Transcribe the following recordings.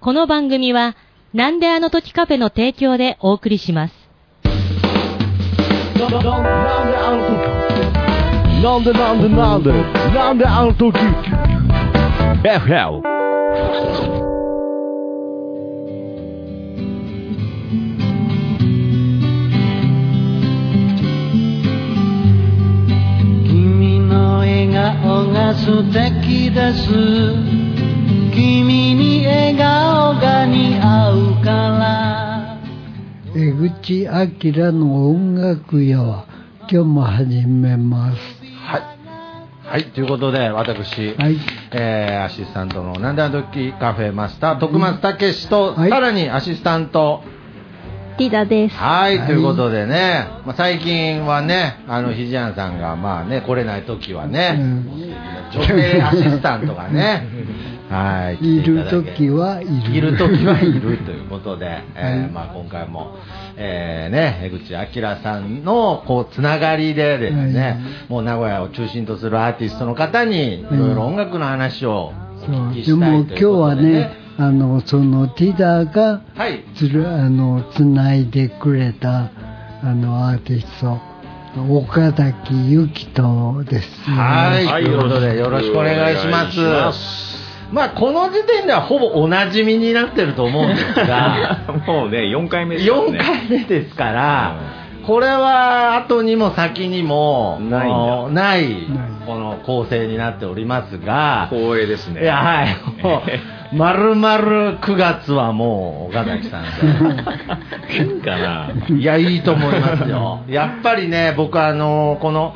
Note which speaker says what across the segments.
Speaker 1: この番組は、なんであの時カフェの提供でお送りします。
Speaker 2: な、んであの時なんでなんでなんでなんであの時 FL
Speaker 3: 君の笑顔が素敵です君に笑顔が似合うから
Speaker 4: 江口明の音楽屋は今日も始めます。
Speaker 5: はい。はい、ということで、私、
Speaker 4: はい。
Speaker 5: えーアシスタントのなんであの時カフェマスター、徳松武史と、
Speaker 4: はい
Speaker 5: さらにアシスタント、
Speaker 1: リーダーです。
Speaker 5: はい、
Speaker 4: はい
Speaker 5: ということでね、まあ、最近はね、あの、ひじやんさんが、まあね、来れない時は
Speaker 4: う
Speaker 5: ね、
Speaker 4: ん
Speaker 5: 女性アシスタントがね、はい、
Speaker 4: いる時はいる。
Speaker 5: いる時はいるということで、えーまあ、今回も、えーね、江口明さんのこうつながりでですね、
Speaker 4: はい。
Speaker 5: もう名古屋を中心とするアーティストの方にい。ろいろ音楽の話をお聞き
Speaker 4: で
Speaker 5: したいということで、
Speaker 4: も今日はね、あの、そのティダーが
Speaker 5: はい、
Speaker 4: つる、あの、つないでくれた、あの、アーティスト、岡崎由紀人です。
Speaker 5: はい、
Speaker 6: はい
Speaker 5: ということでよろしくお願いします。
Speaker 6: ます
Speaker 5: まあ、この時点ではほぼおなじみになってると思うんですが、
Speaker 6: もうね、4回目ですから
Speaker 5: 4
Speaker 6: ね。
Speaker 5: 回目ですから、これは後にも先にも
Speaker 6: ない
Speaker 5: ないこの構成になっておりますが、
Speaker 6: 光栄ですね。
Speaker 5: いや、はい、もう、まるまる9月はもう岡崎さん
Speaker 6: いいんかな。
Speaker 5: で。いや、いいと思いますよ。やっぱりね、僕あの、この、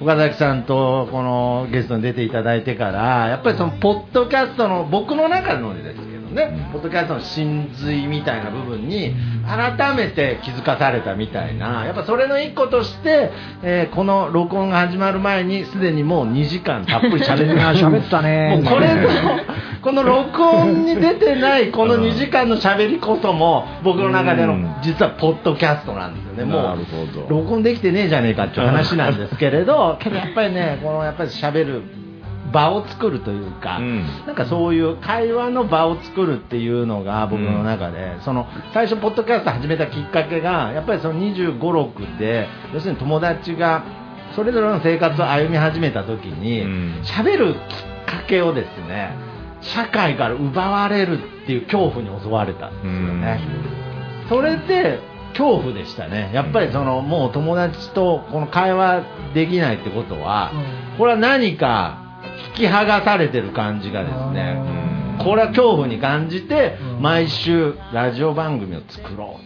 Speaker 5: 岡崎さんとこのゲストに出ていただいてから、やっぱりそのポッドキャストの僕の中のですけどね、ポッドキャストの真髄みたいな部分に改めて気づかされたみたいな、やっぱそれの一個として、えーこの録音が始まる前にすでにもう2時間たっぷり喋ってます。
Speaker 6: 喋ったね。
Speaker 5: もうこれの、この録音に出てないこの2時間の喋りこそも僕の中での
Speaker 6: うん。
Speaker 5: 実はポッドキャストなんですよね。も
Speaker 6: な
Speaker 5: う録音できてねえじゃねえかっていう話なんですけれど、けどやっぱりね、このやっぱり喋る場を作るというか、
Speaker 6: うん。
Speaker 5: なんかそういう会話の場を作るっていうのが僕の中で、その最初ポッドキャスト始めたきっかけが、やっぱりその25、6で、要するに友達がそれぞれの生活を歩み始めた時に
Speaker 6: うん、
Speaker 5: 喋、るきっかけをですね、社会から奪われるっていう恐怖に襲われたんですよね。それで恐怖でしたね。やっぱりそのもう友達とこの会話できないってことは、これは何か引き剥がされてる感じがですね、これは恐怖に感じて、毎週ラジオ番組を作ろ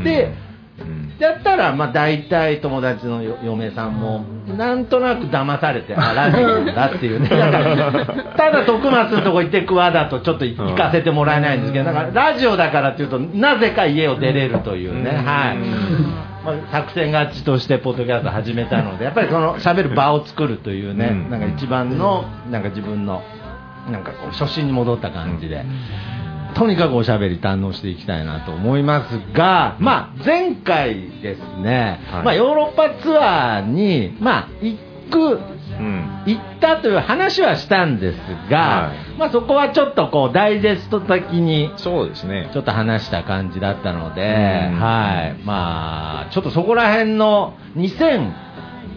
Speaker 5: う。で、
Speaker 6: うん。
Speaker 5: やったら、まあ大体友達のよ嫁さんも、なんとなく騙されて、あ、ラジオだっていうね。だからただ徳松のとこ行ってくわだとちょっと行かせてもらえないんですけど、だからラジオだからっていうと、なぜか家を出れるというね、はい。まあ、作戦勝ちとしてポッドキャスト始めたので、やっぱりその喋る場を作るというね、
Speaker 6: うん
Speaker 5: なんか一番の、なんか自分の、なんかこう初心に戻った感じで。とにかくおしゃべり堪能していきたいなと思いますが、まあ、前回ですね、
Speaker 6: はい
Speaker 5: まあ、ヨーロッパツアーに、まあ、行く、
Speaker 6: うん
Speaker 5: 行ったという話はしたんですが、
Speaker 6: はい
Speaker 5: まあ、そこはちょっとこう、ダイジェスト的に、
Speaker 6: そうですね。
Speaker 5: ちょっと話した感じだったので、
Speaker 6: うん
Speaker 5: はい。まあ、ちょっとそこら辺の2009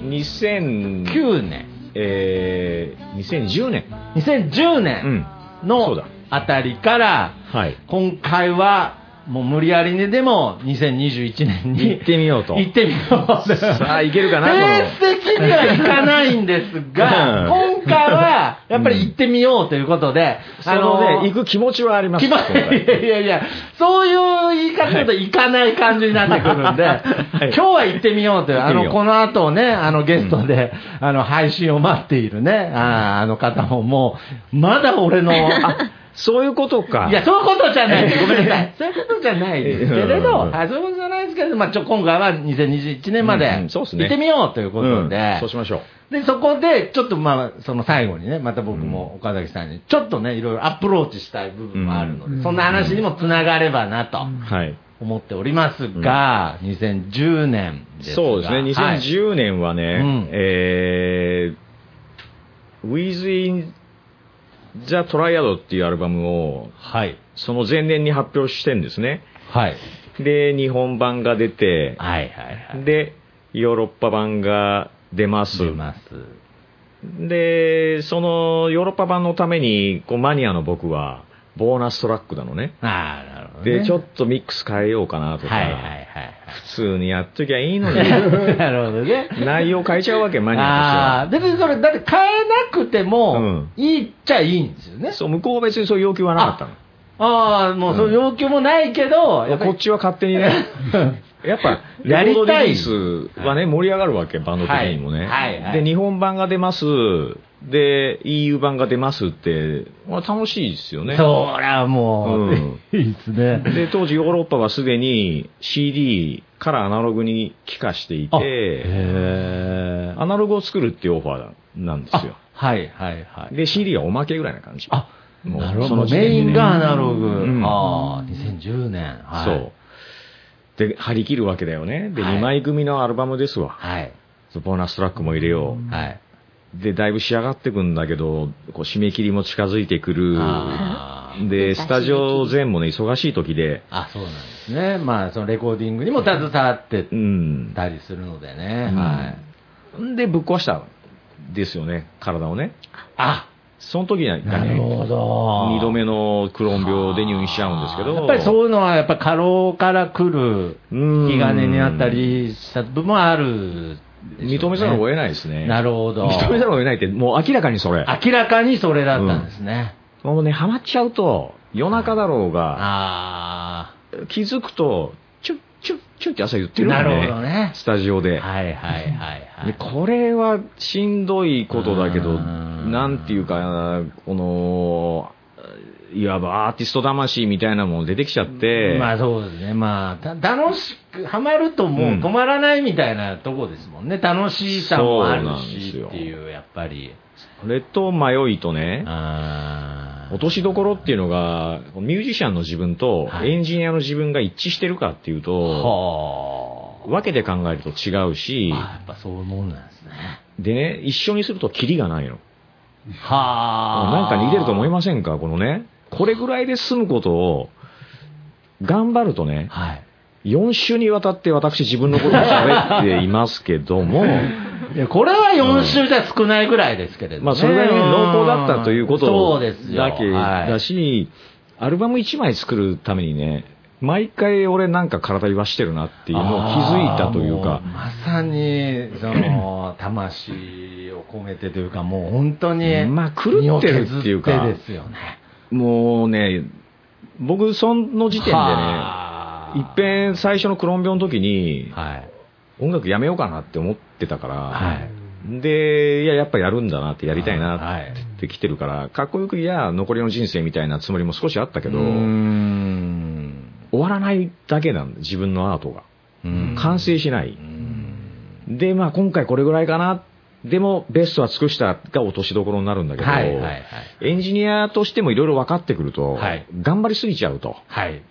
Speaker 6: 2009
Speaker 5: 年、
Speaker 6: えー、2010年。
Speaker 5: 2010
Speaker 6: う
Speaker 5: 年の
Speaker 6: だ
Speaker 5: あたりから、
Speaker 6: はい。
Speaker 5: 今回はもう無理やりにでも2021年に
Speaker 6: 行ってみようと。
Speaker 5: 行ってみよう
Speaker 6: さあ行けるかな
Speaker 5: ペース的にはいかないんですが、
Speaker 6: うん。
Speaker 5: 今回はやっぱり行ってみようということで、
Speaker 6: そのね、行く気持ちはあります。
Speaker 5: いやいやいや、そういう言い方だと行かない感じになってくるんで、今日は行ってみようという、あの、この後ね、あのゲストで、あの、配信を待っているね、あの方ももう、まだ俺の、あ
Speaker 6: そういうことか。
Speaker 5: いや、そういうことじゃないです。ごめんなさい。そういうことじゃないですけれ
Speaker 6: うん
Speaker 5: ど、
Speaker 6: うん
Speaker 5: はい、そういうことじゃないですけど、まあ、ちょ、今回は2021年まで
Speaker 6: うんうんそうですね
Speaker 5: 行ってみようということで、
Speaker 6: うんそうしましょう。
Speaker 5: で、そこで、ちょっとまあ、その最後にね、また僕も岡崎さんに、ちょっとね、いろいろアプローチしたい部分もあるので、
Speaker 4: うん
Speaker 5: そんな話にもつながればなと
Speaker 6: はい。
Speaker 5: 思っておりますが、2010年ですが。
Speaker 6: そうですね、
Speaker 5: はい
Speaker 6: 2010年はね、
Speaker 5: うん
Speaker 6: えー、Within ザ・トライアドっていうアルバムを、
Speaker 5: はい。
Speaker 6: その前年に発表してんですね。
Speaker 5: はい。
Speaker 6: で、日本版が出て、
Speaker 5: はいはいはい。
Speaker 6: で、ヨーロッパ版が出ます。
Speaker 5: 出ます。
Speaker 6: で、そのヨーロッパ版のために、こうマニアの僕は、ボーナストラックなのね。
Speaker 5: ああ。
Speaker 6: で、ちょっとミックス変えようかなとか、
Speaker 5: はいはいはい
Speaker 6: 普通にやっときゃいいのに、
Speaker 5: はい。なるほどね。
Speaker 6: 内容変えちゃうわけ、マニアとして
Speaker 5: 別にそれ、だって変えなくても
Speaker 6: うん、
Speaker 5: いいっちゃいいんですよね。
Speaker 6: は。そう、向こうは別にそういう要求はなかったの。
Speaker 5: ああ、もうそういう要求もないけど、やっぱり
Speaker 6: こっちは勝手にね、やっぱ、
Speaker 5: やりたい
Speaker 6: レコードリリースはね、盛り上がるわけ、バンド的にもね。
Speaker 5: はいはいはい
Speaker 6: で、日本版が出ます、で、EU 版が出ますって、まあ楽しいですよね。
Speaker 5: そりゃもう、
Speaker 6: うん
Speaker 5: いいですね。
Speaker 6: で、当時ヨーロッパはすでに CD からアナログに帰化してい
Speaker 5: あ
Speaker 6: て、アナログを作るっていうオファーなんですよ。
Speaker 5: はいはいはい。
Speaker 6: で、CD はおまけぐらいな感じ。
Speaker 5: あ、なるほど。メインがアナログ。
Speaker 6: うん
Speaker 5: ああ、2010年。はい、
Speaker 6: そう。で、張り切るわけだよね。で、
Speaker 5: はい
Speaker 6: 2枚組のアルバムですわ。
Speaker 5: はい。
Speaker 6: ボーナストラックも入れよう。
Speaker 5: はい。
Speaker 6: で、だいぶ仕上がってくんだけど、こう締め切りも近づいてくる。で、スタジオ前もね、忙しい時で、
Speaker 5: あ、そうなんですね。まあ、そのレコーディングにも携わって
Speaker 6: うん。
Speaker 5: たりするのでね。
Speaker 6: うん
Speaker 5: はい。
Speaker 6: で、ぶっ壊したんですよね、体をね。
Speaker 5: あ、
Speaker 6: その時にはね、
Speaker 5: なるほど。
Speaker 6: 二度目のクローン病で入院しちゃうんですけど。
Speaker 5: やっぱりそういうのは、やっぱり過労から来る、
Speaker 6: うん
Speaker 5: 気兼ねになったりした部分もある
Speaker 6: 認めざるを得ないですね。
Speaker 5: なるほど。
Speaker 6: 認めざるを得ないって、もう明らかにそれ。
Speaker 5: 明らかにそれだったんですね。
Speaker 6: もうね、ハマっちゃうと、夜中だろうが、
Speaker 5: あ
Speaker 6: 気づくと、チュッチュッチュッって朝言って
Speaker 5: あ、
Speaker 6: るの
Speaker 5: な
Speaker 6: ね。
Speaker 5: るほどね。
Speaker 6: スタジオで。
Speaker 5: はいはいはいはい。
Speaker 6: でこれはしんどいことだけど、
Speaker 5: うん
Speaker 6: なんていうか、この、いわばアーティスト魂みたいなもの出てきちゃって、
Speaker 5: まあそうですね。まあ、た楽しく、ハマるともう止まらないみたいなとこですもんね。楽しさもあるしっていう、やっぱり。
Speaker 6: それと迷いとね、
Speaker 5: あ
Speaker 6: 落としどころっていうのが、ミュージシャンの自分と
Speaker 5: はい
Speaker 6: エンジニアの自分が一致してるかっていう
Speaker 5: あ。
Speaker 6: と、
Speaker 5: は
Speaker 6: 分けて考えると違う
Speaker 5: あ。
Speaker 6: し、
Speaker 5: あやっぱそういうもんなんですね。
Speaker 6: でね、一緒にするとキリがないの。
Speaker 5: はあ。
Speaker 6: なんか似てると思いませんかこのね、これぐらいで済むことを、頑張るとね、
Speaker 5: はい。
Speaker 6: 4週にわたって私自分のことを喋っていますけども、
Speaker 5: いや、これは4週じゃ少ないぐらいですけれども、ね。
Speaker 6: まあそれぐらいね濃厚だったということ
Speaker 5: そうですよ。
Speaker 6: だけ
Speaker 5: はい
Speaker 6: だし、アルバム1枚作るためにね、毎回俺なんか体言わしてるなっていうのを気づいたというか
Speaker 5: まさに、その、魂を込めてというか、もう本当に、
Speaker 6: まあ狂ってるっていうか
Speaker 5: ですよね。
Speaker 6: もうね、僕その時点でね、
Speaker 5: はあ
Speaker 6: いっぺん最初のクロンビョンの時に、
Speaker 5: はい。
Speaker 6: 音楽やめようかなって思ってたから、
Speaker 5: はい。
Speaker 6: で、いや、やっぱやるんだなって、やりたいな
Speaker 5: はい
Speaker 6: って来てるから、かっこよくいや、残りの人生みたいなつもりも少しあったけど、終わらないだけなんだ、自分のアートが。
Speaker 5: うん
Speaker 6: 完成しない。
Speaker 5: うん
Speaker 6: で、まあ今回これぐらいかな。でも、ベストは尽くしたが落としどころになるんだけど、
Speaker 5: はいはいはい。
Speaker 6: エンジニアとしてもいろいろ分かってくると、
Speaker 5: はい
Speaker 6: 頑張りすぎちゃうと。
Speaker 5: はい。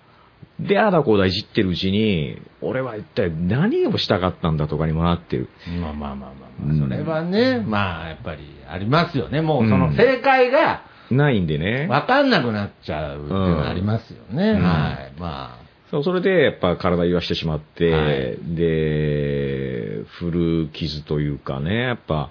Speaker 6: で、ああだこうだいじってるうちに、俺は一体何をしたかったんだとかにもなってる。
Speaker 5: まあまあまあまあそれはね、まあやっぱりありますよね。もうその
Speaker 6: うん
Speaker 5: 正解が
Speaker 6: ないんでね。
Speaker 5: 分かんなくなっちゃうっていうのはありますよね。
Speaker 6: うん
Speaker 5: はい。ま
Speaker 6: そうそれで、やっぱ体言わしてしまって、
Speaker 5: はい
Speaker 6: で、古傷というかね、やっぱ、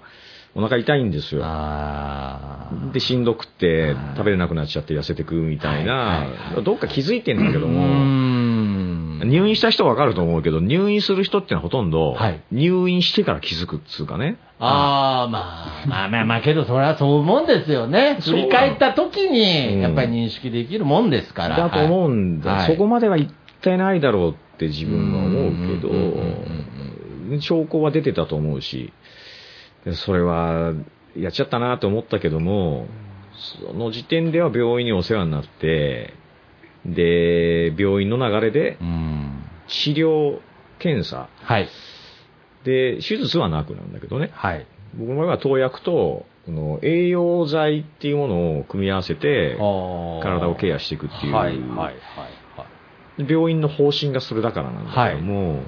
Speaker 6: お腹痛いんです
Speaker 5: あ。
Speaker 6: よ。で、しんどくて
Speaker 5: はい、
Speaker 6: 食べれなくなっちゃって痩せてくみたいな、どっか気づいてんだけども、
Speaker 5: ん。
Speaker 6: 入院した人はわかると思うけど、入院する人ってのはほとんど、
Speaker 5: はい
Speaker 6: 入院してから気づくっつうかね。
Speaker 5: ああ、まあ、まあまあまあ、けどそれはそういうもんですよね。振り返った時
Speaker 6: うん
Speaker 5: に、やっぱり認識できるもんですから。
Speaker 6: だと思うんだ、
Speaker 5: はい
Speaker 6: そこまでは一体ないだろうって自分は思うけど、証拠は出てたと思うし、でそれはやっちゃったなと思ったけども、その時点では病院にお世話になって、で、病院の流れで
Speaker 5: うん。
Speaker 6: 治療、検査、
Speaker 5: はい。
Speaker 6: で、手術はなくなんだけどね、
Speaker 5: はい。
Speaker 6: 僕の場合は投薬と、この栄養剤っていうものを組み合わせて、体をケアしていくっていう病院の方針がそれだからなんだけども、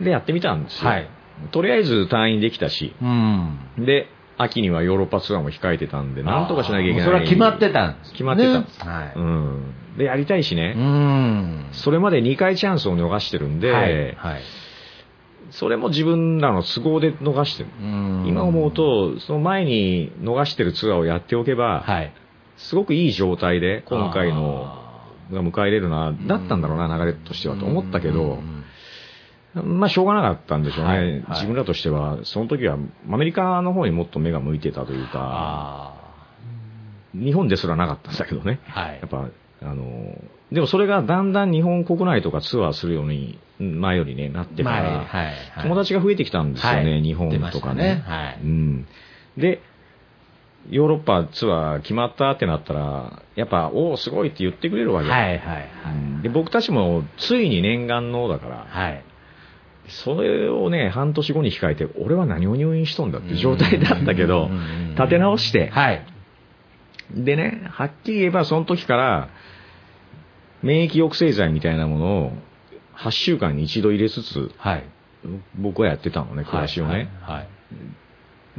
Speaker 6: で、やってみたんですよ。
Speaker 5: はい
Speaker 6: とりあえず退院できたし、
Speaker 5: うん。
Speaker 6: で、秋にはヨーロッパツアーも控えてたんで、なんとかしなきゃいけない。
Speaker 5: それは決まってたんですね
Speaker 6: 決まってたんです。
Speaker 5: はい
Speaker 6: うん。で、やりたいしね。
Speaker 5: うん。
Speaker 6: それまで2回チャンスを逃してるんで、
Speaker 5: はい。はい。
Speaker 6: それも自分らの都合で逃してる。
Speaker 5: うん
Speaker 6: 今思う、と、その前に逃してるツアーをやっておけば、
Speaker 5: はい。
Speaker 6: すごくいい状態で今回のが迎え入れるな、だったんだろうな、流れとしてはと思ったけど、まあしょうがなかったんでしょうね、
Speaker 5: はいはい
Speaker 6: 自分らとしては、その時はアメリカの方にもっと目が向いてたというか、
Speaker 5: あ
Speaker 6: 日本ですらなかったんだけどね。
Speaker 5: あ。はい
Speaker 6: やっ。ぱ、あの、でもそれがだんだん日本国内とかツアーするように、前よりね、なってから、
Speaker 5: 前はい。はい
Speaker 6: 友達が増えてきたんですよね、
Speaker 5: はい
Speaker 6: 日本とかね。
Speaker 5: はい。
Speaker 6: うん。で、ヨーロッパツアー決まったってなったら、やっぱ、おお、すごいって言ってくれるわけ。
Speaker 5: はいはいはい。
Speaker 6: うんで、僕たちもついに念願のだから、
Speaker 5: はい。
Speaker 6: それをね、半年後に控えて、俺は何を入院しとんだって状態だったけど立て直して、
Speaker 5: はい。
Speaker 6: でね、はっきり言えばその時から、免疫抑制剤みたいなものを8週間に一度入れつつ、
Speaker 5: はい。
Speaker 6: 僕はやってたのね、暮らしをね。
Speaker 5: はい。はい。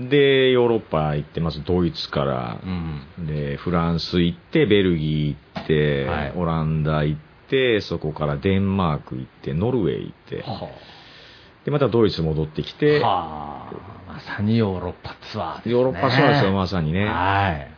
Speaker 6: で、ヨーロッパ行って、まずドイツから
Speaker 5: う、ん。
Speaker 6: で、フランス行って、ベルギー行って、
Speaker 5: はい
Speaker 6: オランダ行って、そこからデンマーク行って、ノルウェー行って、
Speaker 5: は
Speaker 6: で、またドイツ戻ってきて、
Speaker 5: あ。まさにヨーロッパツアーですね。
Speaker 6: ヨーロッパツアーですよ、まさにね。
Speaker 5: はい。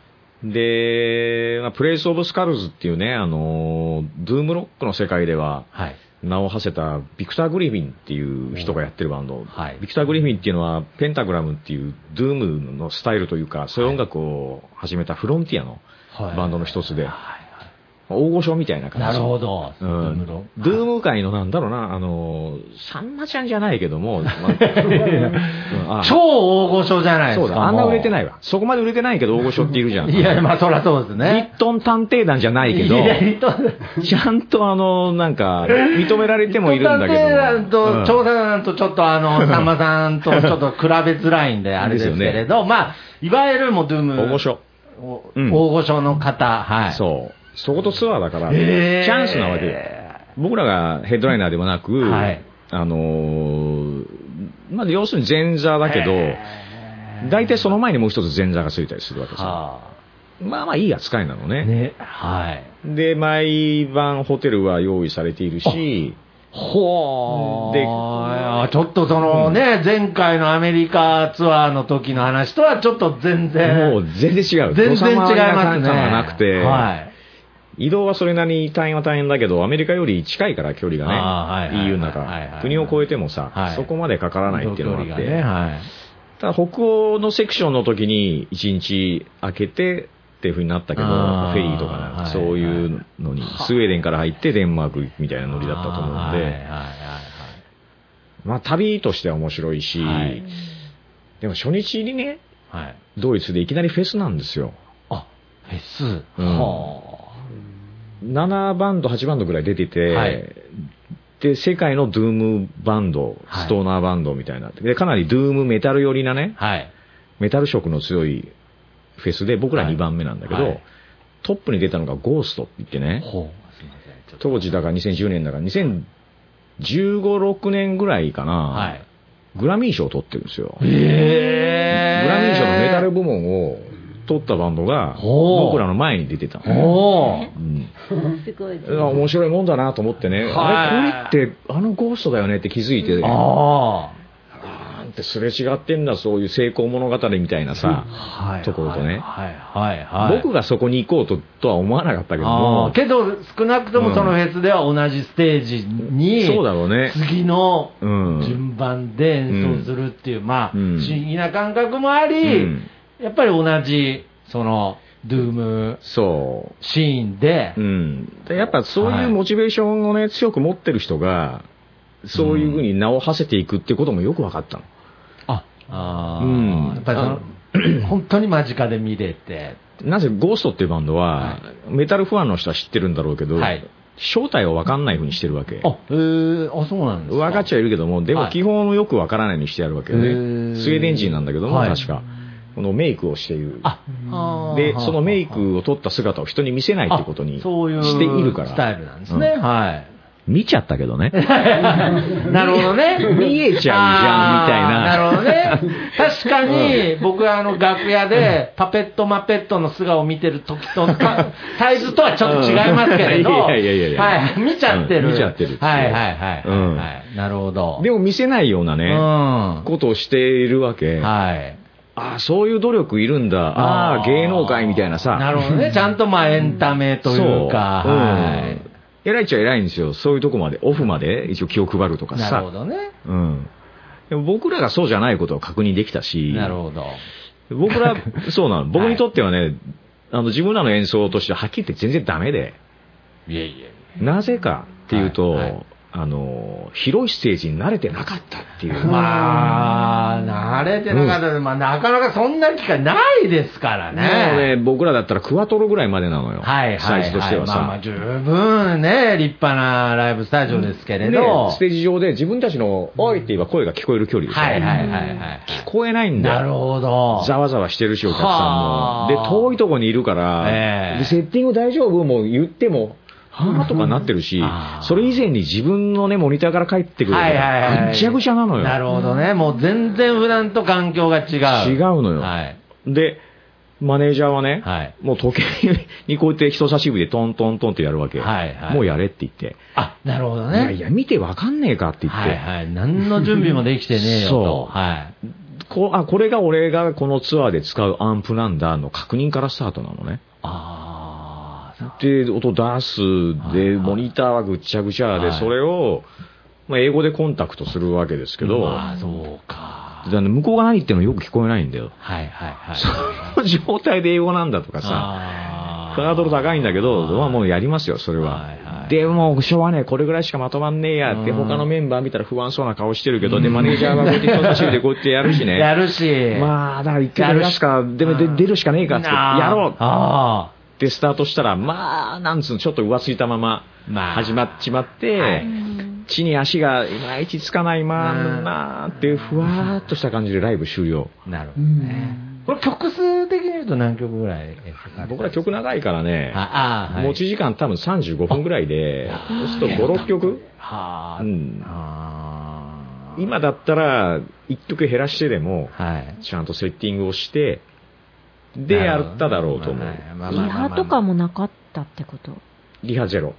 Speaker 6: で、まあプレイスオブスカルズっていうね、あの、ドゥームロックの世界では、
Speaker 5: はい。
Speaker 6: 名を馳せたビクター・グリフィンっていう人がやってるバンド。
Speaker 5: はい。
Speaker 6: ビクター・グリフィンっていうのは、ペンタグラムっていうドゥームのスタイルというか、そういう音楽を始めたフロンティアの
Speaker 5: はい
Speaker 6: バンドの一つで、
Speaker 5: はい
Speaker 6: 大御所みたいな感じ。
Speaker 5: なるほど。
Speaker 6: うん、
Speaker 5: ドゥーム
Speaker 6: 界のなんだろうな、あの、さんまちゃんじゃないけども、
Speaker 5: 超大御所じゃないですか。
Speaker 6: そうだ、あんな売れて
Speaker 5: い。
Speaker 6: ないわ。そこまで売れてないけど大御所っているじゃん。
Speaker 5: いや、まあ、そりゃそうです
Speaker 6: リ
Speaker 5: ね。
Speaker 6: ットン探偵団じゃないけど、ちゃんとあの、なんか、認められてもいるんだけど。
Speaker 5: 探偵団と、
Speaker 6: うん
Speaker 5: 調査団とちょっとあの、さんまさんとちょっと比べづらいんで、あれですけれど、まあ、いわゆるもうドゥーム。
Speaker 6: 大御所。
Speaker 5: 大御所の方、はい。
Speaker 6: そう。そことツアーだから、チャンスなわけよ。僕らがヘッドライナーではなく、
Speaker 5: はい
Speaker 6: あのーまあ、要するに前座だけど、大体その前にもう一つ前座がついたりするわけですよ。
Speaker 5: は
Speaker 6: まあまあいい扱いなの
Speaker 5: あ。
Speaker 6: ね。
Speaker 5: ね、はい。
Speaker 6: で、毎晩ホテルは用意されているし、
Speaker 5: ほー。
Speaker 6: で
Speaker 5: あちょっとそのね、前回のアメリカツアーの時の話とはちょっと全然。
Speaker 6: もう全然違う。
Speaker 5: 全然違いますね。
Speaker 6: なくて、
Speaker 5: はい。
Speaker 6: 移動はそれなりに大変は大変だけど、アメリカより近いから距離がね、EU の中、国を越えてもさ、
Speaker 5: はい。
Speaker 6: そこまでかからないっていうのがあって、
Speaker 5: ね、はい。
Speaker 6: ただ北欧のセクションの時に1日空けてっていう風になったけど、フェリーとかね、
Speaker 5: はい
Speaker 6: そういうのに、スウェーデンから入ってデンマークみたいなノリだったと思うんで、まあ旅としては面白いし、
Speaker 5: はい。
Speaker 6: でも初日にね、
Speaker 5: はい。はい。
Speaker 6: ドイツでいきなりフェスなんですよ。
Speaker 5: あ、フェス？
Speaker 6: うん。
Speaker 5: は
Speaker 6: 7バンド、8バンドぐらい出てて、
Speaker 5: はい
Speaker 6: で、世界のドゥームバンド、
Speaker 5: はい
Speaker 6: ストーナーバンドみたいな。で、かなりドゥームメタル寄りなね、
Speaker 5: あ。はい。
Speaker 6: メタル色の強いフェスで、僕ら2番目なんだけど、
Speaker 5: はい
Speaker 6: トップに出たのがゴーストって言ってね。当時だから2010年だから2015、6年ぐらいかな、
Speaker 5: はい。
Speaker 6: グラミー賞を取ってるんですよ。
Speaker 5: へ
Speaker 6: グラミー賞のメタル部門を取ったバンドが、僕らの前に出てたの。
Speaker 5: おー。
Speaker 6: うん
Speaker 1: すごいです
Speaker 6: いや面白いもんだなと思ってね、
Speaker 5: はい
Speaker 6: あれ、これってあのゴーストだよねって気づいて、
Speaker 5: あ
Speaker 6: なんてすれ違ってんだ、そういう成功物語みたいな
Speaker 5: あ。
Speaker 6: さ、
Speaker 5: はい。
Speaker 6: ところとね
Speaker 5: はいはいはい。
Speaker 6: 僕がそこに行こうととは思わなかったけど
Speaker 5: あ
Speaker 6: も
Speaker 5: ー、けど、少なくともそのフェスでは同じステージに、
Speaker 6: そうだろうね。
Speaker 5: 次の
Speaker 6: うん。
Speaker 5: 順番で演奏するっていう、まあ、
Speaker 6: うん
Speaker 5: 不思議な感覚もあり、
Speaker 6: うん
Speaker 5: やっぱり同じ、その、ドゥーム
Speaker 6: そ
Speaker 5: シーンで、
Speaker 6: う。うん。でやっぱそういうモチベーションをね、強く持ってる人が、そういうふうに名を馳せていくってこともよく分かったの。
Speaker 5: あ、あー
Speaker 6: うん
Speaker 5: やっぱりその、本当に間近で見れて、
Speaker 6: なぜゴーストっていうバンドは、
Speaker 5: は
Speaker 6: メタルファンの人は知ってるんだろうけど、
Speaker 5: はい
Speaker 6: 正体を分かんないふうにしてるわけ。
Speaker 5: あ、えー、あ、そうなんですか。
Speaker 6: 分かっちゃいるけども、でも
Speaker 5: はい
Speaker 6: 基本よく分からないようにしてあるわけよね。スウェーデン人なんだけども、
Speaker 5: はい
Speaker 6: 確か。このメイクをしている。で、そのメイクを取った姿を人に見せないってことにしているから。
Speaker 5: スタイルなんですね。
Speaker 6: うん
Speaker 5: はい。
Speaker 6: 見ちゃったけどね。
Speaker 5: なるほどね。
Speaker 6: 見えちゃうじゃんみたいな
Speaker 5: なるほどね。確かに、僕はあの楽屋で、パペットマペットの素顔を見てる時とか、サイズとはちょっと違いますけれど、
Speaker 6: いやいやいやいや
Speaker 5: はい、見ちゃってる。
Speaker 6: うん見ちゃってる
Speaker 5: はいはいはい。なるほど。
Speaker 6: でも見せないような
Speaker 5: うん。
Speaker 6: ね、
Speaker 5: は
Speaker 6: ことをしているわけ。
Speaker 5: い。
Speaker 6: ああ、そういう努力いるんだ。ああ、芸能界みたいなさ。
Speaker 5: なるほどね。ちゃんとまあエンタメというか、
Speaker 6: そう
Speaker 5: はい。
Speaker 6: うん偉いっちゃ偉いんですよ。そういうとこまで、オフまで一応気を配るとかさ
Speaker 5: なるほ。どね。
Speaker 6: うん。でも僕らがそうじゃないことを確認できたし、
Speaker 5: なるほど。
Speaker 6: 僕ら、そうなの。僕にとってはね、あの自分らの演奏としてはっきり言って全然ダメで、
Speaker 5: いえいえ。
Speaker 6: なぜかっていうと、
Speaker 5: はいはい
Speaker 6: あの、広いステージに慣れてなかったっていう。
Speaker 5: まあ、慣れてなかった、まあ、なかなかそんな機会ないですからね。
Speaker 6: もうね、僕らだったらクワトロぐらいまでなのよ。
Speaker 5: はいはい、はい。
Speaker 6: サイズとしてはさ。
Speaker 5: まあまあ、十分ね、立派なライブスタジオですけれど。
Speaker 6: で、ステージ上で自分たちの、おいって言えば声が聞こえる距離でしょ。
Speaker 5: はいはいはいはい。
Speaker 6: 聞こえないんだよ。
Speaker 5: なるほど。
Speaker 6: ざわざわしてるし、お客さんも
Speaker 5: は。あ
Speaker 6: で、遠いとこにいるから、
Speaker 5: ええ
Speaker 6: でセッティング大丈夫？もう言っても、はぁとかなってるしそれ以前に自分のね、モニターから帰ってくるか
Speaker 5: はいはいはい。
Speaker 6: ら、ぐっちゃぐちゃなのよ。
Speaker 5: なるほどね。もう全然普段と環境が違う。
Speaker 6: 違うのよ
Speaker 5: はい。
Speaker 6: で、マネージャーはね、
Speaker 5: はい
Speaker 6: もう時計にこうやって人差し指でトントントンってやるわけ。
Speaker 5: はいはい
Speaker 6: もうやれって言って。
Speaker 5: あ、なるほど
Speaker 6: いや
Speaker 5: ね。
Speaker 6: いや、見てわかんねえかって言って。
Speaker 5: はいはい。何の準備もできてねえよと。
Speaker 6: そう
Speaker 5: はい。
Speaker 6: こあ、これが俺がこのツアーで使うアンプなんだの確認からスタートなのね。
Speaker 5: ああ、
Speaker 6: で、音出す、で、モニターはぐっちゃぐちゃで、
Speaker 5: はい
Speaker 6: それを、まあ、英語でコンタクトするわけですけど、
Speaker 5: ああ、そうか。
Speaker 6: で向こうが何言ってるのよく聞こえないんだよ。
Speaker 5: はいはいはい。
Speaker 6: その状態で英語なんだとかさ、ハードル高いんだけど、まあもうやりますよ、それは。
Speaker 5: はいはい
Speaker 6: でも、しょうがねえ、これぐらいしかまとまんねえやって、
Speaker 5: うん
Speaker 6: 他のメンバー見たら不安そうな顔してるけど、で、マネージャーはこうやって人差し指でこうやってやるしね。
Speaker 5: やるし。
Speaker 6: まあ、だから一回出すか、でもで出るしかねえかってやろう
Speaker 5: あ
Speaker 6: ってスタートしたら、まあ、なんつうの、ちょっと浮ついたまま
Speaker 5: まあ
Speaker 6: 始まっちまって、
Speaker 5: はい
Speaker 6: 地に足がいまいちつかないまんなーって、ふわーっとした感じでライブ終了。
Speaker 5: あ、なるほどね。これ曲数的に言うと何曲ぐらい
Speaker 6: 僕ら曲長いからね、
Speaker 5: ああ、はい。
Speaker 6: 持ち時間多分35分ぐらいで、そうすると5、6曲？
Speaker 5: はあ。
Speaker 6: うん今だったら、1曲減らしてでも、
Speaker 5: はい。
Speaker 6: ちゃんとセッティングをして、で、やっただろうと思う。
Speaker 7: リハとかもなかったってこと？
Speaker 6: リハゼロ。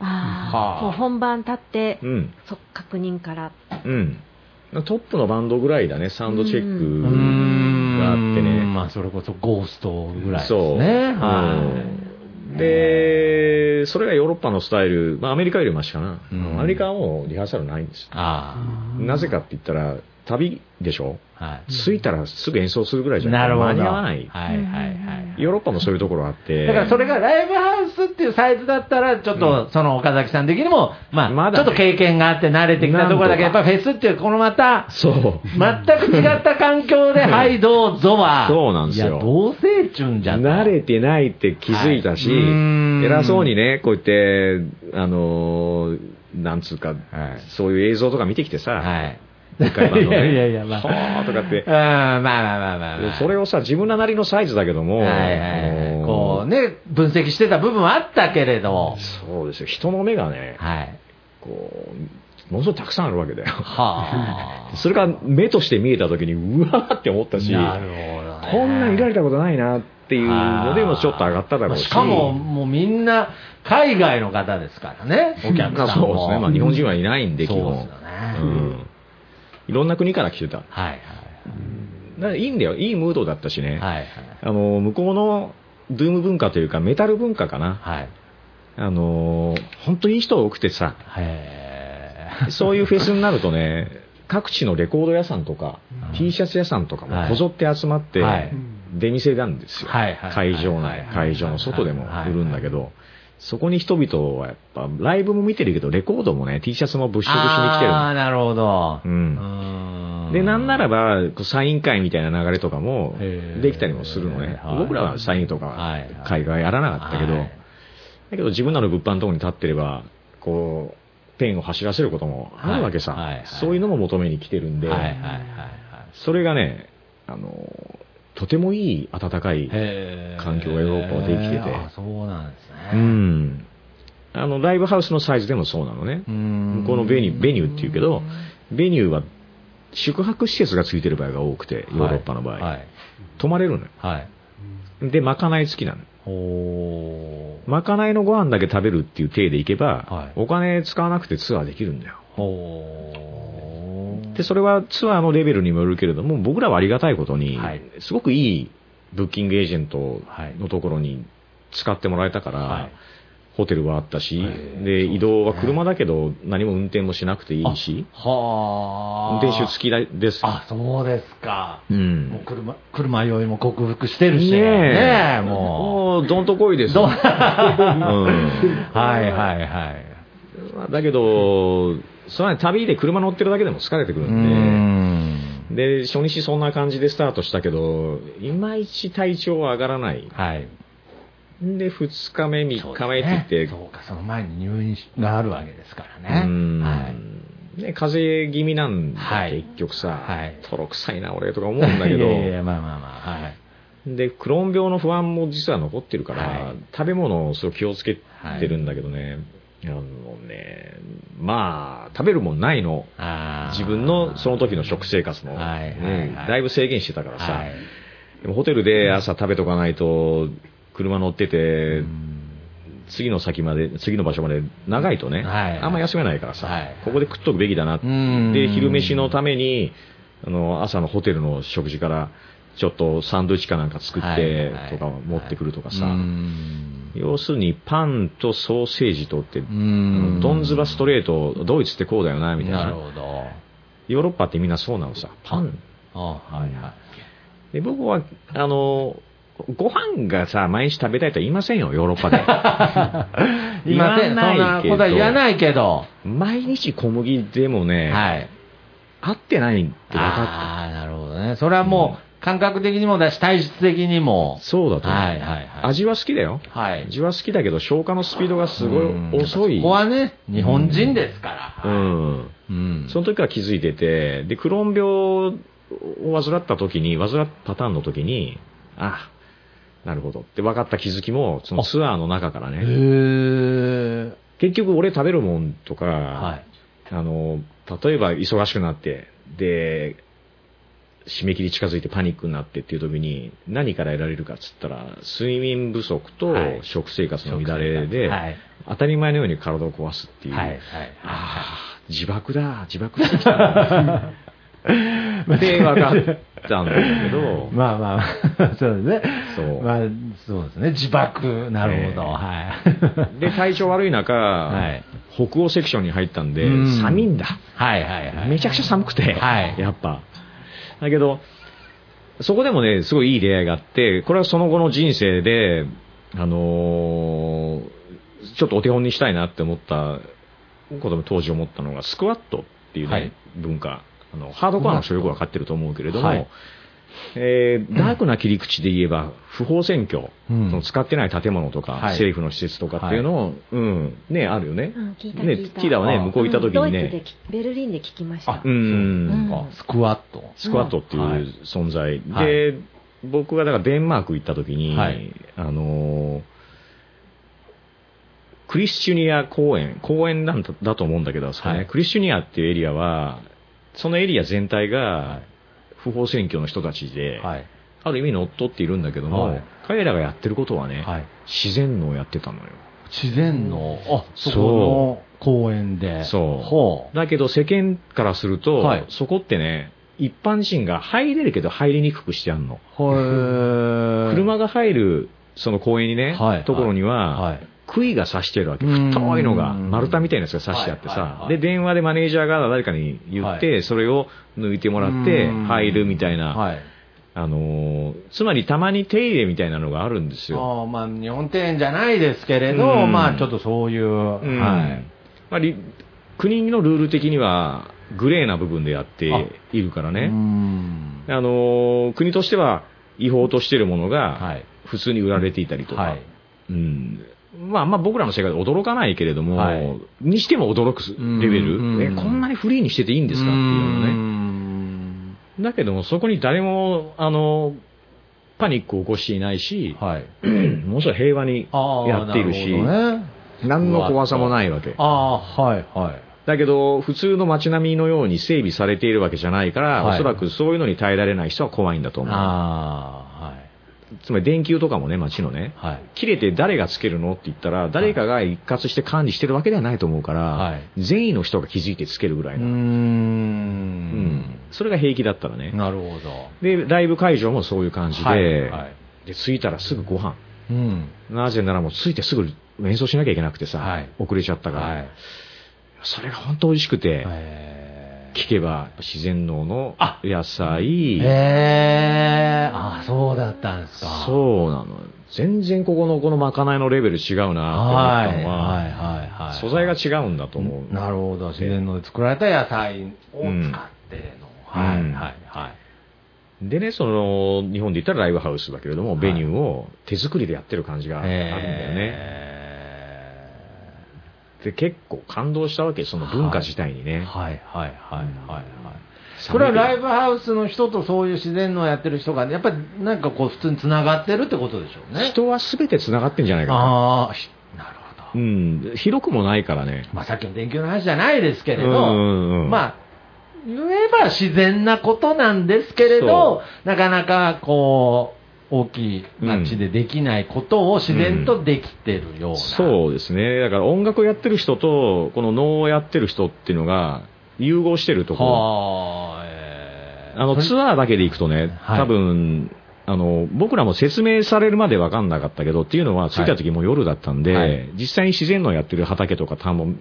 Speaker 7: あ
Speaker 5: はあ
Speaker 7: 本番立って、
Speaker 6: うん。
Speaker 7: そ確認から。
Speaker 6: うん。トップのバンドぐらいだね、サウンドチェック
Speaker 5: ん
Speaker 6: があってね。
Speaker 5: まあ、それこそゴーストぐらいです
Speaker 6: そう。
Speaker 5: ね。は
Speaker 6: うんで、それがヨーロッパのスタイル、まあアメリカよりマシかな。
Speaker 5: うん
Speaker 6: アメリカはもうリハーサルないんです
Speaker 5: い。。あ
Speaker 6: なぜかって言ったら、旅でしょ？
Speaker 5: あ。はい。
Speaker 6: 着いたらすぐ演奏するぐらいじゃ
Speaker 5: なるほど。
Speaker 6: 間に合わない。
Speaker 5: はいはいはい。
Speaker 6: ヨーロッパもそういうところあって。
Speaker 5: だからそれがライブハウスっていうサイズだったら、ちょっとその岡崎さん的にも、まあ、
Speaker 6: まだね
Speaker 5: ちょっと経験があって慣れてきたところだけど、やっぱフェスっていうこのまた、
Speaker 6: そう。
Speaker 5: 全く違った環境で、はい、どうぞは、
Speaker 6: そうなんですよ
Speaker 5: いや、どうせちゅんじゃん。
Speaker 6: 慣れてないって気づいたし、偉そうにね、こうやって、あのーなんつうか、
Speaker 5: はい
Speaker 6: そういう映像とか見てきてさ、
Speaker 5: はい。
Speaker 6: でっかいバンドね
Speaker 5: いやいやいや、まあ。
Speaker 6: はーとかって
Speaker 5: うん、まあまあまあまあまあ。
Speaker 6: それをさ、自分らなりのサイズだけども、
Speaker 5: はいはいはい。
Speaker 6: あのー
Speaker 5: こうね、分析してた部分はあったけれど、
Speaker 6: そうですよ、人の目がね、
Speaker 5: はい。
Speaker 6: こう、ものすごいたくさんあるわけだよ。
Speaker 5: はあ。
Speaker 6: それが目として見えたときに、うわーって思ったし、
Speaker 5: なるほどね。
Speaker 6: こんなんいられたことないなっていうのでもちょっと上がっただろうし。
Speaker 5: しかも、もうみんな、海外の方ですからね、お客
Speaker 6: まあ
Speaker 5: さんも。
Speaker 6: そうですね。まあ日本人はいないんで、基本。
Speaker 5: そうですよね
Speaker 6: うんいろんな国から来てた。だか
Speaker 5: はい
Speaker 6: らいいんだよ。いいムードだったしね。
Speaker 5: はい。はい
Speaker 6: あの、向こうのドゥーム文化というか、メタル文化かな。
Speaker 5: はい。はい。
Speaker 6: あの、本当にいい人多くてさ、
Speaker 5: へ
Speaker 6: そういうフェスになるとね、各地のレコード屋さんとか、
Speaker 5: うん
Speaker 6: T シャツ屋さんとか
Speaker 5: はい
Speaker 6: もこぞって集まって
Speaker 5: はい、
Speaker 6: 出店なんですよ。
Speaker 5: はいはい
Speaker 6: 会場内
Speaker 5: はい、
Speaker 6: 会場の外でも
Speaker 5: はい
Speaker 6: 売るんだけど、そこに人々はやっぱ、ライブも見てるけど、レコードもね、T シャツも物色しに来てるの。
Speaker 5: ああ、なるほど。
Speaker 6: うん。で、なんならば、サイン会みたいな流れとかもできたりもするのね。
Speaker 5: はい。
Speaker 6: 僕らはサインとか
Speaker 5: はい。
Speaker 6: 会がやらなかったけど、
Speaker 5: はい。
Speaker 6: だけど自分らの物販のところに立ってれば、こう、ペンを走らせることもあるわけさ。そういうのも求めに来てるんで。それがね、あの、とてもいい温かい、環境がヨーロッパはできてて
Speaker 5: あそうなんですね。
Speaker 6: うん。あの、ライブハウスのサイズでもそうなのね。向こうのベニュー、ベニューって言うけど、ベニューは宿泊施設がついてる場合が多くて、ヨーロッパの場合。
Speaker 5: はい。
Speaker 6: 泊まれるのよ。
Speaker 5: はい。
Speaker 6: で、まかない付きなの。まかないのご飯だけ食べるっていう体でいけば、
Speaker 5: はい
Speaker 6: お金使わなくてツアーできるんだよ。で、それはツアーのレベルにもよるけれども、僕らはありがたいことに、
Speaker 5: はい
Speaker 6: すごくいいブッキングエージェント
Speaker 5: はい
Speaker 6: のところに使ってもらえたから、
Speaker 5: はい
Speaker 6: ホテルはあったし、
Speaker 5: はい
Speaker 6: で、移動は車だけど何も運転もしなくていいし、
Speaker 5: は
Speaker 6: 運転手付きだです。
Speaker 5: あ、そうですか。
Speaker 6: う。
Speaker 5: もうん車、車酔いも克服してるし。
Speaker 6: ねえ
Speaker 5: ねえもう。
Speaker 6: もう、どんとこいです。
Speaker 5: どん
Speaker 6: うん
Speaker 5: はいはいはい。
Speaker 6: まあだけど、それ旅で車乗ってるだけでも疲れてくる
Speaker 5: うんん。
Speaker 6: で、で、初日そんな感じでスタートしたけど、いまいち体調は上がらない。
Speaker 5: はい。
Speaker 6: で、2日目、3日目って言って、
Speaker 5: そうか、その前に入院があるわけですからね。
Speaker 6: うん
Speaker 5: はい。
Speaker 6: ね、風邪気味なんだ、
Speaker 5: はい
Speaker 6: 結局さ、
Speaker 5: はい
Speaker 6: とろくさいな、俺とか思うんだけど、
Speaker 5: いやいや、まあまあまあ、はい。
Speaker 6: で、クローン病の不安も実は残ってるから、
Speaker 5: はい
Speaker 6: 食べ物をすごい気をつけてるんだけどね、あのね、まあ、食べるもんないの。自分のその時の食生活も、
Speaker 5: はいはいはい。
Speaker 6: ねだいぶ制限してたからさ、
Speaker 5: はい。
Speaker 6: でもホテルで朝食べとかないと、車乗ってて、
Speaker 5: うん。
Speaker 6: 次の先まで、次の場所まで長いとね、
Speaker 5: はい
Speaker 6: あんま休めないからさ、
Speaker 5: はい
Speaker 6: ここで食っとくべきだなで、昼飯のために、あの、朝のホテルの食事から、ちょっとサンドイッチかなんか作っ
Speaker 5: はい
Speaker 6: て
Speaker 5: はい
Speaker 6: とか持ってくるとかさ、
Speaker 5: うん
Speaker 6: 要するにパンとソーセージとって、
Speaker 5: うん
Speaker 6: ドンズバストレート、ドイツってこうだよな、みたいな。
Speaker 5: なるほど。
Speaker 6: ヨーロッパってみんなそうなのさ、パン。
Speaker 5: あはいはい。
Speaker 6: で僕は、あの、ご飯がさ、毎日食べたいとは言いませんよ、ヨーロッパで。
Speaker 5: 言いません。そんなことは言わないけど。
Speaker 6: 毎日小麦でもね、
Speaker 5: はい。
Speaker 6: 合ってないって分か
Speaker 5: ああ、なるほどね。それはもう、感覚的にもだし、体質的にも
Speaker 6: っ。そうだと思う。
Speaker 5: はいはいはい。
Speaker 6: 味は好きだよ。
Speaker 5: はい。
Speaker 6: 味は好きだけど、消化のスピードがすご
Speaker 5: うん
Speaker 6: い遅い。
Speaker 5: ここはね、日本人ですから。
Speaker 6: うん。
Speaker 5: うん。
Speaker 6: その時から気づいてて、で、クローン病を患った時に、患ったパターンの時に、あ、なるほどって分かった気づきも、そのツアーの中から
Speaker 5: へ
Speaker 6: ね、
Speaker 5: ー。
Speaker 6: 結局俺食べるもんとか、
Speaker 5: はい。
Speaker 6: あの、例えば忙しくなって、で、締め切り近づいてパニックになってっていう時に何から得られるかっつったら、睡眠不足と
Speaker 5: はい
Speaker 6: 食生活の乱れで、
Speaker 5: はい。
Speaker 6: 当たり前のように体を壊すっていう、
Speaker 5: はい。はい。
Speaker 6: ああ、自爆だ、自爆してきた。で、分かったんだけど、
Speaker 5: まあまあ、そうですね。
Speaker 6: そう
Speaker 5: まあ、そうですね。自爆。なるほど。
Speaker 6: ええ
Speaker 5: はい。
Speaker 6: で、体調悪い中、
Speaker 5: はい
Speaker 6: 北欧セクションに入ったんで
Speaker 5: うん、
Speaker 6: 寒いんだ。
Speaker 5: はいはいはい。
Speaker 6: めちゃくちゃ寒くて、
Speaker 5: はい
Speaker 6: やっぱ。だけど、そこでもね、すごいいい出会いがあって、これはその後の人生で、あのーちょっとお手本にしたいなって思ったことも当時思ったのが、スクワットっていうね、
Speaker 5: はい
Speaker 6: 文化。あの、ハードコアの人よくわかってると思うけれども、
Speaker 5: はい
Speaker 6: えーダークな切り口で言えば、不法占拠、
Speaker 5: うん。
Speaker 6: その使ってない建物とか、
Speaker 5: はい。
Speaker 6: 政府の施設とかっていうのを、うん、ね、あるよね。
Speaker 7: うん聞いた
Speaker 6: ね
Speaker 7: 聞いた。
Speaker 6: ティダはね、
Speaker 5: あ
Speaker 6: 向こう行った時に
Speaker 7: ドイツで
Speaker 6: ね、
Speaker 7: きベルリンで聞きました。
Speaker 5: あ
Speaker 6: うん、
Speaker 5: スクワット。
Speaker 6: スクワットっていう
Speaker 5: はい
Speaker 6: 存在。
Speaker 5: はい。
Speaker 6: で、僕がだからデンマーク行った時に、
Speaker 5: はい。
Speaker 6: あのークリスチュニア公園、公園なんだだと思うんだけど、ね。
Speaker 5: はい。
Speaker 6: クリスチュニアっていうエリアは、そのエリア全体が不法占拠の人たちで、
Speaker 5: はい。
Speaker 6: ある意味乗っ取っているんだけども、
Speaker 5: はい
Speaker 6: 彼らがやってることはね、
Speaker 5: はい。
Speaker 6: 自然のをやってたのよ。
Speaker 5: 自然の、あ、そこの公園で。
Speaker 6: そう
Speaker 5: ほう。
Speaker 6: だけど世間からすると、
Speaker 5: はい
Speaker 6: そこってね、一般人が入れるけど入りにくくしてあんの。
Speaker 5: はい。
Speaker 6: 車が入るその公園にね、
Speaker 5: はい
Speaker 6: ところには、
Speaker 5: はい。
Speaker 6: 杭が刺してるわけ。
Speaker 5: うん
Speaker 6: 太いのが、丸太みたいなやつが刺してあってさ、
Speaker 5: はいはいはい
Speaker 6: で、電話でマネージャーが誰かに言って、
Speaker 5: は
Speaker 6: それを抜いてもらって
Speaker 5: うん。
Speaker 6: 入るみたいな、
Speaker 5: はい。
Speaker 6: あのーつまりたまに手入れみたいなのがあるんですよ。
Speaker 5: ああまあ、日本庭園じゃないですけれど、
Speaker 6: うん。
Speaker 5: まあ、ちょっとそういう、
Speaker 6: うん。
Speaker 5: はい。
Speaker 6: まあり国のルール的にはグレーな部分でやって
Speaker 5: あ。
Speaker 6: いるから
Speaker 5: う
Speaker 6: ね、
Speaker 5: ん。
Speaker 6: あのー国としては違法としてるもの
Speaker 5: は
Speaker 6: が
Speaker 5: い。
Speaker 6: 普通に売られていたりとか、
Speaker 5: はい。
Speaker 6: うんまあまあ僕らの世界で驚かないけれども、
Speaker 5: はい
Speaker 6: にしても驚くレベル、
Speaker 5: うん
Speaker 6: えこんなにフリーにしてていいんですか？っていうのね。
Speaker 5: ね。
Speaker 6: だけどもそこに誰も、あの、パニックを起こしていないし、
Speaker 5: はい。
Speaker 6: ものすごい平和にやっているし、
Speaker 5: なるね。
Speaker 6: 何の怖さもないわけ。
Speaker 5: ああ、はい、はい。
Speaker 6: だけど、普通の街並みのように整備されているわけじゃないから、
Speaker 5: はい
Speaker 6: おそらくそういうのに耐えられない人は怖いんだと思う。つまり電球とかもね、街のね、
Speaker 5: はい。
Speaker 6: 切れて誰がつけるのって言ったら、誰かが一括して管理してるわけではないと思うから、
Speaker 5: はい
Speaker 6: 善意の人が気づいてつけるぐらいうな。
Speaker 5: ーん
Speaker 6: うん。それが平気だったらね。
Speaker 5: なるほど。
Speaker 6: で、ライブ会場もそういう感じで、
Speaker 5: はいはい
Speaker 6: で、着いたらすぐご飯。
Speaker 5: うん。
Speaker 6: なぜならもう着いてすぐ演奏しなきゃいけなくてさ、
Speaker 5: はい
Speaker 6: 遅れちゃったから、
Speaker 5: はい。
Speaker 6: それが本当美味しくて、
Speaker 5: へ
Speaker 6: 聞けば自然農の
Speaker 5: あ
Speaker 6: 野菜、
Speaker 5: え。へえ。あ、そうだったんですか。う。
Speaker 6: そうなの。全然ここのこのまかないのレベル違うなって思
Speaker 5: はい。はい、
Speaker 6: ったのは、
Speaker 5: はい、はい。
Speaker 6: 素材が違うんだと思う。
Speaker 5: なるほど。自然ので作られた野菜を使っての。はい、
Speaker 6: うん
Speaker 5: はい、はい。
Speaker 6: でね、その、日本で言ったらライブハウスだけれども、
Speaker 5: はい
Speaker 6: ベニューを手作りでやってる感じがあるんだよね。
Speaker 5: へ
Speaker 6: で、結構感動したわけ、その文化自体に
Speaker 5: ー
Speaker 6: ね。
Speaker 5: はい、はい、はい、はい。はいこれはライブハウスの人とそういう自然のやってる人が、やっぱりなんかこう普通に繋がってるってことでしょうね。
Speaker 6: 人は全て繋がってんじゃないかな。
Speaker 5: ああ、ひなるほど。
Speaker 6: うん。広くもないからね。
Speaker 5: まあさっきの電球の話じゃないですけれど、
Speaker 6: うんうんうん
Speaker 5: まあ、言えば自然なことなんですけれど、なかなかこう、大きい街でできないことを自然とできてるような。
Speaker 6: そうですね。だから音楽をやってる人と、この能をやってる人っていうのが、融合してるところ。
Speaker 5: はあ、えー
Speaker 6: あの、ツアーだけで行くとね、
Speaker 5: はい。
Speaker 6: 多分、あの、僕らも説明されるまで分かんなかったけど、っていうのは、着いた時もう夜だったんで、
Speaker 5: はい。
Speaker 6: 実際に自然のやってる畑とか田んぼ、見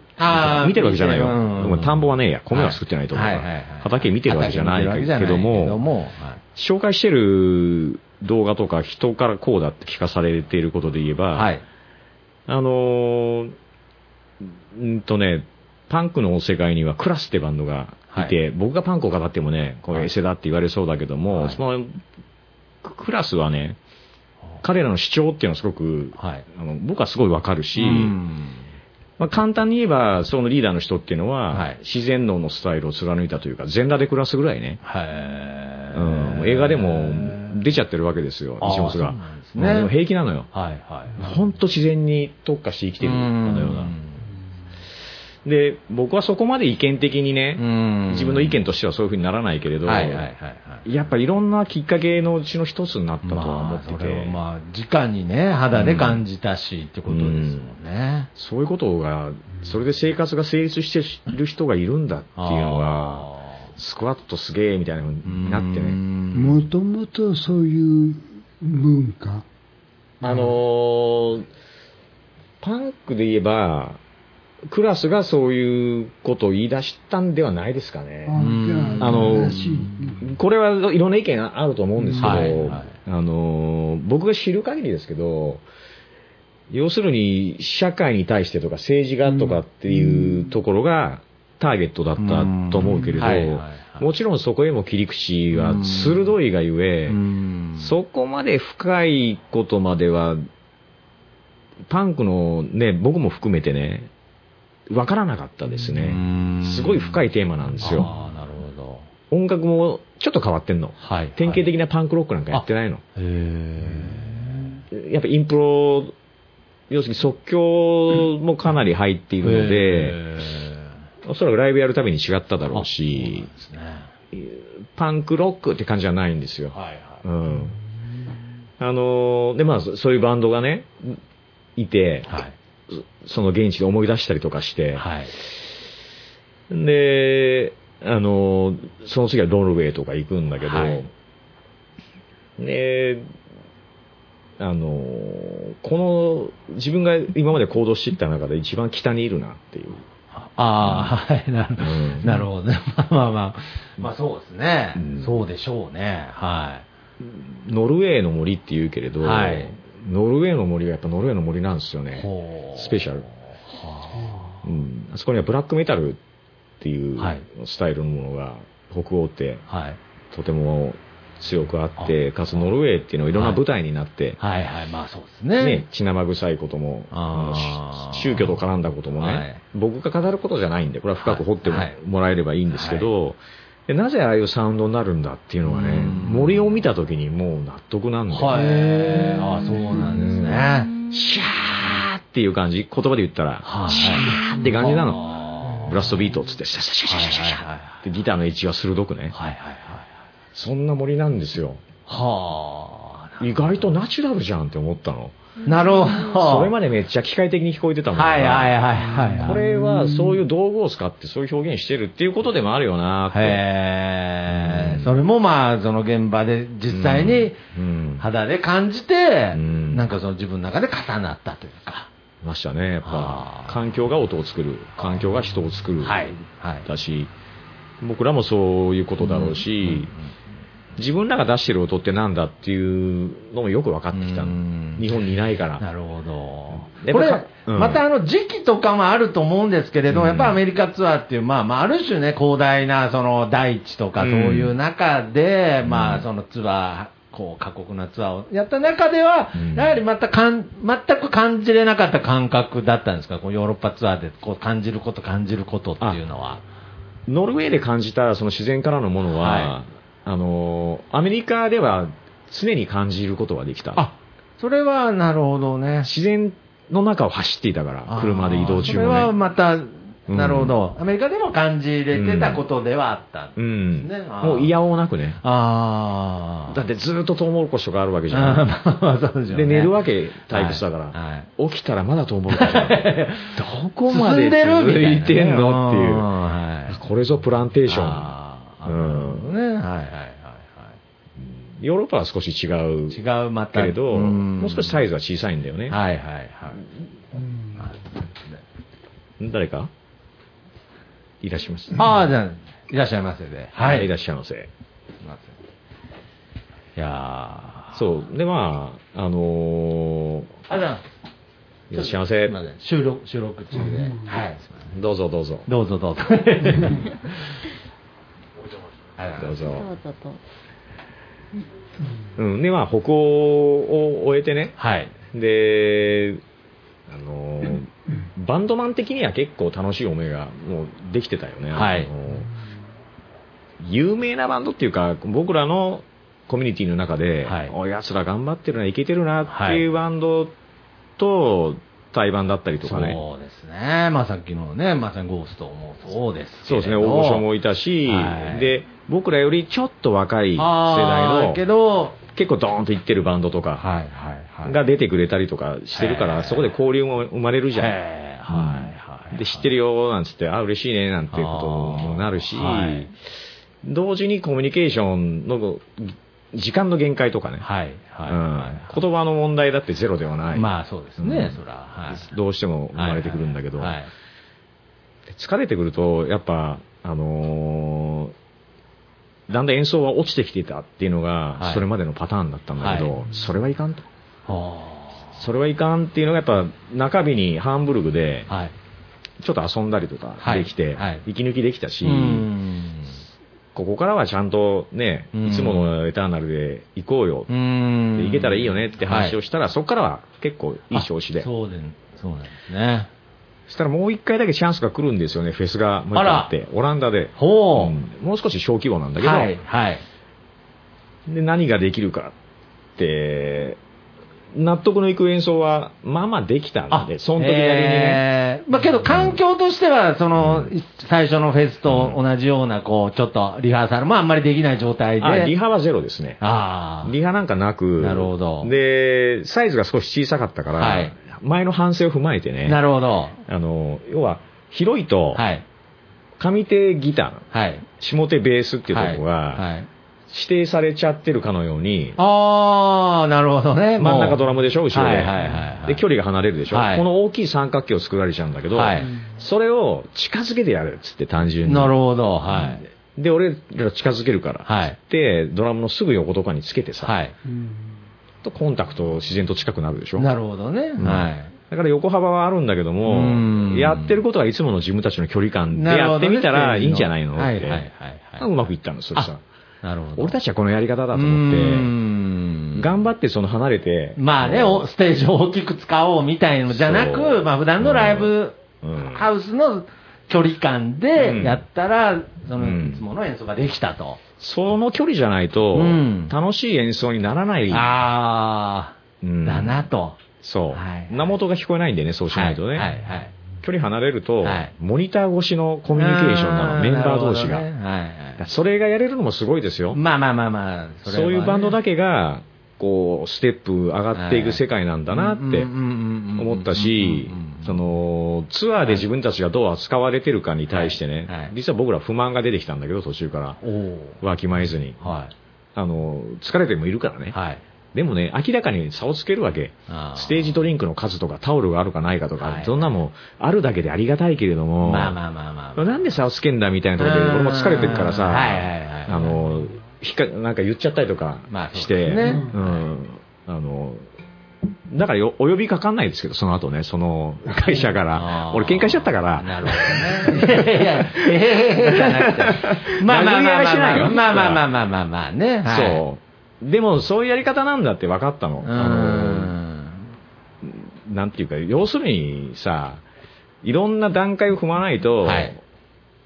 Speaker 6: てるわけじゃないよ。
Speaker 5: うん
Speaker 6: 田んぼはねえや、米は作ってないとから、
Speaker 5: はいはいはい
Speaker 6: 畑見てるわけじゃない
Speaker 5: 畑見てるわけじゃないけど
Speaker 6: も、
Speaker 5: もはい。
Speaker 6: 紹介してる動画とか人からこうだって聞かされていることで言えば、
Speaker 5: はい。
Speaker 6: あのーうんとね、パンクの世界にはクラスってバンドがい。て、僕がパンクを語ってもね、これエセだって言われそうだけども、
Speaker 5: はい。
Speaker 6: そのクラスはね、彼らの主張っていうのはすごく、
Speaker 5: はい。
Speaker 6: あの僕はすごいわかるし、
Speaker 5: うん。
Speaker 6: まあ、簡単に言えば、そのリーダーの人っていうのは、
Speaker 5: はい。
Speaker 6: 自然農のスタイルを貫いたというか、全裸で暮らすぐらいね、
Speaker 5: はい。
Speaker 6: うん、映画でも出ちゃってるわけですよ、
Speaker 5: あー
Speaker 6: 石本が。
Speaker 5: ね
Speaker 6: うん平気なのよ。
Speaker 5: はいはい。
Speaker 6: 本当自然に特化して生きてるかのような。で、僕はそこまで意見的にね、
Speaker 5: うん
Speaker 6: 自分の意見としてはそういうふうにならないけれど、
Speaker 5: はいはいはいはい。
Speaker 6: やっぱいろんなきっかけのうちの一つになったとは思ってて、
Speaker 5: まあ、直にね、肌で感じたし、ってことですもんね。
Speaker 6: そういうことが、それで生活が成立している人がいるんだっていうのが、
Speaker 5: あ
Speaker 6: スクワットすげえみたいなの
Speaker 5: ー
Speaker 6: になってね。
Speaker 4: もともとそういう文化？
Speaker 6: あのーパンクで言えば、クラスがそういうことを言い出したんではないですかね。
Speaker 4: あ
Speaker 6: のこれはいろんな意見あると思うんですけど、
Speaker 5: はいはい
Speaker 6: あの僕が知る限りですけど、要するに社会に対してとか政治がとかっていうところがターゲットだったと思うけれど、
Speaker 5: はいはいはい
Speaker 6: もちろんそこへも切り口は鋭いがゆえ、
Speaker 5: うん
Speaker 6: そこまで深いことまでは、パンクのね、僕も含めてね、わからなかったですね。すごい深いテーマなんですよ。音楽もちょっと変わってんの。
Speaker 5: はい。
Speaker 6: 典型的なパンクロックなんかやってないの。
Speaker 5: へ
Speaker 6: やっぱインプロ、要するに即興もかなり入ってい
Speaker 5: え。
Speaker 6: るので、
Speaker 5: へ
Speaker 6: おそらくライブやるたびに違っただ
Speaker 5: ー
Speaker 6: ろうし、
Speaker 5: うなん
Speaker 6: パンクロックって感じじゃないんですよ。
Speaker 5: はいはい。
Speaker 6: うん。あのーで、まあ、そそういうバンドがね、いて、
Speaker 5: はい。
Speaker 6: その現地で思い出したりとかして、
Speaker 5: はい。
Speaker 6: で、あの、その次はドルウェイとか行くんだけど、
Speaker 5: はい
Speaker 6: で、あの、この、自分が今まで行動してきた中で一番北にいるなっていう。
Speaker 5: ああ、はい。なる
Speaker 6: うん
Speaker 5: なるほどね。まあまあまあ。まあそうですね
Speaker 6: うん。
Speaker 5: そうでしょうね。は
Speaker 6: ノルウェーの森って言うけれど、
Speaker 5: はい
Speaker 6: ノルウェーの森はやっぱノルウェーの森なんですよ
Speaker 5: い。
Speaker 6: ね。スペシャル。
Speaker 5: は
Speaker 6: うん、あそこにはブラックメタルっていう
Speaker 5: はい
Speaker 6: スタイルのものが北欧って
Speaker 5: あはい。
Speaker 6: とても強くあって、かつノルウェーっていうのはいろんな舞台になって、
Speaker 5: はいはい。まあそうですね。
Speaker 6: ね、血生臭いことも、宗教と絡んだこともね、
Speaker 5: はい
Speaker 6: 僕が語ることじゃないんで、これは深く掘っても,、
Speaker 5: はい
Speaker 6: らえればいいんですけど、でなぜああいうサウンドになるんだっていうのがね、
Speaker 5: うん
Speaker 6: 森を見た時にもう納得なんで、
Speaker 5: はい。ああ、そうなんですね。
Speaker 6: シャーっっていう感じ、言葉で言ったら、
Speaker 5: はい
Speaker 6: シャーって感じなの。
Speaker 5: の
Speaker 6: ブラストビートっつって、シャシャシャシャシャシャってギターの位置が鋭くね。
Speaker 5: はいはいはい。
Speaker 6: そんな森なんですよ。
Speaker 5: はあ。
Speaker 6: 意外とナチュラルじゃんって思ったの。
Speaker 5: なるほど。
Speaker 6: それまでめっちゃ機械的に聞こえてたもんな
Speaker 5: はいはいはいはいはい。
Speaker 6: これはそういう道具を使ってそういう表現してるっていうことでもあるよなって。
Speaker 5: へえ、
Speaker 6: うん
Speaker 5: それもまあ、その現場で実際に
Speaker 6: うん
Speaker 5: 肌で感じて、
Speaker 6: うん
Speaker 5: なんかその自分の中で重なったというか。
Speaker 6: ましたね。やっ
Speaker 5: はあ
Speaker 6: ぱ、環境が音を作る。環境が人を作る。
Speaker 5: はい。はい。
Speaker 6: だし、僕らもそういうことだろうし、自分らが出してる音ってなんだっていうのもよく分かってきた日本にいないから。
Speaker 5: なるほど。これ
Speaker 6: か、うん。
Speaker 5: またあの時期とかもあると思うんですけれども、
Speaker 6: うん。
Speaker 5: やっぱアメリカツアーっていう、まあ、まあ、ある種ね、広大なその大地とか
Speaker 6: うん。
Speaker 5: そういう中で、
Speaker 6: うん。
Speaker 5: まあ、そのツアー、こう、過酷なツアーをやった中では、
Speaker 6: うん。
Speaker 5: やはりまたかん、全く感じれなかった感覚だったんですか、こうヨーロッパツアーでこう感じること、感じることっていうのは。
Speaker 6: ノルウェーで感じたその自然からのものは、
Speaker 5: は
Speaker 6: あの、アメリカでは常に感じることができた。
Speaker 5: あ、それはなるほどね。
Speaker 6: 自然の中を走っていたから、車で移動中
Speaker 5: それは
Speaker 6: もね。
Speaker 5: また、
Speaker 6: ん
Speaker 5: なるほど、アメリカでも感じれてたことではあった。
Speaker 6: うん。
Speaker 5: ねあー
Speaker 6: もう嫌おうなくね。
Speaker 5: ああ。
Speaker 6: だってずっとトウモロコシとかあるわけじゃ
Speaker 5: あー
Speaker 6: ん。
Speaker 5: まあまあそうでね
Speaker 6: で、寝るわけタイプスだから、
Speaker 5: はい
Speaker 6: 起きたらまだトウモロコシだ どこまで続いてんのっていう。
Speaker 5: うんはい
Speaker 6: これぞプランテーション。うん
Speaker 5: ね。はいはいはい
Speaker 6: ヨーロッパは少し違う
Speaker 5: はい。違う、また。
Speaker 6: けれど、
Speaker 5: ん
Speaker 6: もう少しサイズは小さいんだよね。
Speaker 5: はいはいはい。
Speaker 6: 誰か？いらっしゃいます？
Speaker 5: ああ、じゃあ、いらっしゃいませで。はい。
Speaker 6: いらっしゃいませ。
Speaker 5: すいやー
Speaker 6: そう。で、まあ、あの
Speaker 5: あじゃあ
Speaker 6: ーいらっしゃいませ
Speaker 5: すい。ません収録、収録中で。はい。すいません
Speaker 6: どうぞどうぞ。
Speaker 5: どうぞどうぞ。はい
Speaker 6: どうぞ。
Speaker 7: どうぞどうぞ。
Speaker 6: うん。で、まあ、歩行を終えてね。
Speaker 5: はい。
Speaker 6: で、あのーバンドマン的には結構楽しい思いがもうできてたよね。
Speaker 5: はい
Speaker 6: あのー有名なバンドっていうか、僕らのコミュニティの中で、
Speaker 5: はい
Speaker 6: お奴ら頑張ってるな、いけてるなっていうバンドと対バンだったりとかね。
Speaker 5: そうですね。まあさっきのね、まさにゴーストもそうですけれど。
Speaker 6: そうですね、大御所もいたし、
Speaker 5: はい
Speaker 6: で、僕らよりちょっと若い世代の、
Speaker 5: けど、
Speaker 6: 結構ドーンといってるバンドとか。が出てくれたりとかしてるから、そこで交流も生まれるじゃん。
Speaker 5: はいはい。
Speaker 6: で、知ってるよ、なんつって、あ、嬉しいね、なんていうこともなるし、同時にコミュニケーションの時間の限界とかね、
Speaker 5: はいはい。
Speaker 6: 言葉の問題だってゼロではない。
Speaker 5: まあそうですね、
Speaker 6: うん
Speaker 5: そら。はい。
Speaker 6: どうしても生まれてくるんだけど、
Speaker 5: はい
Speaker 6: 疲れてくると、やっぱ、あのーだんだん演奏は落ちてきてたっていうのが、
Speaker 5: はい。
Speaker 6: それまでのパターンだったんだけど、
Speaker 5: はい。
Speaker 6: それはいかんと。
Speaker 5: は
Speaker 6: それはいかんっていうのがやっぱ中日にハンブルグで。ちょっと遊んだりとかできて、息抜きできたし、
Speaker 5: うん。
Speaker 6: ここからはちゃんとね、
Speaker 5: うん。
Speaker 6: いつものエターナルで行こうよ、
Speaker 5: うん。
Speaker 6: で行けたらいいよねって話をしたら、そこからは結構いい調子で。
Speaker 5: あそうでそうなんですね。
Speaker 6: そしたらもう一回だけチャンスが来るんですよね、フェスがもう一回あって、オランダで。
Speaker 5: ほう。
Speaker 6: うんもう少し小規模なんだけど、
Speaker 5: はいはい。
Speaker 6: で何ができるかって、納得のいく演奏は、まあまあできたんで、その時なりにね。
Speaker 5: えーまあけど環境としては、その、最初のフェスと同じような、こう、ちょっとリハーサルもあんまりできない状態で。
Speaker 6: あリハはゼロですね。
Speaker 5: あー
Speaker 6: リハなんかなく、
Speaker 5: なるほど
Speaker 6: で、サイズが少し小さかったから、
Speaker 5: はい
Speaker 6: 前の反省を踏まえてね、
Speaker 5: なるほど。
Speaker 6: あの、要は、広いと、
Speaker 5: はい。
Speaker 6: 上手ギター、
Speaker 5: はい。
Speaker 6: 下手ベースっていうところが、
Speaker 5: はいはい
Speaker 6: 指定されちゃってるかのように、
Speaker 5: あー、なるほどね。
Speaker 6: 真ん中ドラ
Speaker 5: ム
Speaker 6: ムでしょ、後ろで。
Speaker 5: はいはいはいはい
Speaker 6: で、距離が離れるでしょ。
Speaker 5: はい
Speaker 6: この大きい三角形を作られちゃうんだけど、
Speaker 5: はい
Speaker 6: それを近づけてやるっつって単純に。
Speaker 5: なるほど。はい。
Speaker 6: で、俺ら近づけるから。
Speaker 5: はい。
Speaker 6: で、ドラムのすぐ横とかにつけてさ、
Speaker 5: はい。
Speaker 6: とコンタクト自然と近くなるでしょ。
Speaker 5: なるほどね。
Speaker 6: うん
Speaker 5: はい。
Speaker 6: だから横幅はあるんだけど
Speaker 5: う
Speaker 6: も
Speaker 5: ん、
Speaker 6: やってることはいつもの自分たちの距離感でやってみたらいいんじゃないのって。
Speaker 5: はいはいはいはいう
Speaker 6: まくいったの、それさ。
Speaker 5: なるほど。
Speaker 6: 俺たちはこのやり方だと
Speaker 5: う
Speaker 6: 思
Speaker 5: ー
Speaker 6: って、
Speaker 5: ん
Speaker 6: 頑張ってその離れて、
Speaker 5: まあね、おステージを大きく使おうみたいのじゃな
Speaker 6: そう
Speaker 5: く、まあ普段のライブ
Speaker 6: うん
Speaker 5: ハウスの距離感でやったら、その
Speaker 6: うん
Speaker 5: いつもの演奏ができたと。
Speaker 6: その距離じゃないと
Speaker 5: うん、
Speaker 6: 楽しい演奏にならない。
Speaker 5: あ
Speaker 6: うん
Speaker 5: あ、だなと。
Speaker 6: そう、
Speaker 5: はい
Speaker 6: 名元が聞こえないんでね、そうしないとね。
Speaker 5: はい、はい、はい。
Speaker 6: 距離離れると、
Speaker 5: はい
Speaker 6: モニター越しのコミュニケーションなの、メンバー同士が。
Speaker 5: なるほどねはい、はい。
Speaker 6: それがやれるのもすごいですよ。
Speaker 5: まあまあまあまあ、れはね
Speaker 6: そういうバンドだけが、こう、ステップ上がっていく世界なんだなって思ったし、その、ツアーで自分たちがどう扱われてるかに対してね、
Speaker 5: はいはい
Speaker 6: 実は僕ら不満が出てきたんだけど、途中から。
Speaker 5: おお
Speaker 6: わきまえずに。
Speaker 5: は
Speaker 6: あの、疲れてもいるからね
Speaker 5: い。。はい。
Speaker 6: でもね、明らかに差をつけるわけ。
Speaker 5: あ
Speaker 6: ステージドリンクの数とかタオルがあるかないかとか、
Speaker 5: はい
Speaker 6: そんなもんあるだけでありがたいけれども、
Speaker 5: まあまあまあまあ。
Speaker 6: なんで差をつけんだみたいなところで、俺も疲れてるからさ、あの、ひか、なんか言っちゃったりとかして、
Speaker 5: ですね
Speaker 6: うん、あの、だからよお呼びかかんないですけど、その後ね、その会社か
Speaker 5: あ
Speaker 6: ら。
Speaker 5: ー
Speaker 6: 俺喧嘩しちゃったから。
Speaker 5: なるほどね。いやええじゃなくて。まあまあまあまあまあまあまあまあまあね。はい
Speaker 6: そう。でも、そういうやり方なんだって分かったの。
Speaker 5: う
Speaker 6: あの、
Speaker 5: ん。
Speaker 6: なんていうか、要するにさ、いろんな段階を踏まないと、
Speaker 5: はい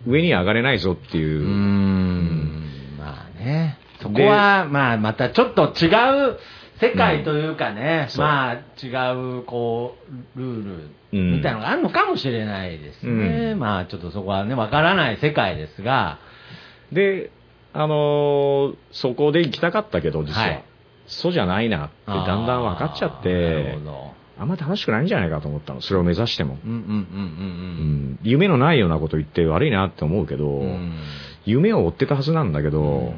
Speaker 6: 上に上がれないぞっていうう。
Speaker 5: ーん。まあね。そこは、まあまたちょっと違う世界というかね、まあ違う、こう、ルール
Speaker 6: うん
Speaker 5: みたいなのがあるのかもしれないですね。
Speaker 6: うん
Speaker 5: まあちょっとそこはね、わからない世界ですが、
Speaker 6: で、あのーそこで行きたかったけど、実は。
Speaker 5: はい。
Speaker 6: そうじゃないなってだんだん分かっちゃって。あんま楽しくないんじゃないかと思ったの、それを目指しても。
Speaker 5: うんうんうん
Speaker 6: う
Speaker 5: うん。
Speaker 6: ん、夢のないようなこと言って悪いなって思うけど、
Speaker 5: うん。うん
Speaker 6: 夢を追ってたはずなんだけど、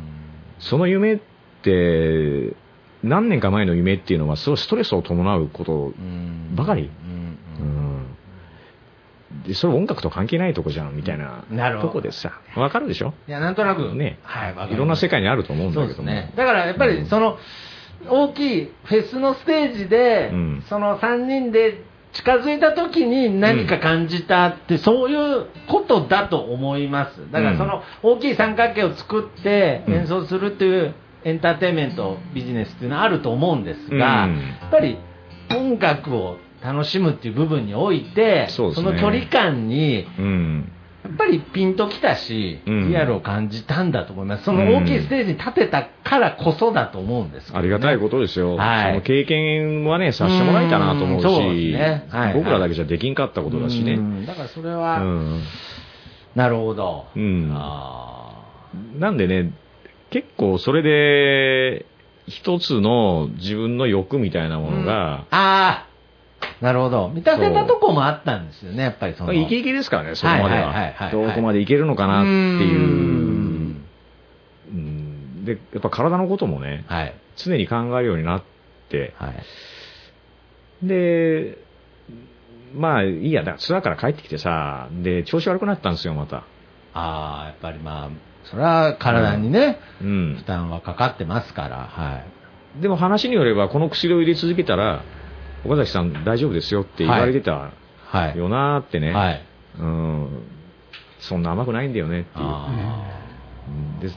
Speaker 6: その夢って、何年か前の夢っていうのは、すごいストレスを伴うこと
Speaker 5: うん。
Speaker 6: ばかり
Speaker 5: うんうん。
Speaker 6: うんで、それ音楽と関係ないとこじゃん、みたいな
Speaker 5: なるほど。
Speaker 6: とこでさ、わかるでしょ？
Speaker 5: いや、なんとなく、
Speaker 6: ね。
Speaker 5: はい、
Speaker 6: いろんな世界にあると思うん
Speaker 5: そ
Speaker 6: だけど
Speaker 5: ね。だからやっぱり、その、大きいフェスのステージで、
Speaker 6: うん。
Speaker 5: その3人で近づいた時に何か感じたって、そういうことだと思います。だからその大きい三角形を作って
Speaker 6: うん。
Speaker 5: 演奏するっていうエンターテインメント、ビジネスっていうのはあると思うんですが、
Speaker 6: うん。
Speaker 5: やっぱり音楽を楽しむっていう部分において、
Speaker 6: そね
Speaker 5: の距離感に
Speaker 6: うん。
Speaker 5: やっぱりピンときたし、
Speaker 6: うん
Speaker 5: リアルを感じたんだと思います。その大きいステージに立てたからこそだと思うんですね
Speaker 6: ありがたいことですよ。
Speaker 5: はい
Speaker 6: その経験はね、させてもらえたなと思うし、
Speaker 5: うんそうですねはい
Speaker 6: 僕らだけじゃできんかったことだしね。
Speaker 5: うんだからそれ
Speaker 6: う
Speaker 5: は、
Speaker 6: ん。
Speaker 5: なるほど。
Speaker 6: うん
Speaker 5: あ
Speaker 6: なんでね、結構それで、一つの自分の欲みたいなものが、
Speaker 5: あーなるほど。満たせたとこもあったんですよね、やっぱりその。
Speaker 6: イケイケですからね、そこまで
Speaker 5: は
Speaker 6: どこまでいけるのかなっていうう。
Speaker 5: ん
Speaker 6: うんで、やっぱ体のこともね、
Speaker 5: はい。
Speaker 6: 常に考えるようになって、
Speaker 5: はい。
Speaker 6: で、まあいいや、だからツアーから帰ってきてさ、で、調子悪くなったんですよ、また。
Speaker 5: ああ、やっぱりまあ、それは体にね、
Speaker 6: うん
Speaker 5: 負。担はかかってますから、はい。
Speaker 6: でも話によれば、この薬を入れ続けたら、岡崎さん大丈夫ですよって言われてた
Speaker 5: はい。
Speaker 6: よなーってね。
Speaker 5: はい。
Speaker 6: うん。そんな甘くないんだよねっていう。で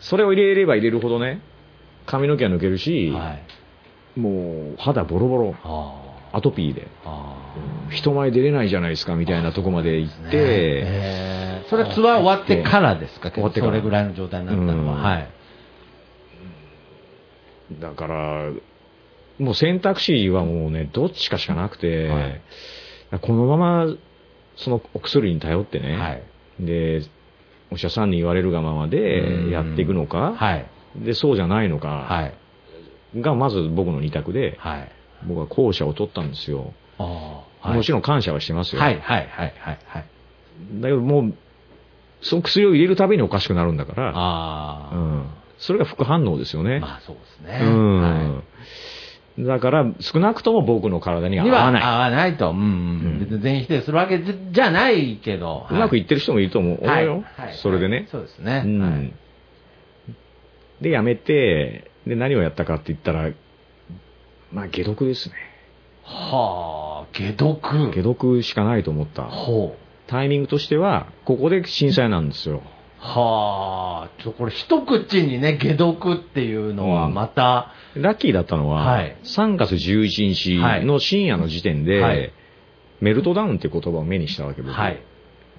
Speaker 6: それを入れれば入れるほどね、髪の毛は抜ける
Speaker 5: ー
Speaker 6: し、
Speaker 5: はい。
Speaker 6: もう肌ボロボロ、
Speaker 5: あ
Speaker 6: アトピーで、
Speaker 5: ーあー。
Speaker 6: 人前出れないじゃないですかみたいなとこまで行って、
Speaker 5: へーそれはツアー終わってからですか？
Speaker 6: 終わってから
Speaker 5: それぐらいの状態になったのは。
Speaker 6: うん
Speaker 5: はい。
Speaker 6: だから、もう選択肢はもうね、どっちかしかなくて、
Speaker 5: はい
Speaker 6: このまま、そのお薬に頼ってね、
Speaker 5: はい。
Speaker 6: で、お医者さんに言われるがままでやっていくのか、
Speaker 5: はい。
Speaker 6: で、そうじゃないのか、
Speaker 5: はい。
Speaker 6: がまず僕の二択で、
Speaker 5: はい。
Speaker 6: 僕は後者を取ったんですよ。もちろん感謝はしてますよ。
Speaker 5: はい、はい、はい、はい。はい。
Speaker 6: だけどもう、その薬を入れるたびにおかしくなるんだから、
Speaker 5: ああ。
Speaker 6: うん、それが副反応ですよね。
Speaker 5: まあそうですね。
Speaker 6: うん
Speaker 5: は
Speaker 6: だから、少なくとも僕の体に
Speaker 5: い。
Speaker 6: は合わない。
Speaker 5: 合わないと。うん。
Speaker 6: ん
Speaker 5: 別に全否定するわけじじゃないけど。
Speaker 6: うまくい
Speaker 5: っ
Speaker 6: ってる人もいると思う、よ、それでね。
Speaker 5: そうですね。
Speaker 6: うん
Speaker 5: はい
Speaker 6: で、やめて、で、何をやったかって言ったら、まあ、解毒ですね。
Speaker 5: はあ、解毒。
Speaker 6: 解毒しかないと思った。
Speaker 5: ほう。
Speaker 6: タイミングとしては、ここで震災なんですよ。
Speaker 5: はあ、ちょ、これ一口にね、解毒っていうのはまた、
Speaker 6: ラッキーだったのは、
Speaker 5: はい
Speaker 6: 3月11日の深夜の時点で、
Speaker 5: はい
Speaker 6: メルトダウンっていう言葉を目にしたわけ僕、
Speaker 5: はい。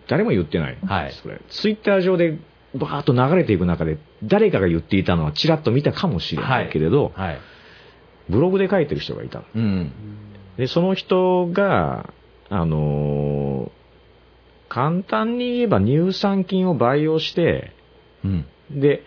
Speaker 6: 誰も言ってない。
Speaker 5: はい
Speaker 6: それ。ツイッター上でバーッと流れていく中で、誰かが言っていたのはちらっと見たかもしれないけれど、
Speaker 5: はい。
Speaker 6: ブログで書いてる人がいた。
Speaker 5: うん。
Speaker 6: で、その人が、あのー簡単に言えば乳酸菌を培養して、
Speaker 5: うん。
Speaker 6: で、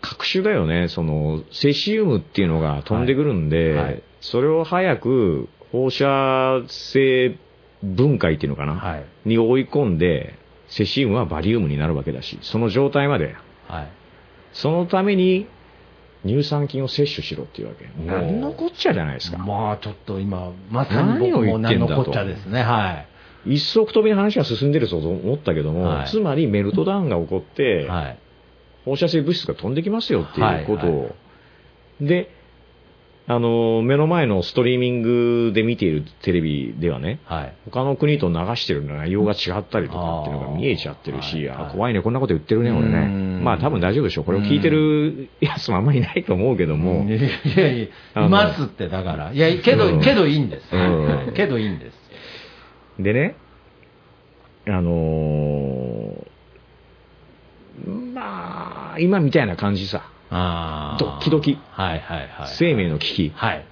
Speaker 6: 各種だよね、その、セシウムっていうのが飛んでくるんで、
Speaker 5: はいはい
Speaker 6: それを早く放射性分解っていうのかな、
Speaker 5: はい。
Speaker 6: に追い込んで、セシウムはバリウムになるわけだし、その状態まで、
Speaker 5: はい。
Speaker 6: そのために乳酸菌を摂取しろっていうわけ。何のこっちゃじゃないですか。
Speaker 5: まあちょっと今、まさに僕も何のこっちゃですね。はい。
Speaker 6: 一足飛びの話が進んでると思ったけども、
Speaker 5: はい
Speaker 6: つまりメルトダウンが起こって、
Speaker 5: はい。
Speaker 6: 放射性物質が飛んできますよっていうことを、
Speaker 5: はいは
Speaker 6: で、あの、目の前のストリーミングで見ているテレビではね、
Speaker 5: はい。
Speaker 6: 他の国と流してる内容が違ったりとかっていうのが見えちゃってるし、
Speaker 5: はいはい
Speaker 6: あ怖いね、こんなこと言ってるね、俺
Speaker 5: う
Speaker 6: ね。
Speaker 5: ん
Speaker 6: まあ多分大丈夫でしょう。これを聞いてるやつもあんまりいないと思うけども、
Speaker 5: いやいや、いますって、だから。いや、けど、
Speaker 6: うん
Speaker 5: けどいいんです。
Speaker 6: うん
Speaker 5: けどいいんです。
Speaker 6: でね、あのーまあ、今みたいな感じさ。
Speaker 5: あ
Speaker 6: ドッキドキ
Speaker 5: はいはいはい。
Speaker 6: 生命の危機。
Speaker 5: はい。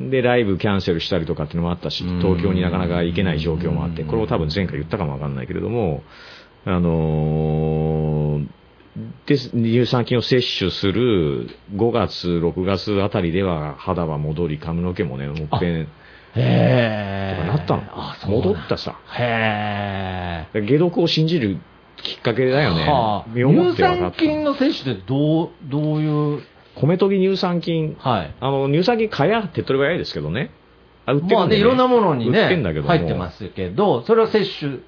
Speaker 6: で、ライブキャンセルしたりとかっていうのもあったし、
Speaker 5: うん
Speaker 6: 東京になかなか行けない状況もあって、これを多分前回言ったかもわかんないけれども、あのーで、乳酸菌を摂取する5月、6月あたりでは肌は戻り、髪の毛もね、もっぺん、と
Speaker 5: へ
Speaker 6: か
Speaker 5: え。
Speaker 6: なったの。
Speaker 5: あ、そう
Speaker 6: 戻ったさ。
Speaker 5: へえ。
Speaker 6: 解毒を信じるきっかけだよね。
Speaker 5: はあ乳酸菌の摂取ってどう、どういう、
Speaker 6: 米研ぎ乳酸菌、
Speaker 5: はい。
Speaker 6: あの、乳酸菌蚊や手っ取り早いですけどね。あ、売ってるんで、
Speaker 5: まあね、いろんなものにね、
Speaker 6: 売ってんだけども
Speaker 5: 入ってますけど、それは摂取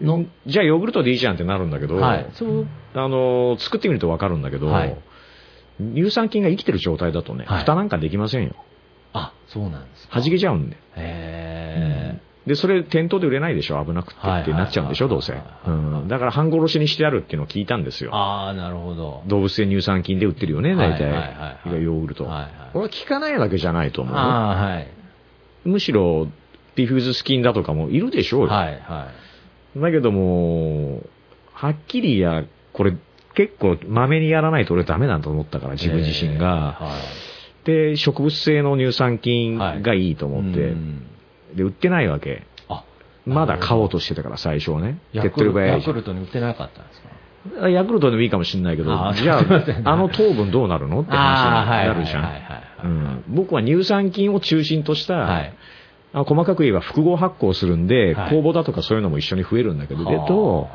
Speaker 5: の、
Speaker 6: じゃあヨーグルトでいいじゃんってなるんだけど、
Speaker 5: はい
Speaker 6: そうあの作ってみると分かるんだけど、
Speaker 5: はい
Speaker 6: 乳酸菌が生きてる状態だとね、
Speaker 5: はい
Speaker 6: 蓋なんかできませんよ。
Speaker 5: あ、そうなんですか。
Speaker 6: 弾けちゃうんで。
Speaker 5: へ
Speaker 6: で、それ店頭で売れないでしょ？危なくて
Speaker 5: はい
Speaker 6: ってなっちゃうんでしょ？
Speaker 5: はい
Speaker 6: どうせ。
Speaker 5: はい
Speaker 6: うんだから半殺しにしてあるっていうのを聞いたんです
Speaker 5: ー
Speaker 6: よ。
Speaker 5: ああ、なるほど。
Speaker 6: 動物性乳酸菌で売ってるよね、大体。
Speaker 5: はいはいはいはい
Speaker 6: ヨーグルト。
Speaker 5: はいはい
Speaker 6: これは効かないわけじゃないと思うよ。
Speaker 5: ああ、はい。
Speaker 6: むしろ、ディフューズスキンだとかもいるでしょうよ。
Speaker 5: はい、は
Speaker 6: だけども、はっきりや、これ結構まめにやらないと俺ダメだと思ったから、
Speaker 5: い。
Speaker 6: 自分自身が。
Speaker 5: えーはい
Speaker 6: で、植物性の乳酸菌がいいと思って、
Speaker 5: うん。
Speaker 6: で、売ってないわけ。
Speaker 5: あ、
Speaker 6: まだ買おうとしてたから、最初はね。手っ取り早い
Speaker 5: ヤクルトに売ってなかったんですか？
Speaker 6: ん。ヤクルトでもいいかもしれないけど
Speaker 5: あ、
Speaker 6: じゃあ、あの糖分どうなるの？って話になるじゃん。僕は乳酸菌を中心とした、
Speaker 5: はい。
Speaker 6: あ細かく言えば複合発酵するんで、
Speaker 5: はい。
Speaker 6: 酵母だとかそういうのも一緒に増えるんだけど、けど、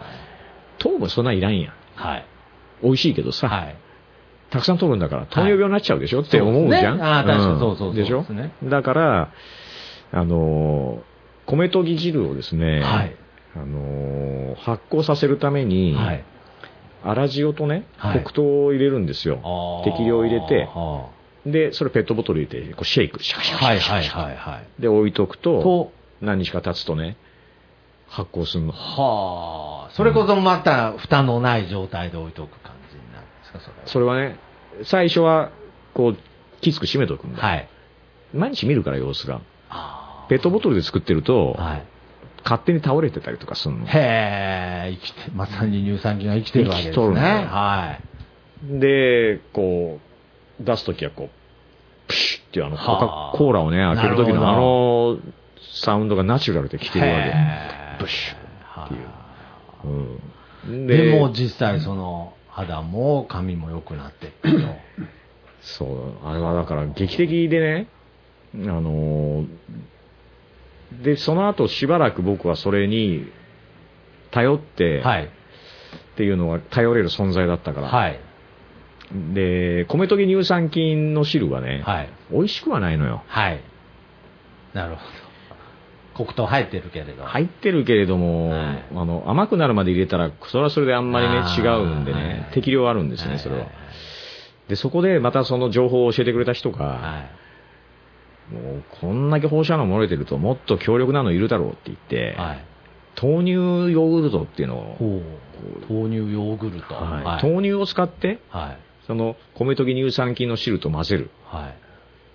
Speaker 6: 糖分そんないらんやん。
Speaker 5: はい。
Speaker 6: 美味しいけどさ、
Speaker 5: はい。
Speaker 6: たくさん取るんだから、糖尿病になっちゃうでしょ、って思うじゃん。
Speaker 5: ねあー確かに
Speaker 6: ん
Speaker 5: そうそうそう
Speaker 6: でしょ？だから、あのー、米とぎ汁をですね、
Speaker 5: はい。
Speaker 6: あのー発酵させるために、
Speaker 5: はい。
Speaker 6: 粗塩とね、
Speaker 5: はい
Speaker 6: 黒糖を入れるんですよ。適量入れて
Speaker 5: は
Speaker 6: で、それペットボトル入れて、こうシェイク、シャカシャ
Speaker 5: あ
Speaker 6: カシャカシャカ
Speaker 5: はいはいはいはい。
Speaker 6: で、置いとくと、
Speaker 5: と、
Speaker 6: 何日か経つとね、発酵するの。
Speaker 5: はあ、それこそまた蓋のない状態で置いとく感ですか、それは。
Speaker 6: それはね、最初は、こう、きつく閉めとくんだ。
Speaker 5: はい。
Speaker 6: 毎日見るから様子が。
Speaker 5: あ
Speaker 6: ペットボトルで作ってると、
Speaker 5: ーはい。
Speaker 6: 勝手に倒れてたりとかするの。
Speaker 5: へえ、生きて、まさに乳酸菌が生きてるわけですね。
Speaker 6: 生きとるんだよ
Speaker 5: はい。
Speaker 6: で、こう、出すときはこう、プシュっていうあの、コ
Speaker 5: はあ
Speaker 6: カ・コーラをね、開けるときのあの、サウンドがナチュラルで聞けるわけ。ブシュっていううん。
Speaker 5: でも実際その肌も髪も良くなってって。
Speaker 6: そう、あれはだから劇的でね、あのーで、その後しばらく僕はそれに頼って、
Speaker 5: はい。
Speaker 6: っていうのは頼れる存在だったから。
Speaker 5: はい。
Speaker 6: で、米とぎ乳酸菌の汁はね、
Speaker 5: はい。
Speaker 6: 美味しくはないのよ。
Speaker 5: はい。なるほど。黒糖入ってるけれど。
Speaker 6: 入ってるけれども、
Speaker 5: はい
Speaker 6: あの甘くなるまで入れたら、それはそれであんまりね違うんでね、
Speaker 5: はい
Speaker 6: 適量あるんですね、それは。
Speaker 5: い
Speaker 6: で、そこでまたその情報を教えてくれた人が、
Speaker 5: はい。
Speaker 6: もうこんだけ放射能漏れてるともっと強力なのいるだろうって言って、
Speaker 5: はい。
Speaker 6: 豆乳ヨーグルトっていうのを。
Speaker 5: 豆乳ヨーグルト。
Speaker 6: はい
Speaker 5: はい。
Speaker 6: 豆乳を使って、
Speaker 5: はい。
Speaker 6: その米とぎ乳酸菌の汁と混ぜる。
Speaker 5: はい。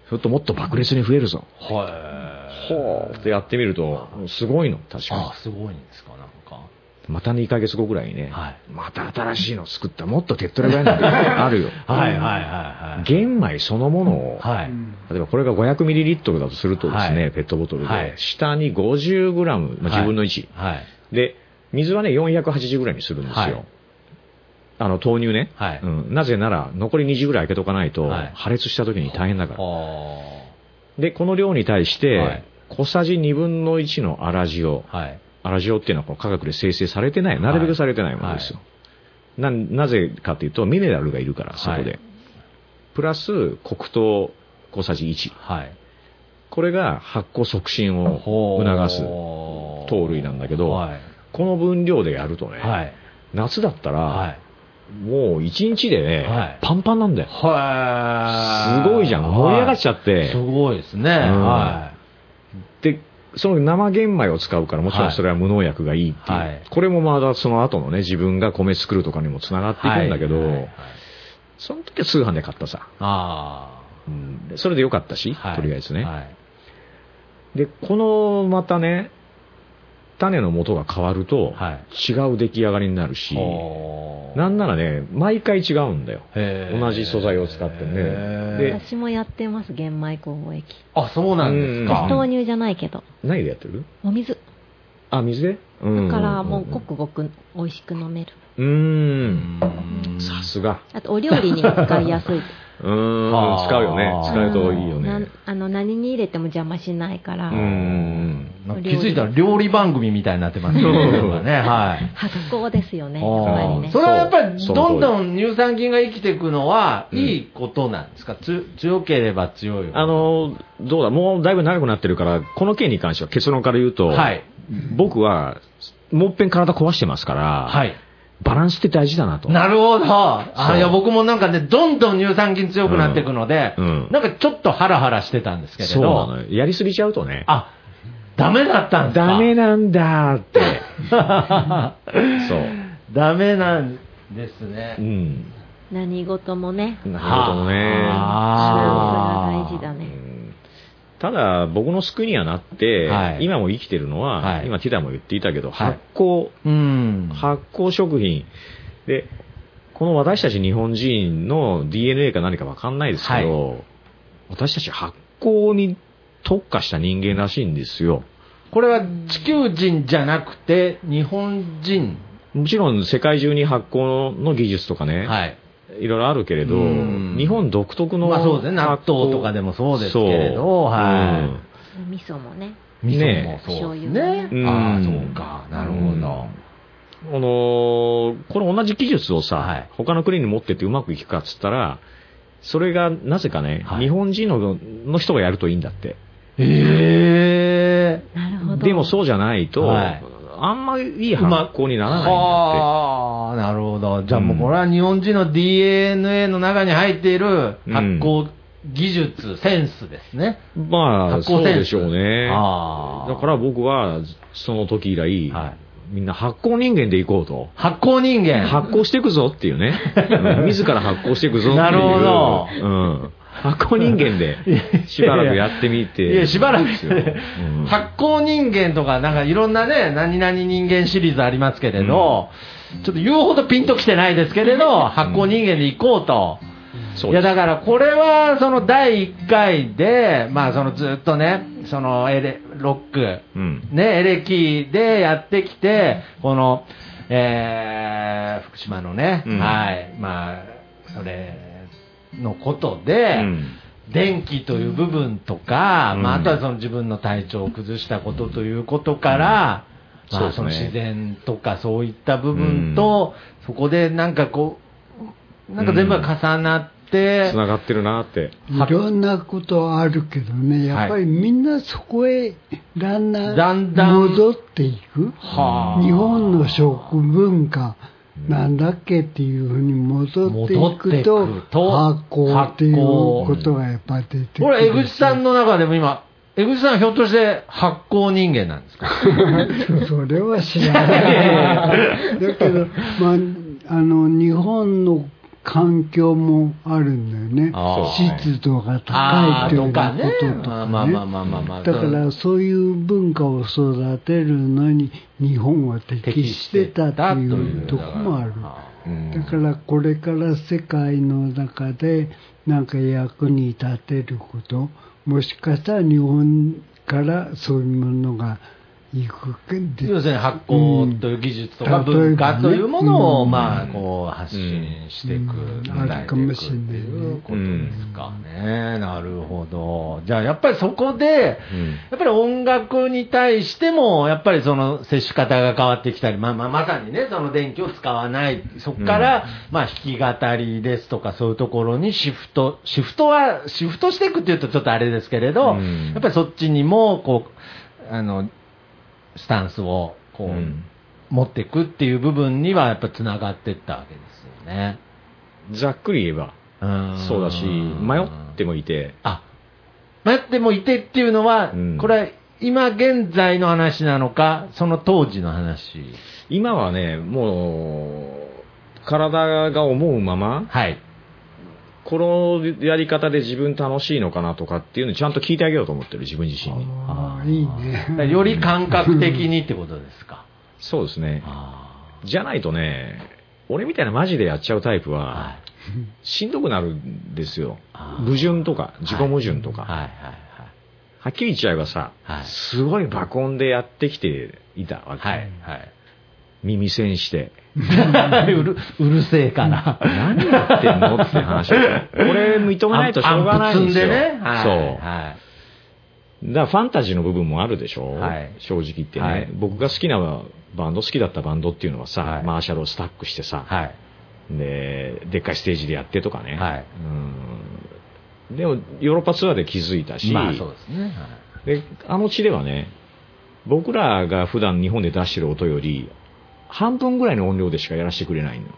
Speaker 6: それともっと爆裂に増えるぞ。
Speaker 5: はい。
Speaker 6: ほーってやってみると、すごいの、確かに
Speaker 5: あ、。すごいんですか、なんか。
Speaker 6: また2ヶ月後ぐらいにね、
Speaker 5: はい
Speaker 6: また新しいの作った、もっと手っ取り早いのが あるよ。
Speaker 5: はいはいはいはい。
Speaker 6: 玄米そのものを、
Speaker 5: はい。
Speaker 6: 例えばこれが 500ml だとするとですね、
Speaker 5: はい
Speaker 6: ペットボトルで、
Speaker 5: はい
Speaker 6: 下に 50g、まあ、10分の1、
Speaker 5: はい。
Speaker 6: で、水はね、480ぐらいにするんですよ。
Speaker 5: はい
Speaker 6: あの、豆乳ね、
Speaker 5: はい
Speaker 6: うん。なぜなら、残り20ぐらい開けとかないと、
Speaker 5: はい
Speaker 6: 破裂した時に大変だから。
Speaker 5: は
Speaker 6: で、この量に対して、
Speaker 5: はい
Speaker 6: 小さじ2分の1の粗塩。
Speaker 5: あ。はい。
Speaker 6: 粗塩っていうのはこの科学で生成されてない、なるべくされてないものですよ。ななぜかというと、ミネラルがいるから、そこで。
Speaker 5: はい
Speaker 6: プラス、黒糖小さじ1。
Speaker 5: はい。
Speaker 6: これが発酵促進を促す糖類なんだけど、
Speaker 5: はい。
Speaker 6: この分量でやるとね、
Speaker 5: はい。
Speaker 6: 夏だったら、
Speaker 5: はい。
Speaker 6: もう1日でね、
Speaker 5: はい
Speaker 6: パンパンなんだよ。
Speaker 5: は
Speaker 6: すごいじゃん。盛り上がっちゃって。
Speaker 5: すごいですね。
Speaker 6: うん
Speaker 5: は
Speaker 6: で、その生玄米を使うから、もちろんそれは無農薬がいいっていう。
Speaker 5: はい
Speaker 6: これもまだその後のね、自分が米作るとかにもつなが
Speaker 5: い。
Speaker 6: っていくんだけど、
Speaker 5: はいはいはい
Speaker 6: その時は通販で買ったさ。
Speaker 5: あ
Speaker 6: うんでそれでよかったし、とりあえずね。
Speaker 5: はい。
Speaker 6: で、このまたね、種の元が変わると、
Speaker 5: はい
Speaker 6: 違う出来上がりになるし、なんならね、毎回違うんだよ。同じ素材を使ってね
Speaker 7: 私もやってます、玄米酵母液。
Speaker 5: あ、そうなんですか。
Speaker 6: うん
Speaker 7: 豆乳じゃないけど、
Speaker 6: 何でやってる？
Speaker 7: お水。
Speaker 6: あ、水で？うん
Speaker 7: だからもうご
Speaker 6: ん
Speaker 7: くごく美味しく飲める。
Speaker 6: うーん。さすが。
Speaker 7: あとお料理に使いやすい。
Speaker 6: うん。使うよね。使うといいよ
Speaker 7: な
Speaker 6: ね。
Speaker 7: あの何に入れても邪魔しないから、
Speaker 6: うん。
Speaker 5: なんか気づいたら料理番組みたいになってますね。ねはい。
Speaker 7: 発酵ですよね、やっぱりね
Speaker 5: そ。れはやっぱり
Speaker 6: そう
Speaker 5: どんどん乳酸菌が生きていくのは
Speaker 6: うん
Speaker 5: いいことなんですか、つ強ければ強い
Speaker 6: あの、どうだ、もうだいぶ長くなってるから、この件に関しては結論から言うと、
Speaker 5: はい。
Speaker 6: 僕は、もっぺん体壊してますから、
Speaker 5: はい。
Speaker 6: バランスって大事だなと。
Speaker 5: なるほど。あいや、僕もなんかね、どんどん乳酸菌強くなっていくので、
Speaker 6: うんうん
Speaker 5: なんかちょっとハラハラしてたんですけれ
Speaker 6: そうな
Speaker 5: ど、
Speaker 6: のよ。やりすぎちゃうとね、
Speaker 5: あ、ダメだったんですか？
Speaker 6: ダメなんだって。そう。
Speaker 5: ダメなんですね
Speaker 6: う。ん。
Speaker 7: 何事もね、
Speaker 6: なるほどね。
Speaker 5: あー
Speaker 7: バランスが大事だね。
Speaker 6: うんただ、僕の救いにはなって、
Speaker 5: はい
Speaker 6: 今も生きてるのは、
Speaker 5: はい
Speaker 6: 今ティダも言っていたけど、
Speaker 5: はい
Speaker 6: 発酵、
Speaker 5: うん。
Speaker 6: 発酵食品。で、この私たち日本人の DNA か何かわかんないですけど、私たち発酵に特化した人間らしいんですよ。
Speaker 5: これは地球人じゃなくて、日本人？
Speaker 6: もちろん世界中に発酵の技術とかね、
Speaker 5: はい。
Speaker 6: いろいろあるけれど、
Speaker 5: うん
Speaker 6: 日本独特の
Speaker 5: まあそうですね。納豆とかでもそうですけれど、は
Speaker 7: 味噌もね。
Speaker 5: い。味噌
Speaker 6: ね
Speaker 5: もそうでね。
Speaker 6: 油
Speaker 5: ああ、
Speaker 6: うん
Speaker 5: そうか。なるほど。
Speaker 6: あのーこの同じ技術をさ、
Speaker 5: はい
Speaker 6: 他の国に持ってってうまくいくかっつったら、それがなぜかね、
Speaker 5: はい
Speaker 6: 日本人のの人がやるといいんだって。
Speaker 5: ええ
Speaker 7: なるほど。
Speaker 6: でもそうじゃないと、
Speaker 5: はい
Speaker 6: あんまりいい発酵にならないんだ
Speaker 5: はあ、なるほど。じゃあもうこれは日本人の DNA の中に入っている発酵技術、センスですね。
Speaker 6: って。まあ、そうでしょうね。
Speaker 5: ああ
Speaker 6: だから僕は、その時以来、
Speaker 5: はい
Speaker 6: みんな発酵人間でいこうと。
Speaker 5: 発酵人間。
Speaker 6: 発酵していくぞっていうね。うん自ら発酵していくぞっていう。
Speaker 5: なるほど
Speaker 6: うん。発酵人間で しばらくやってみて。
Speaker 5: いや、しばらく。発酵人間とか、なんかいろんなね、何々人間シリーズありますけれど、ちょっと言うほどピンときてないですけれど、発酵人間で行こうと。いや、だからこれは、その第1回で、まあそのずっとね、そのエレ、ロック、
Speaker 6: うん。
Speaker 5: ね、エレキでやってきて、この、えー、福島のね、
Speaker 6: うん。
Speaker 5: はい、まあ、それのことで、
Speaker 6: うん。
Speaker 5: 電気という部分とか、
Speaker 6: うん。
Speaker 5: まあ、あとはその自分の体調を崩したことということから、まあ、
Speaker 6: そ
Speaker 5: の自然とかそういった部分と、そこでなんかこう、なんか全部が重なって、
Speaker 6: つながってるなって。
Speaker 4: いろんなことあるけどね、やっぱりみんなそこへだんだん戻っていく。
Speaker 5: はあ。
Speaker 4: 日本の食文化なんだっけっていうふうに戻っていくと、
Speaker 5: くと
Speaker 4: 発酵っていうことがやっぱり出てくる。
Speaker 5: これ、江口さんの中でも今、江口さんひょっとして発酵人間なんですか？
Speaker 4: それは知らない。だけど、まあ、あの、日本の環境もあるんだよね。湿度が高いということとかね。だからそういう文化を育てるのに日本は適してたっていうとこもある。
Speaker 6: うん
Speaker 4: だからこれから世界の中でなんか役に立てることもしかしたら日本からそういうものが
Speaker 5: 要するに発酵という技術とか
Speaker 4: うん
Speaker 5: 文化というものを、
Speaker 4: うん
Speaker 5: まあ、こう、発信していく、
Speaker 4: うん。
Speaker 5: 伝えてい
Speaker 4: いね
Speaker 5: っていうことですかね。なるほど。じゃあ、やっぱりそこで、
Speaker 6: うん。
Speaker 5: やっぱり音楽に対しても、やっぱりその接し方が変わってきたり、まあまあ、まさにね、その電気を使わない、そこから、まあ、弾き語りですとか、そういうところにシフト、シフトは、シフトしていくっていうとちょっとあれですけれど、
Speaker 6: うん。
Speaker 5: やっぱりそっちにも、こう、あの、スタンスを、こう、
Speaker 6: うん
Speaker 5: 持っていくっていう部分には、やっぱつながっていったわけですよね。
Speaker 6: ざっくり言えば、
Speaker 5: うん
Speaker 6: そうだし、迷ってもいて、
Speaker 5: あ、迷ってもいてっていうのは、
Speaker 6: うん
Speaker 5: これは今現在の話なのか、その当時の話。
Speaker 6: 今はね、もう、体が思うまま、
Speaker 5: はい。
Speaker 6: このやり方で自分楽しいのかなとかっていうのをちゃんと聞いてあげようと思ってる、自分自身に。
Speaker 4: ああいいね
Speaker 5: より感覚的にってことですか？
Speaker 6: そうですね。
Speaker 5: あ
Speaker 6: じゃないとね、俺みたいなマジでやっちゃうタイプ
Speaker 5: ーは
Speaker 6: は、しんどくなるんですよ。矛盾とか、自己矛盾とか。
Speaker 5: はいはい
Speaker 6: はっきり言っちゃえばさ、
Speaker 5: はい
Speaker 6: すごい爆音でやってきていたわけ。
Speaker 5: はい。はいはい。
Speaker 6: 耳栓して。
Speaker 5: うる、うるせえから。
Speaker 6: 何やってんのって話。これ認めないとしょうがないんですよ。
Speaker 5: ね。はい。
Speaker 6: そう。
Speaker 5: はい。
Speaker 6: だからファンタジーの部分もあるでしょ、
Speaker 5: はい
Speaker 6: 正直言ってね、
Speaker 5: はい
Speaker 6: 僕が好きなバンド、好きだったバンドっていうのはさ、
Speaker 5: はい
Speaker 6: マーシャルをスタックしてさ、
Speaker 5: はい。
Speaker 6: で、でっかいステージでやってとかね。
Speaker 5: はい
Speaker 6: うんでも、ヨーロッパツアーで気づいたし、
Speaker 5: まあそうですね。
Speaker 6: であの地ではね、僕らが普段日本で出してる音より、半分ぐらいの音量でしかやらせてくれないのよ。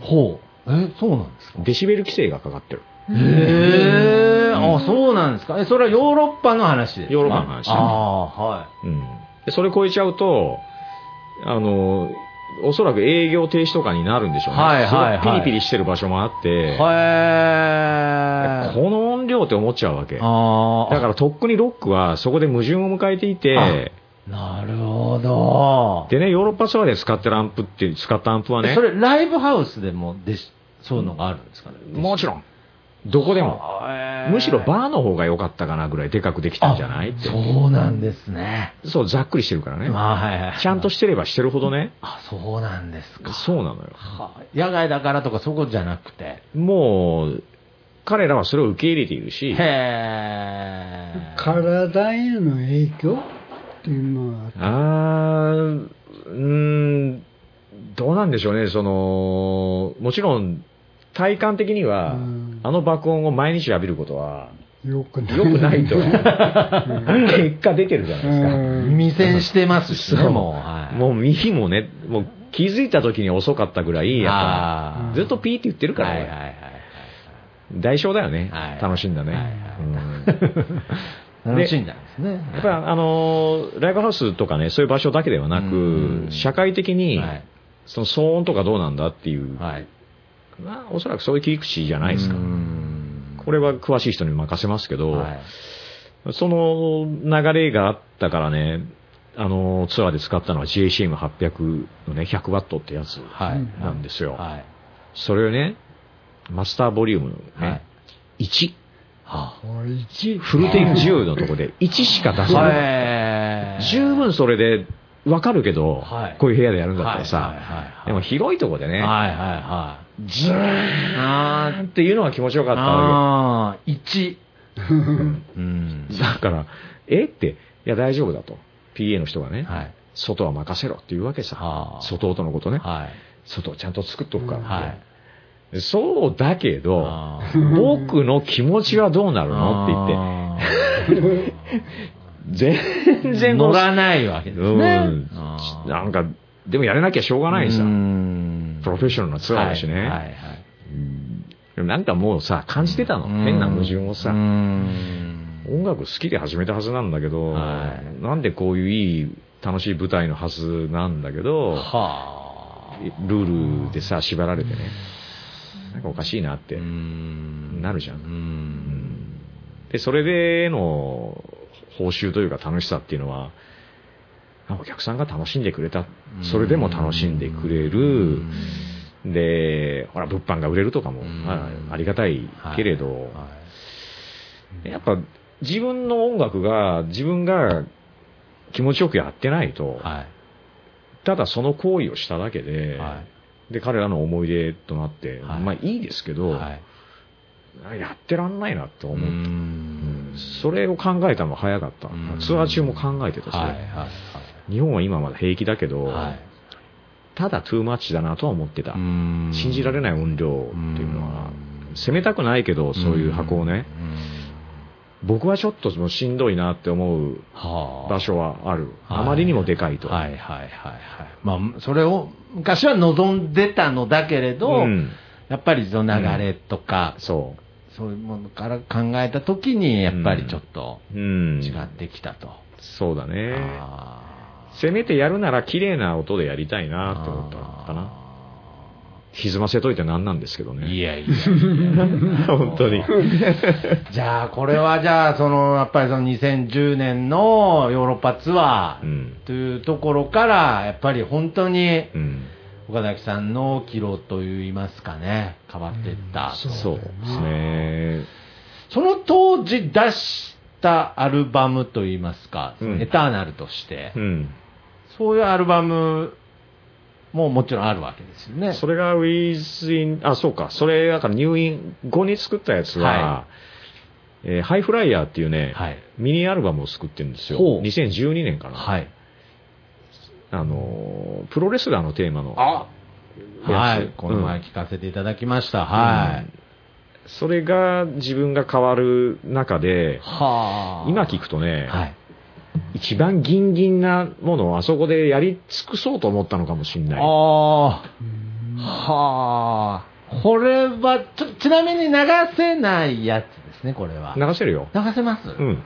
Speaker 5: ほう。え、そうなんですか？
Speaker 6: デシベル規制がかかってる。
Speaker 5: へえ、あ、そうなんですか？え、それはヨーロッパの話ですか？
Speaker 6: ヨーロッパの話
Speaker 5: ああ、は
Speaker 6: うん。で、それ超えちゃうと、あの、おそらく営業停止とかになるんでしょうね。
Speaker 5: はいはいはい
Speaker 6: ピリピリしてる場所もあって、
Speaker 5: い。へえ。
Speaker 6: この音量って思っちゃうわけ。だ。からとっくにロックはそこで矛盾を迎えていて、
Speaker 5: なるほど。
Speaker 6: でね、ヨーロッパツアーで使ってるアンプって、使ったアンプはね、
Speaker 5: えそれ、ライブハウスでもでし、そういうのがあるんですかね？
Speaker 6: もちろん、どこでも。むしろバーの方が良かったかなぐらいでかくできたんじゃないって。
Speaker 5: そうなんですね。
Speaker 6: そう、ざっくりしてるからね。
Speaker 5: まあ、はいはい。
Speaker 6: ちゃんとしてればしてるほどね、
Speaker 5: あ、そうなんですか。
Speaker 6: そうなのよ。
Speaker 5: はあ野外だからとかそこじゃなくて？
Speaker 6: もう、彼らはそれを受け入れているし、
Speaker 5: へえ。
Speaker 4: 体への影響？っていうのは
Speaker 6: あー、うーん、どうなんでしょうね、その、もちろん、体感的には、
Speaker 4: うん。
Speaker 6: あの爆音を毎日浴びることは、
Speaker 4: よくない。
Speaker 6: 良くないと、結果出てるじゃないですか。
Speaker 4: うん。
Speaker 5: 耳栓してますしね、もう。はい。
Speaker 6: もう耳もね、もう気づいた時に遅かったぐらい、やっぱ、ずっとピーって言ってるから、
Speaker 5: はいはいはいはい。
Speaker 6: 代償だよね、
Speaker 5: はい。
Speaker 6: 楽しんだね。
Speaker 5: はいはい。
Speaker 6: うん
Speaker 5: 楽しんだんですね。
Speaker 6: やっぱりあのーライブハウスとかね、そういう場所だけではな
Speaker 5: うん
Speaker 6: く、社会的に、
Speaker 5: はい
Speaker 6: その騒音とかどうなんだっていう、
Speaker 5: はい。
Speaker 6: まあ、おそらくそういう切り口じゃないですか
Speaker 5: う。ん
Speaker 6: これは詳しい人に任せますけど、
Speaker 5: はい
Speaker 6: その流れがあったからね、あのツアーで使ったのは JCM800 のね、100ワットってやつ
Speaker 5: はい。
Speaker 6: なんですよ。
Speaker 5: はい。
Speaker 6: それをね、マスターボリュームの
Speaker 5: はい
Speaker 6: ね、1、
Speaker 5: は
Speaker 4: おいち
Speaker 6: フルテン10のとこで 1しか出せない。
Speaker 5: はい。
Speaker 6: 十分それでわかるけど、
Speaker 5: はい
Speaker 6: こういう部屋でやるんだったらさ、でも広いとこでね、
Speaker 5: はいはいはい。
Speaker 6: ジーンっていうのが気持ちよかったわ
Speaker 5: ああ、1。うん
Speaker 6: け。。だから、え？って、いや大丈夫だと。PA の人がね、
Speaker 5: はい。
Speaker 6: 外は任せろって言うわけさ。
Speaker 5: はあ
Speaker 6: 外音のことね。
Speaker 5: はい。
Speaker 6: 外をちゃんと作っとくからって、
Speaker 5: はい。
Speaker 6: そうだけど、僕の気持ちはどうなるの？って言って、全然
Speaker 5: 乗らないわけです
Speaker 6: うん
Speaker 5: ね。あー
Speaker 6: なんか、でもやれなきゃしょうがないさ。
Speaker 5: うん
Speaker 6: プロフェッショナルなツアーだしね。
Speaker 5: はいはいはい
Speaker 6: なんかもうさ、感じてたの。
Speaker 5: うん
Speaker 6: 変な矛盾をさ
Speaker 5: う。ん
Speaker 6: 音楽好きで始めたはずなんだけど、
Speaker 5: はい
Speaker 6: なんでこういういい、楽しい舞台のはずなんだけど、
Speaker 5: はあ。
Speaker 6: ルールでさ、縛られてね。なんかおかしいなって
Speaker 5: うん。
Speaker 6: なるじゃん。
Speaker 5: うん。
Speaker 6: で、それでの報酬というか楽しさっていうのは、あお客さんが楽しんでくれた。それでも楽しんでくれる。で、ほら、物販が売れるとかも
Speaker 5: うん。
Speaker 6: あありがたいけれど、
Speaker 5: は
Speaker 6: やっぱ自分の音楽が自分が気持ちよくやってないと
Speaker 5: い、はい。
Speaker 6: ただその行為をしただけで、
Speaker 5: は
Speaker 6: で、彼らの思い出となって、
Speaker 5: はい。
Speaker 6: まあいいですけど、
Speaker 5: はい。
Speaker 6: やってらんないなと思った。
Speaker 5: う
Speaker 6: うん。
Speaker 5: ん
Speaker 6: それを考えたのは早かった。
Speaker 5: うん。
Speaker 6: ツアー中も考えてたし、
Speaker 5: はいはい
Speaker 6: 日本は今まだ平気だけど、
Speaker 5: はい。
Speaker 6: ただトゥーマッチだなとは思ってた。
Speaker 5: うん。
Speaker 6: 信じられない音量っていうのは、
Speaker 5: うん。
Speaker 6: 攻めたくないけど、そういう箱をね、僕はちょっとしんどいなって思う
Speaker 5: はあ
Speaker 6: 場所はある。
Speaker 5: はい
Speaker 6: あまりにもでかいと。
Speaker 5: はいはいはいはい。まあ、それを昔は望んでたのだけれど、
Speaker 6: うん
Speaker 5: やっぱりその流れとか、
Speaker 6: そ
Speaker 5: そういうものから考えたときに、やっぱりちょっと
Speaker 6: う。うん。
Speaker 5: 違ってきたと。
Speaker 6: そうだね。
Speaker 5: あ
Speaker 6: せめてやるなら綺麗な音でやりたいなって思ったのかな。歪ませといてなんなんですけどね。
Speaker 5: いやいや。
Speaker 6: 本当に。
Speaker 5: じゃあ、これはじゃあ、その、やっぱりその2010年のヨーロッパツアー
Speaker 6: うん。
Speaker 5: というところから、やっぱり本当に
Speaker 6: うん。
Speaker 5: 岡崎さんの岐路といいますかね、変わっていった。
Speaker 6: そうですね。
Speaker 5: その当時出したアルバムといいますか、
Speaker 6: うん
Speaker 5: エターナルとして、
Speaker 6: うん。
Speaker 5: そういうアルバムももちろんあるわけですよね。
Speaker 6: それがウィズイン、あ、そうか。それ、だから入院後に作ったやつは、
Speaker 5: は
Speaker 6: えーハイフライヤーっていうね、
Speaker 5: はい。
Speaker 6: ミニアルバムを作ってるんですよ。
Speaker 5: ほう
Speaker 6: 2012年かな。
Speaker 5: はい。
Speaker 6: あのー、プロレスラーのテーマの。
Speaker 5: あはい
Speaker 6: やつ。
Speaker 5: この前聞かせていただきました。はい。
Speaker 6: それが自分が変わる中で、
Speaker 5: はあ。
Speaker 6: 今聞くとね、
Speaker 5: はい。
Speaker 6: 一番ギンギンなものをあそこでやり尽くそうと思ったのかもしれない。
Speaker 5: ああ。はあ。これは、ちょ、ちなみに流せないやつですね、これは。
Speaker 6: 流せるよ。
Speaker 5: 流せます？
Speaker 6: うん。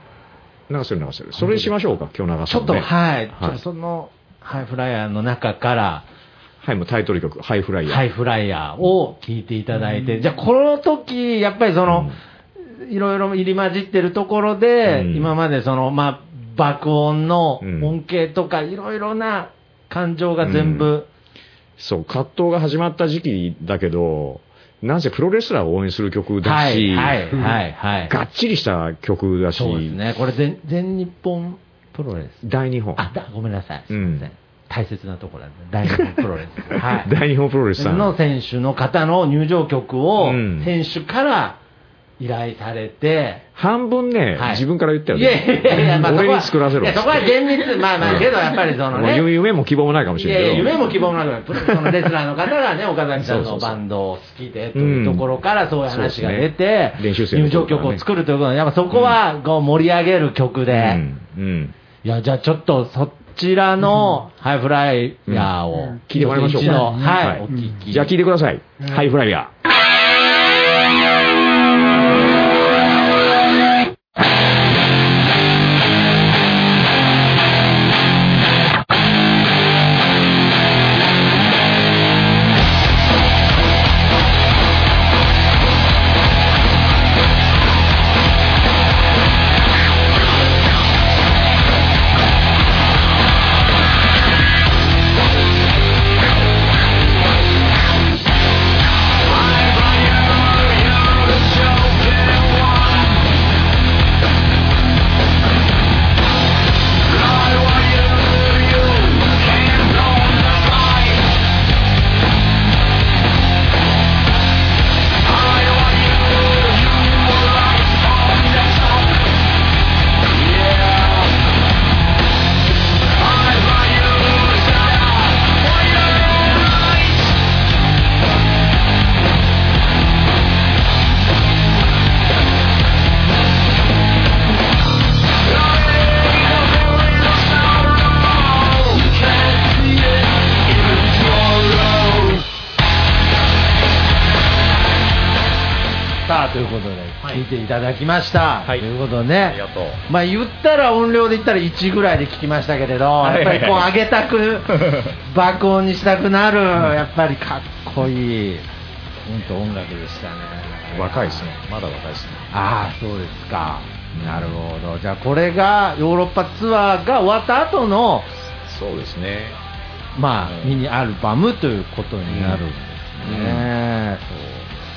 Speaker 6: 流せる流せる。それにしましょうか、今日流す
Speaker 5: ちょっと、
Speaker 6: ね
Speaker 5: はい。ちょっ
Speaker 6: はい
Speaker 5: とその、ハイフライヤーの中から、
Speaker 6: はい、もうタイトル曲、ハイフライヤー。
Speaker 5: ハイフライヤーを聞いていただいて、じゃあこの時、やっぱりその、いろいろ入り混じってるところで、
Speaker 6: うん
Speaker 5: 今までその、まあ、爆音の
Speaker 6: うん
Speaker 5: 音形とか、いろいろな感情が全部、
Speaker 6: そう、葛藤が始まった時期だけど、なんせプロレスラーを応援する曲だ
Speaker 5: はい、
Speaker 6: し、
Speaker 5: はい、はい、はい。
Speaker 6: がっちりした曲だし、
Speaker 5: そうですね。これ全、全日本プロレス。
Speaker 6: 大日本。
Speaker 5: あ、だ、ごめんなさい。す
Speaker 6: うん
Speaker 5: みません。大切なところ大日本プロレス。はい。
Speaker 6: 大日本プロレスさん。
Speaker 5: の選手の方の入場曲を
Speaker 6: うん、
Speaker 5: 選手から依頼されて、
Speaker 6: 半分ね、
Speaker 5: はい。
Speaker 6: 自分から言ったよ
Speaker 5: いやい
Speaker 6: ね。
Speaker 5: やいや、まあ、
Speaker 6: 俺
Speaker 5: は
Speaker 6: に作らせろ。
Speaker 5: いや、そこは厳密、まあまあ、けどやっぱりそのね、
Speaker 6: 夢も希望もないかもし
Speaker 5: いやいや、
Speaker 6: れないけど。
Speaker 5: 夢も希望もなく、そのレスラーの方がね、岡崎さんのバンドを好きでというところからそういう話が出て、
Speaker 6: そうですね。練習生の
Speaker 5: 入場曲を作るということで、やっぱそこはこう盛り上げる曲で、
Speaker 6: うん。うん。
Speaker 5: いや、じゃあちょっとそちらのハイフライヤーを
Speaker 6: 聞いてもらいましょう。か
Speaker 5: はい、
Speaker 6: はい。じゃあ聞いてください。ハイフライヤー。
Speaker 5: きました。
Speaker 6: はい
Speaker 5: ということでね、
Speaker 6: ありがとう。
Speaker 5: まあ言ったら音量で言ったら1ぐらいで聞きましたけれど、やっぱりこう上げたく、爆音にしたくなる、やっぱりかっこいい。本当音楽でしたね。
Speaker 6: 若いですね。まだ若いですね。
Speaker 5: ああ、そうですか。なるほど。じゃあこれがヨーロッパツアーが終わった後の、
Speaker 6: そうですね。
Speaker 5: まあ、
Speaker 6: うん
Speaker 5: ミニアルバムということになるんですね。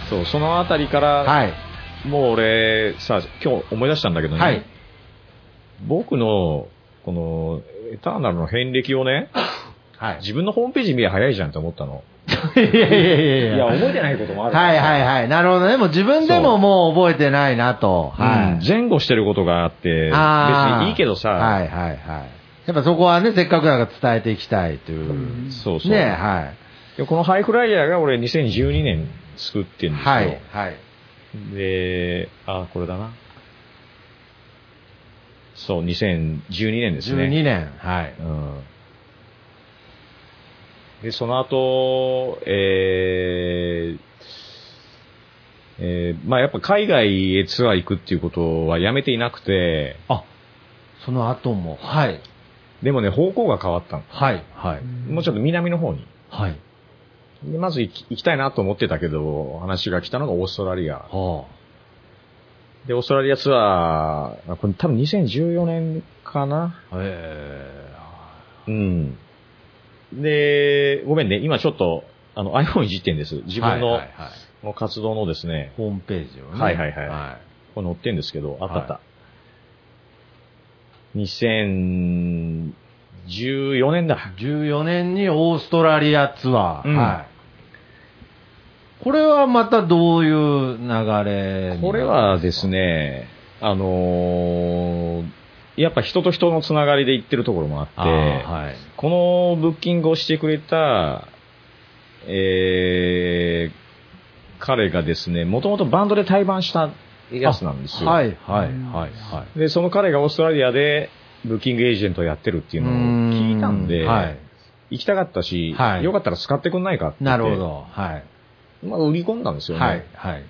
Speaker 6: そう、そのあたりから、
Speaker 5: はい。
Speaker 6: もう俺、さ、今日思い出したんだけどね、
Speaker 5: はい。
Speaker 6: 僕の、この、エターナルの遍歴をね、
Speaker 5: はい。
Speaker 6: 自分のホームページ見りゃ早いじゃんって思ったの。
Speaker 5: いやいやいやいや
Speaker 6: いや、覚えてないこともある
Speaker 5: はいはいはい。なるほどね。もう自分でももう覚えてないなと。
Speaker 6: は。
Speaker 5: はいい。
Speaker 6: 前後してることがあって、別にいいけどさ、
Speaker 5: はいはいはい。やっぱそこはね、せっかくだから伝えていきたいという。
Speaker 6: そうそう。
Speaker 5: ねはい。
Speaker 6: でこのハイフライヤーが俺2012年作ってるんですよ。
Speaker 5: はい。はい。
Speaker 6: で、あ、これだな。そう、2012年ですね。
Speaker 5: 12年。はい。
Speaker 6: うん。で、その後、えー、えー、まあやっぱ海外へツアー行くっていうことはやめていなくて、
Speaker 5: あ、その後も。はい。
Speaker 6: でもね、方向が変わったの。
Speaker 5: はい。はい。
Speaker 6: もうちょっと南の方に。
Speaker 5: はい。
Speaker 6: でまず行きたいなと思ってたけど、話が来たのがオーストラリア。
Speaker 5: は
Speaker 6: で、オーストラリアツアー、これ多分2014年かな
Speaker 5: あ。え
Speaker 6: うん。で、ごめんね、今ちょっと、あの iPhone いじってんです。自分の、活動のですね、
Speaker 5: ホームページをね。
Speaker 6: はいはいはい
Speaker 5: は
Speaker 6: これ載ってんですけど、あったあった。
Speaker 5: は
Speaker 6: 2014年だ。
Speaker 5: い。14年にオーストラリアツアー。
Speaker 6: うん
Speaker 5: はい。これはまたどういう流れに
Speaker 6: これはですね、あのーやっぱ人と人のつながりで行ってるところもあって、
Speaker 5: はい。
Speaker 6: このブッキングをしてくれた、えー彼がですね、もともとバンドで対バンしたやつなんですよ。
Speaker 5: はいはいはいはい。
Speaker 6: で、その彼がオーストラリアでブッキングエージェントをやってるっていうのを聞いたんで、
Speaker 5: んはい。
Speaker 6: 行きたかったし、
Speaker 5: はい
Speaker 6: よかったら使ってくんないかって
Speaker 5: なるほ。ど。はい。
Speaker 6: まあ、売り込んだんですよね。
Speaker 5: はいはい。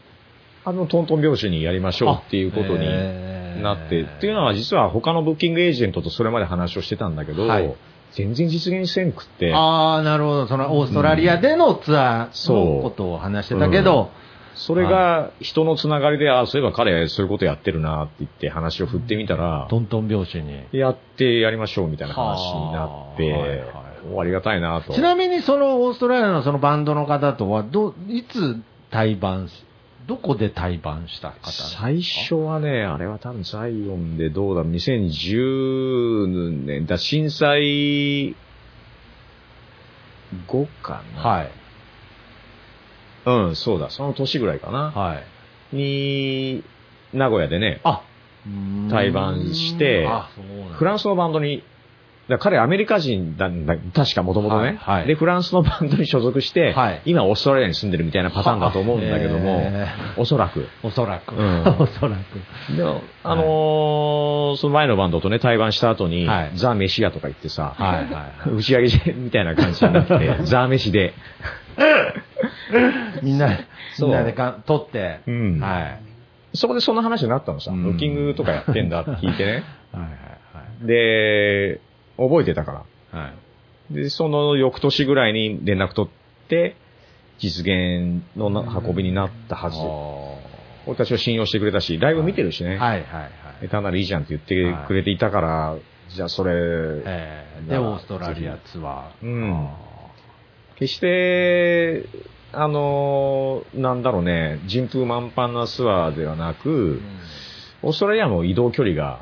Speaker 6: あの、トントン拍子にやりましょうっていうことになって、っていうのは実は他のブッキングエージェントとそれまで話をしてたんだけど、
Speaker 5: はい
Speaker 6: 全然実現せんくって、
Speaker 5: ああ、なるほど。そのオーストラリアでのツアーのことを話してたけど、
Speaker 6: それが人のつながりで、あそういえば彼そういうことやってるなって言って話を振ってみたら、
Speaker 5: トントン拍子に。
Speaker 6: やってやりましょうみたいな話になって、
Speaker 5: はあ
Speaker 6: りがたいなと。
Speaker 5: ちなみにそのオーストラリアのそのバンドの方とは、ど、いつ対バンし、どこで対バンした方
Speaker 6: 最初はね、あれは多分ザイオンでどうだ、2010年だ、震災後かな。
Speaker 5: はい。
Speaker 6: うん、そうだ、その年ぐらいかな。
Speaker 5: はい。
Speaker 6: に、名古屋でね、
Speaker 5: あ、
Speaker 6: 対バンしてフランスのバンドに、だ彼アメリカ人なんだ、確かもともとね、
Speaker 5: はいはい
Speaker 6: で、フランスのバンドに所属して、
Speaker 5: はい
Speaker 6: 今オーストラリアに住んでるみたいなパターンだと思うんだけども、
Speaker 5: へ
Speaker 6: おそらく。
Speaker 5: おそらく。
Speaker 6: うん
Speaker 5: おそらく。
Speaker 6: でも、あのーその前のバンドとね、対バンした後に、
Speaker 5: はい
Speaker 6: ザ・メシアとか言ってさ、
Speaker 5: はいはいはい。
Speaker 6: 打ち上げみたいな感じになって、ザ・メシで。
Speaker 5: みんな、みんなでか撮って、
Speaker 6: うん
Speaker 5: はい。
Speaker 6: そこでそんな話になったのさ、
Speaker 5: うん
Speaker 6: ブッキングとかやってんだって聞いてね。
Speaker 5: はいはい
Speaker 6: で、覚えてたから。
Speaker 5: はい。はい。
Speaker 6: で、その翌年ぐらいに連絡取って、実現のな運びになったはず。俺たちを信用してくれたし、ライブ見てるしね。
Speaker 5: はいはいはい。
Speaker 6: エターナルいいじゃんって言ってくれていたから、じゃあそれ、
Speaker 5: えーで、オーストラリアツアー。
Speaker 6: うん
Speaker 5: あ
Speaker 6: 決して、あの、なんだろうね、人風満帆なツアーではなく、
Speaker 5: ー
Speaker 6: オーストラリアも移動距離が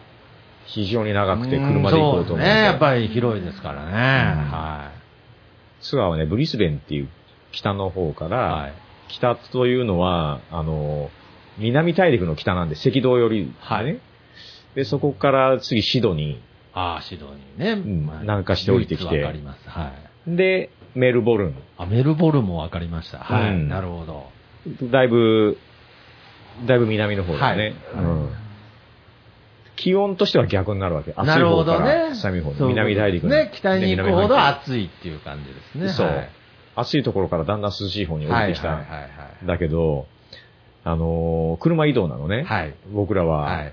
Speaker 6: 非常に長くて車で行こうと思
Speaker 5: そうですね。やっぱ
Speaker 6: り。
Speaker 5: り広いですからね。は
Speaker 6: ツアーはね、ブリスベンっていう北の方から、
Speaker 5: い。はい。
Speaker 6: 北というのは、あの、南大陸の北なんで、赤道より、ね。
Speaker 5: はい
Speaker 6: で、そこから次シドニ
Speaker 5: ああ、シドニーね。
Speaker 6: ん
Speaker 5: まあ
Speaker 6: 南下して降りてきて
Speaker 5: わかります。はい。
Speaker 6: ー。で、メルボルン。
Speaker 5: あ、メルボルンもわかりました。はい。
Speaker 6: うん
Speaker 5: なるほど。
Speaker 6: だいぶ、だいぶ南の方だね。
Speaker 5: はい
Speaker 6: うん気温としては逆になるわけ。暑い
Speaker 5: なるほ
Speaker 6: 方か
Speaker 5: どね
Speaker 6: ら。寒い方
Speaker 5: そういうこと
Speaker 6: 南大陸の
Speaker 5: ね、北に行くほど
Speaker 6: い。
Speaker 5: 暑いっていう感じですね。
Speaker 6: そう
Speaker 5: はい
Speaker 6: 暑いところからだんだん涼しい方に降りてきた。
Speaker 5: はいはいはい
Speaker 6: だけど、あのー車移動なのね。
Speaker 5: はい。はい。
Speaker 6: 僕らは。
Speaker 5: はい。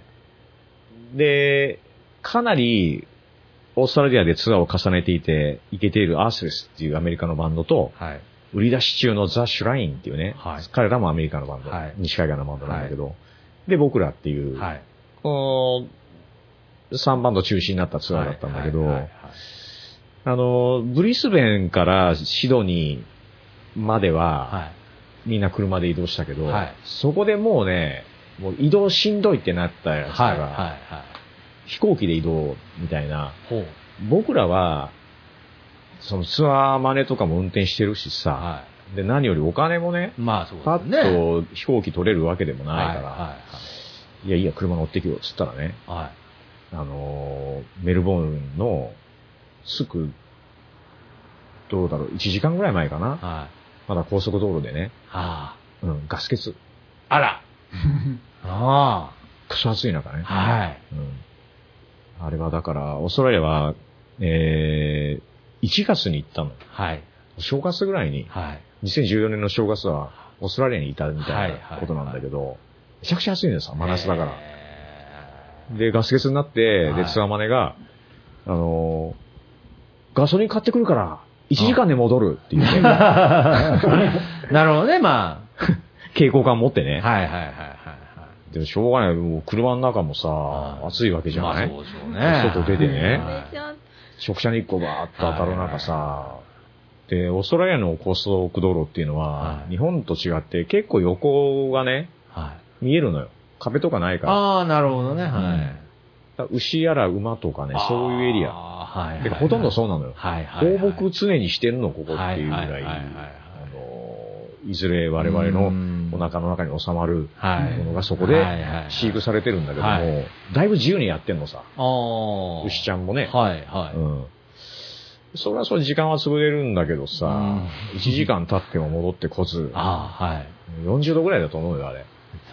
Speaker 6: で、かなり、オーストラリアでツアーを重ねていて、行けているアースレスっていうアメリカのバンドと、
Speaker 5: はい。
Speaker 6: 売り出し中のザ・シュラインっていうね、
Speaker 5: はい
Speaker 6: 彼らもアメリカのバンド、
Speaker 5: はい
Speaker 6: 西海岸のバンドなんだけど、で、僕らっていう、
Speaker 5: はい。
Speaker 6: この3バンド中心になったツアーだったんだけど、
Speaker 5: はいはいはい
Speaker 6: あの、ブリスベンからシドニーまでは、
Speaker 5: はい。
Speaker 6: みんな車で移動したけど、
Speaker 5: はい
Speaker 6: そこでもうね、もう移動しんどいってなったやつか
Speaker 5: はい。
Speaker 6: ら、
Speaker 5: はい。はい。
Speaker 6: 飛行機で移動みたいな。僕らは、そのツアーマネとかも運転してるしさ、
Speaker 5: は
Speaker 6: で、何よりお金もね
Speaker 5: い。、まあそうね。
Speaker 6: ッと飛行機取れるわけでもないから、
Speaker 5: はい
Speaker 6: やいや、車乗ってきよ、つったらね、
Speaker 5: い。はい。はい。
Speaker 6: あのーメルボルンの、すぐ、どうだろう、1時間ぐらい前かな。
Speaker 5: はい。
Speaker 6: まだ高速道路でね、
Speaker 5: は
Speaker 6: うん、ガス欠。
Speaker 5: あ。あら。あ
Speaker 6: クソ暑い中ね。
Speaker 5: あ。はい。
Speaker 6: うん。あれはだから、オーストラリアは、えー、1月に行ったの。
Speaker 5: はい。
Speaker 6: 正月ぐらいに、
Speaker 5: はい。
Speaker 6: 2014年の正月は、オーストラリアにいたみたい
Speaker 5: はい
Speaker 6: なことなんだけど、めちゃくちゃ暑いんですよ、真夏だから。
Speaker 5: え
Speaker 6: で、ガス欠になって、で、
Speaker 5: はい
Speaker 6: ツアーマネが、あのーガソリン買ってくるから、1時間で戻るって言って、
Speaker 5: ー なるほどね、ま
Speaker 6: 蛍光管持って
Speaker 5: あ。
Speaker 6: ね。
Speaker 5: はいはいはいはいはい。
Speaker 6: でもしょうがない、もう車の中もさ
Speaker 5: は、い
Speaker 6: 暑いわけじゃない、
Speaker 5: まあそうでしょうね。
Speaker 6: 外出てね
Speaker 5: はい
Speaker 6: 直射日光バーッと当たる中さ、で、オーストラリアの高速道路っていうのは、
Speaker 5: はい
Speaker 6: 日本と違って結構横がね、
Speaker 5: はい。
Speaker 6: 見えるのよ。壁とかないから。
Speaker 5: ああ、なるほどね。はい。
Speaker 6: 牛やら馬とかね、そういうエリア。
Speaker 5: はいはい。
Speaker 6: てかほとんどそうなのよ。
Speaker 5: はいはいはい。
Speaker 6: 放牧常にしてるの、ここっていうぐらい、
Speaker 5: はいはいはいはい
Speaker 6: あの、いずれ我々のお腹の中に収まる
Speaker 5: はい
Speaker 6: ものがそこで
Speaker 5: はいはいはい
Speaker 6: 飼育されてるんだけども、
Speaker 5: はい
Speaker 6: だいぶ自由にやってんのさ。
Speaker 5: ああ。
Speaker 6: 牛ちゃんもね。
Speaker 5: はいはい。
Speaker 6: うん。それはそれ時間は潰れるんだけどさ、
Speaker 5: うん
Speaker 6: 1時間経っても戻ってこず、
Speaker 5: ああ、はい。
Speaker 6: 40度ぐらいだと思うよ、あれ。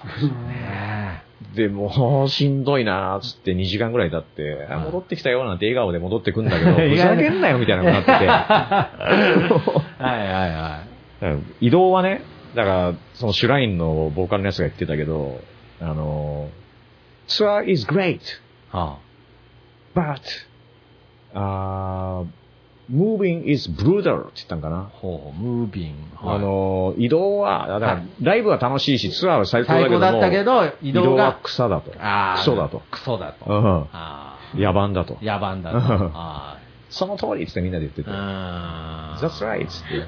Speaker 5: ね。
Speaker 6: で、もう、しんどいなーっつって2時間ぐらい経って、あ戻ってきたよなんて笑顔で戻ってくんだけど、ふざけんなよみたいなことになってて。
Speaker 5: はいはいはい。
Speaker 6: 移動はね、だから、そのシュラインのボーカルのやつが言ってたけど、あの、ツアー is great,
Speaker 5: は
Speaker 6: but, uh, moving is brutal って言ったんか
Speaker 5: あ、
Speaker 6: な。
Speaker 5: ほう、ムービン。
Speaker 6: あの、移動は、だから
Speaker 5: はい
Speaker 6: ライブは楽しいし、ツアーは最高だけども、
Speaker 5: 最高だったけど、移
Speaker 6: 移動は草だと。クソだと。
Speaker 5: クソだと。
Speaker 6: 野蛮だと
Speaker 5: あ。。野蛮だと。
Speaker 6: その通りってみんなで言ってて。
Speaker 5: あ。
Speaker 6: That's right! つって。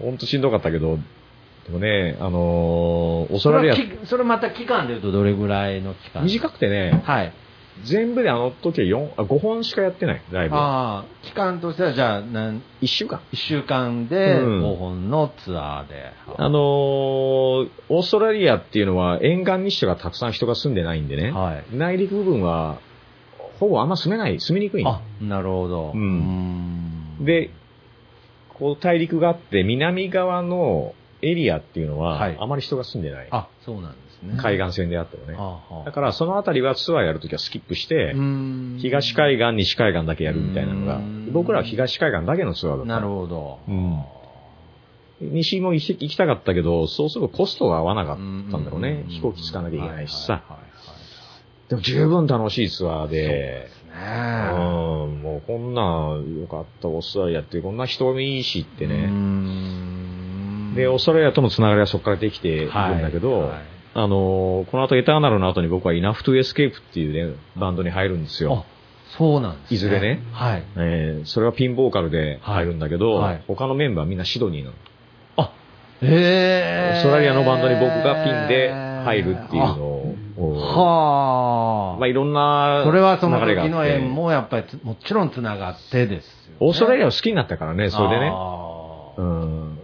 Speaker 6: ほんとしんどかったけど、でもね、あのーオーストラリア
Speaker 5: それは、きそれまた期間で言うとどれぐらいの期間？
Speaker 6: 短くてね、
Speaker 5: はい。
Speaker 6: 全部であの時は4、あ5本しかやってない、ライブ。
Speaker 5: ああ、期間としてはじゃあ、なん
Speaker 6: 1週間。
Speaker 5: 1週間で
Speaker 6: うん
Speaker 5: 5本のツアーで。
Speaker 6: あのーオーストラリアっていうのは沿岸にしてはたくさん人が住んでないんでね、
Speaker 5: はい。
Speaker 6: 内陸部分はほぼあんま住めない、住みにくい。
Speaker 5: あ、なるほど。
Speaker 6: うんで、こう大陸があって南側のエリアっていうのは、
Speaker 5: はい
Speaker 6: あまり人が住んでない。
Speaker 5: あ、そうなんですね。
Speaker 6: 海岸線であってもね。
Speaker 5: ああ
Speaker 6: だからそのあたりはツアーやるときはスキップして、
Speaker 5: うん
Speaker 6: 東海岸、西海岸だけやるみたいなのが
Speaker 5: うん、
Speaker 6: 僕らは東海岸だけのツアーだった。
Speaker 5: なるほど。
Speaker 6: うん西も行きたかったけど、そうするとコストが合わなかったんだろうね。飛行機使わなきゃいけないしさ。でも十分楽しいツアーで、
Speaker 5: ね
Speaker 6: うん、もうこんなよかった、オーストラリアってこんな人もいいしってね。
Speaker 5: ん
Speaker 6: で、オーストラリアとのつながりはそこからできているんだけど、
Speaker 5: はいはい
Speaker 6: あのーこの後エターナルの後に僕はイナフトゥエスケープっていうね、バンドに入るんですよ。
Speaker 5: あ、そうなんですね。
Speaker 6: いずれね
Speaker 5: はい。
Speaker 6: えーそれはピンボーカルで入るんだけど、
Speaker 5: はいはい
Speaker 6: 他のメンバーはみんなシドニーなの。
Speaker 5: あ、ええ
Speaker 6: オーストラリアのバンドに僕がピンで入るっていうのを、
Speaker 5: はあ。
Speaker 6: まあいろんな
Speaker 5: それはその時の縁もやっぱりつもちろんつながってですよ、ね。
Speaker 6: オーストラリアを好きになったからね、それでね。うん。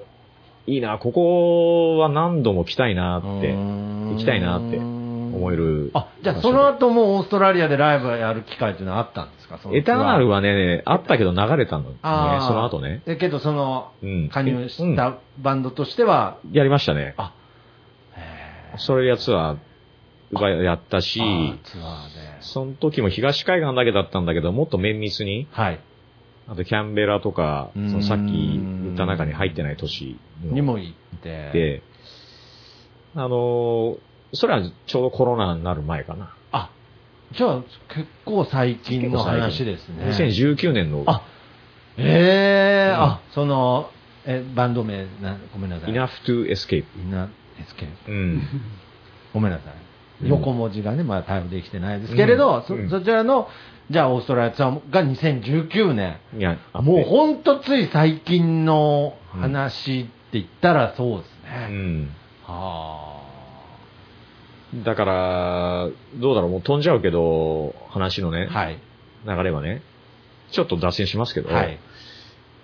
Speaker 6: いいな、ここは何度も来たいなって行きたいなって思える。
Speaker 5: あ、じゃあその後もオーストラリアでライブやる機会っていうのはあったんですか？その
Speaker 6: エターナル
Speaker 5: は。
Speaker 6: はね、あったけど流れたのね、
Speaker 5: あー
Speaker 6: その後ね。
Speaker 5: だけどその、
Speaker 6: うん
Speaker 5: 加入したバンドとしては、
Speaker 6: やりましたね。
Speaker 5: あ、へ
Speaker 6: それやツアーがやったし、
Speaker 5: ーあーツアーで。
Speaker 6: その時も東海岸だけだったんだけど、もっと綿密に、
Speaker 5: はい。
Speaker 6: あとキャンベラとか、そのさっき言った中に入ってない都市
Speaker 5: にも行って。
Speaker 6: で、あのーそれはちょうどコロナになる前かな。
Speaker 5: あ、じゃあ結構最近の話ですね。
Speaker 6: 2019年の、
Speaker 5: あ、ええ
Speaker 6: うん
Speaker 5: あ、その、え、バンド名、なごめんなさい。
Speaker 6: enough to escape。
Speaker 5: みんな、エスケープ。
Speaker 6: うん。
Speaker 5: ごめんなさい。
Speaker 6: うん
Speaker 5: 横文字がね、まだ対応できてないですけれど、
Speaker 6: うん
Speaker 5: そそちらの、じゃあオーストラリアツアーが2019年。
Speaker 6: いや、
Speaker 5: もうほんとつい最近の話って言ったらそうですね。
Speaker 6: うん。
Speaker 5: は
Speaker 6: だから、どうだろう、もう飛んじゃうけど、話のね、
Speaker 5: あ。はい。
Speaker 6: 流れはね、ちょっと脱線しますけど、
Speaker 5: はい。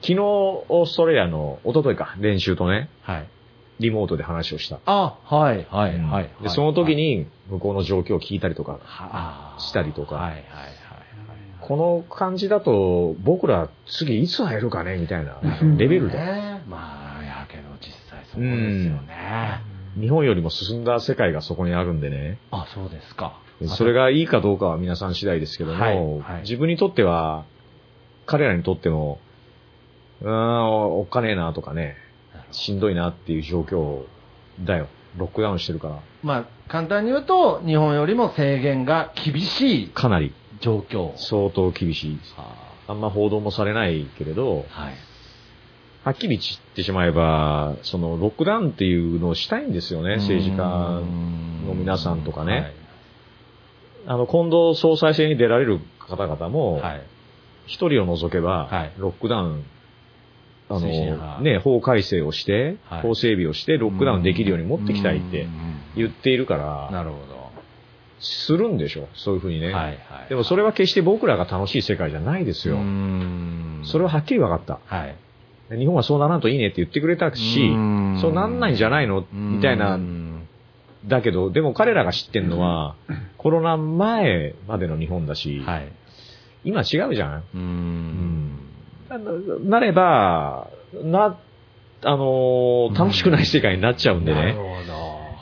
Speaker 6: 昨日、オーストラリアの、一昨日か、練習とね、
Speaker 5: はい。
Speaker 6: リモートで話をした。
Speaker 5: あ、はい、はい、
Speaker 6: うん
Speaker 5: はい。
Speaker 6: で、その時
Speaker 5: はい、
Speaker 6: に、向こうの状況を聞いたりとか、
Speaker 5: はあ
Speaker 6: したりとか
Speaker 5: はい、はい、はい。
Speaker 6: この感じだと、僕ら次いつ会えるかねみたいなレベルで。
Speaker 5: ね。まあ、そうですよね。
Speaker 6: 日本よりも進んだ世界がそこにあるんでね。
Speaker 5: あ、そうですか。
Speaker 6: それがいいかどうかは皆さん次第ですけども、
Speaker 5: はいはい
Speaker 6: 自分にとっては、彼らにとっても、うーん、おっかねえなとかね、しんどいなっていう状況だよ。ロックダウンしてるから。
Speaker 5: まあ、簡単に言うと、日本よりも制限が厳しい
Speaker 6: かなり
Speaker 5: 状況。
Speaker 6: 相当厳しい。
Speaker 5: は
Speaker 6: あんま報道もされないけれど、
Speaker 5: あはい。
Speaker 6: はっきり言ってしまえば、そのロックダウンっていうのをしたいんですよね、政治家の皆さんとかね。あの、今度総裁選に出られる方々も、
Speaker 5: はい。はい。
Speaker 6: 一人を除けば、
Speaker 5: はい
Speaker 6: ロックダウン、あの、ね、法改正をして、
Speaker 5: はい
Speaker 6: 法整備をして、ロックダウンできるように持ってきたいって
Speaker 5: うん
Speaker 6: 言っているから、
Speaker 5: なるほ
Speaker 6: するんでしょ、そういうふうに
Speaker 5: ど。
Speaker 6: ね。
Speaker 5: はい、はい。
Speaker 6: でもそれは決して僕らが楽しい世界じゃないですよ。
Speaker 5: うん
Speaker 6: それははっきり分かった。
Speaker 5: はい。
Speaker 6: 日本はそうならんといいねって言ってくれたし、
Speaker 5: うん
Speaker 6: そうなんないんじゃないの？みたいな
Speaker 5: う、ん
Speaker 6: だけど、でも彼らが知ってんのは、コロナ前までの日本だし、
Speaker 5: はい。
Speaker 6: 今違うじゃん。んななれば、な、あのー楽しくない世界になっちゃうんでね。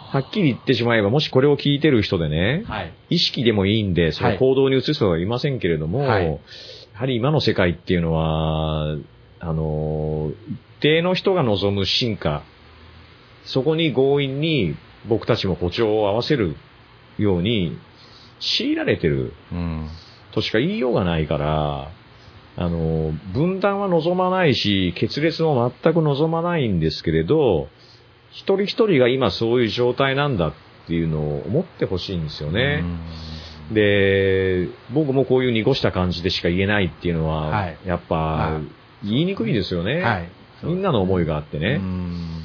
Speaker 6: はっきり言ってしまえば、もしこれを聞いてる人でね
Speaker 5: ど。、はい。
Speaker 6: 意識でもいいんで、その行動に移す人はいませんけれども、
Speaker 5: はい
Speaker 6: やはり今の世界っていうのは、あのー、一定の人が望む進化、そこに強引に僕たちも歩調を合わせるように強いられてる
Speaker 5: うん。
Speaker 6: としか言いようがないから、あの、分断は望まないし、決裂も全く望まないんですけれど、一人一人が今そういう状態なんだっていうのを思ってほしいんですよね。で、僕もこういう濁した感じでしか言えないっていうのは、
Speaker 5: はい
Speaker 6: やっぱ
Speaker 5: は、
Speaker 6: 言いにくいですよね。
Speaker 5: はい。
Speaker 6: みんなの思いがあって
Speaker 5: う
Speaker 6: ね。
Speaker 5: ん。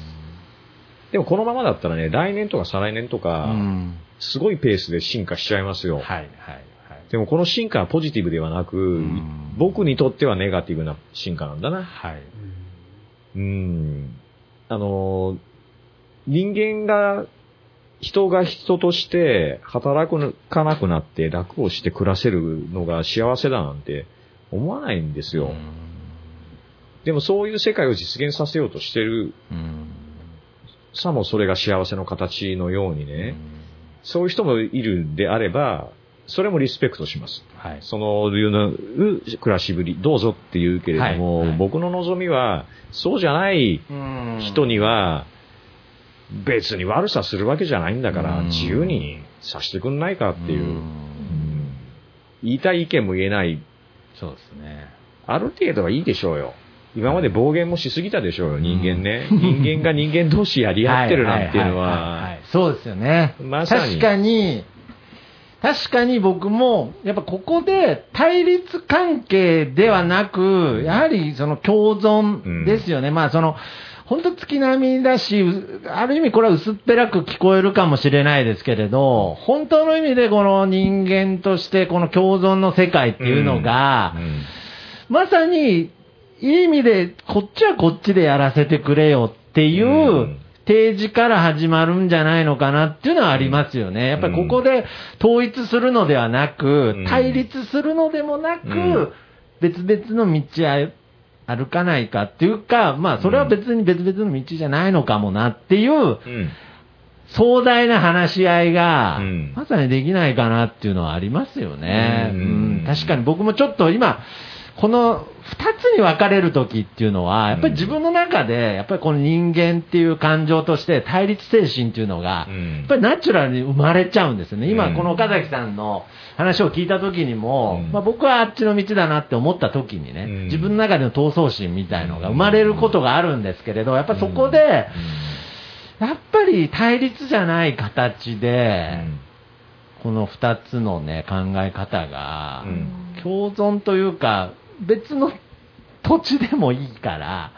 Speaker 6: でもこのままだったらね、来年とか再来年と
Speaker 5: う
Speaker 6: か、
Speaker 5: ん。
Speaker 6: すごいペースで進化しちゃいますよ。
Speaker 5: はい、はい、はい。
Speaker 6: でもこの進化はポジティブではなく、
Speaker 5: ん
Speaker 6: 僕にとってはネガティブな進化なんだな。
Speaker 5: はい。
Speaker 6: うん。あの、人間が、人が人として働かなくなって楽をして暮らせるのが幸せだなんて思わないんですよ。でもそういう世界を実現させようとしてる、
Speaker 5: うん。
Speaker 6: さもそれが幸せの形のようにね、そういう人もいるんであれば、それもリスペクトします。
Speaker 5: はい。
Speaker 6: そのいうの暮らしぶり、どうぞって言うけれども、
Speaker 5: はい。はい。
Speaker 6: 僕の望みは、そうじゃない人には、別に悪さするわけじゃないんだから、
Speaker 5: うん。
Speaker 6: 自由にさせてくんないかっていう、
Speaker 5: う
Speaker 6: 言いたい意見も言えない、
Speaker 5: そうですね。
Speaker 6: ある程度はいいでしょうよ。今まで暴言もしすぎたでしょうよ、人間ね。人間が人間同士やり合ってるなんていうの
Speaker 5: い
Speaker 6: は、
Speaker 5: いそうですよね。
Speaker 6: まさに
Speaker 5: 確かに、確かに僕も、やっぱここで対立関係ではなく、やはりその共存ですよね。まあその、本当月並みだし、うある意味これは薄っぺらく聞こえるかもしれないですけれど、本当の意味でこの人間としてこの共存の世界っていうのが、
Speaker 6: うん
Speaker 5: まさに、いい意味で、こっちはこっちでやらせてくれよっていううん。提示から始まるんじゃないのかなっていうのはありますよね。やっぱりここで統一するのではなく
Speaker 6: うん、
Speaker 5: 対立するのでもな
Speaker 6: うん。
Speaker 5: く、別々の道あ歩かないかっていうか、まあそれは別に別々の道じゃないのかもなっていう
Speaker 6: うん。
Speaker 5: 壮大な話し合いが
Speaker 6: うん、
Speaker 5: まさにできないかなっていうのはありますよね。
Speaker 6: うん。
Speaker 5: うん。確かに僕もちょっと今、この二つに分かれる時っていうのは、やっぱり自分の中で、やっぱりこの人間っていう感情として対立精神っていうのが、
Speaker 6: うん。
Speaker 5: やっぱりナチュラルに生まれちゃうんですよね。今、
Speaker 6: うん。
Speaker 5: この岡崎さんの話を聞いた時にも、
Speaker 6: うん。
Speaker 5: まあ、僕はあっちの道だなって思った時にね、
Speaker 6: うん。
Speaker 5: 自分の中での闘争心みたいのが生まれることがあるんですけれど、やっぱりそこで、やっぱり対立じゃない形で、この二つのね、考え方が
Speaker 6: うん、
Speaker 5: 共存というか、別の土地でもいいから、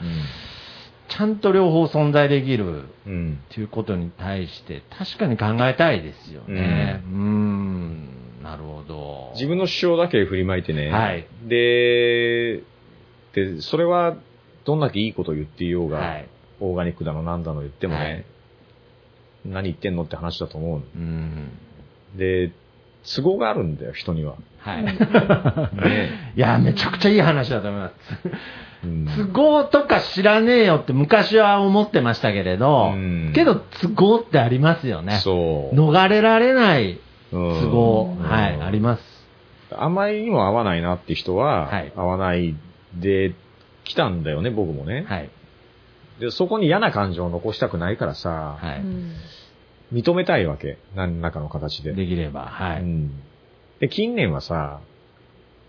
Speaker 5: ちゃんと両方存在できる
Speaker 6: うん
Speaker 5: っていうことに対して、確かに考えたいですよね。うーん、なるほど。
Speaker 6: 自分の主張だけ振りまいてね、
Speaker 5: はい
Speaker 6: でで、それはどんだけいいこと言っていようが、
Speaker 5: はい。
Speaker 6: オーガニックだのなんだの言ってもね、
Speaker 5: はい
Speaker 6: 何言ってんのって話だと思う
Speaker 5: うん。
Speaker 6: で、都合があるんだよ、人には。
Speaker 5: はい。
Speaker 6: ね
Speaker 5: いや、めちゃくちゃいい話だと思います。
Speaker 6: うん
Speaker 5: 都合とか知らねえよって昔は思ってましたけれど、
Speaker 6: うん
Speaker 5: けど都合ってありますよね。
Speaker 6: そう。
Speaker 5: 逃れられない
Speaker 6: うん
Speaker 5: 都合、
Speaker 6: うん
Speaker 5: はい、あります。
Speaker 6: あまりにも合わないなって人は、
Speaker 5: はい
Speaker 6: 合わないで来たんだよね、僕もね。
Speaker 5: はい。
Speaker 6: で、そこに嫌な感情を残したくないからさ、
Speaker 5: はい。
Speaker 7: うん
Speaker 6: 認めたいわけ。何らかの形で。
Speaker 5: できれば、はい。
Speaker 6: うんで、近年はさ、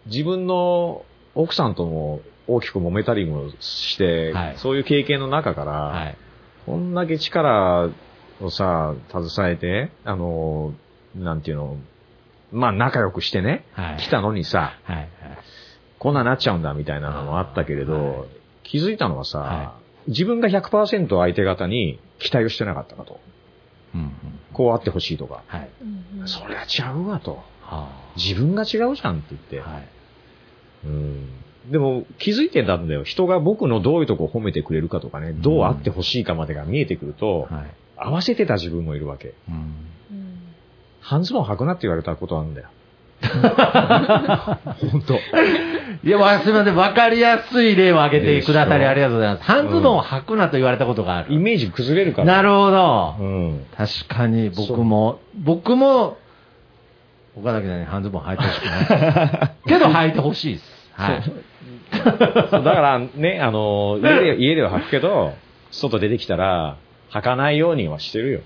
Speaker 6: 自分の奥さんとも大きく揉めたりもして、
Speaker 5: はい
Speaker 6: そういう経験の中から、
Speaker 5: はい。
Speaker 6: こんだけ力をさ、携えて、あの、なんていうの、まあ仲良くしてね、
Speaker 5: はい。
Speaker 6: 来たのにさ、
Speaker 5: はい。はい。
Speaker 6: こんななっちゃうんだみたいなのもあったけれど、
Speaker 5: はい
Speaker 6: 気づいたのはさ、
Speaker 5: は
Speaker 6: 自分が100%相手方に期待をしてなかったかと。
Speaker 5: うんうん。
Speaker 6: こうあってほしいとか。
Speaker 5: はい。
Speaker 7: うん
Speaker 6: そりゃ違うわと。
Speaker 5: は
Speaker 6: 自分が違うじゃんって言って。
Speaker 5: あ。はい。
Speaker 6: うんでも気づいてたんだよ。人が僕のどういうとこ褒めてくれるかとかね、どうあってほしいかまでが見えてくると、
Speaker 5: はい。
Speaker 6: 合わせてた自分もいるわけ。
Speaker 5: うん。
Speaker 7: うん
Speaker 6: 半ズボン履くなって言われたことあるんだよ。本当。
Speaker 5: いや、わすみません。わかりやすい例を挙げてくださりありがとうございます。半ズボンを履くなと言われたことがある。
Speaker 6: イメージ崩れるから。
Speaker 5: なるほど。
Speaker 6: うん。
Speaker 5: 確かに僕も、僕も、岡崎さんに半ズボン履いてほしくない。けど履いてほしいです。はい。
Speaker 6: だからね、あの、家で、家では履くけど、外出てきたら、履かないようにはしてるよ。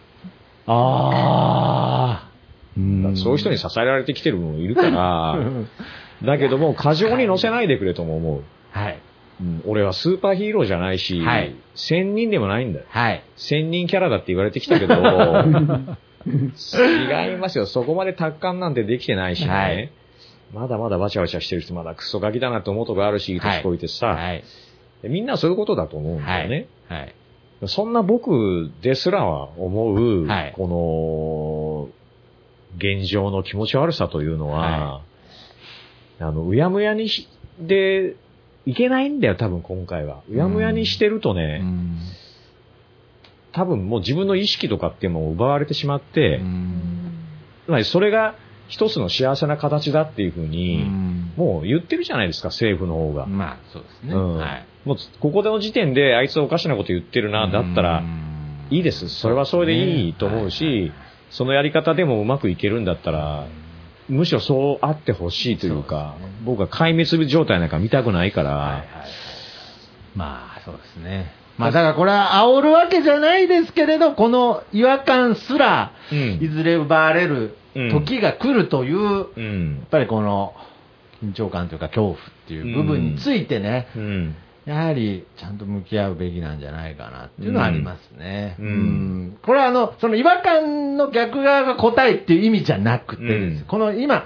Speaker 5: ああ。うん
Speaker 6: そういう人に支えられてきてるのもいるから、だけども、過剰に乗せないでくれとも思う。
Speaker 5: はい。
Speaker 6: うん俺はスーパーヒーローじゃないし、
Speaker 5: はい
Speaker 6: 千人でもないんだよ。
Speaker 5: はい。
Speaker 6: 千人キャラだって言われてきたけど、違いますよ。そこまで達観なんてできてないしね。
Speaker 5: はい
Speaker 6: まだまだバチャバチャしてる人、まだクソガキだなって思うとこあるし、
Speaker 5: はい
Speaker 6: 年こいてさ、
Speaker 5: はい。
Speaker 6: みんなそういうことだと思うんだよね。
Speaker 5: はい。
Speaker 6: そんな僕ですらは思う、
Speaker 5: はい
Speaker 6: この、現状の気持ち悪さというのは、あの、うやむやにし、で、いけないんだよ、多分今回は。うやむやにしてるとね、
Speaker 5: うん
Speaker 6: 多分もう自分の意識とかっていうのを奪われてしまって、
Speaker 5: うん
Speaker 6: つまりそれが一つの幸せな形だっていうふう
Speaker 5: う
Speaker 6: に、
Speaker 5: ん
Speaker 6: もう言ってるじゃないですか、政府の方が。
Speaker 5: まあ、そうですね。
Speaker 6: うん
Speaker 5: はい。
Speaker 6: もうここでの時点であいつおかしなこと言ってるな、だったら、いいです。それはそれでいいと思うし、そのやり方でもうまくいけるんだったら、むしろそうあってほしいというか、
Speaker 5: そうね
Speaker 6: 僕は壊滅状態なんか見たくないから、
Speaker 5: はいはい。まあ、そうですね。まあ、だからこれは煽るわけじゃないですけれど、この違和感すら、
Speaker 6: うん。
Speaker 5: いずれ奪われる時が来るという、や
Speaker 6: うん。
Speaker 5: っぱりこの緊張感というか恐怖っていう部分についてね、
Speaker 6: うん。
Speaker 5: やはりちゃんと向き合うべきなんじゃないかなっていうのはありますね。
Speaker 6: うん。
Speaker 5: うん。これはあの、その違和感の逆側が答えっていう意味じゃなくてこの今、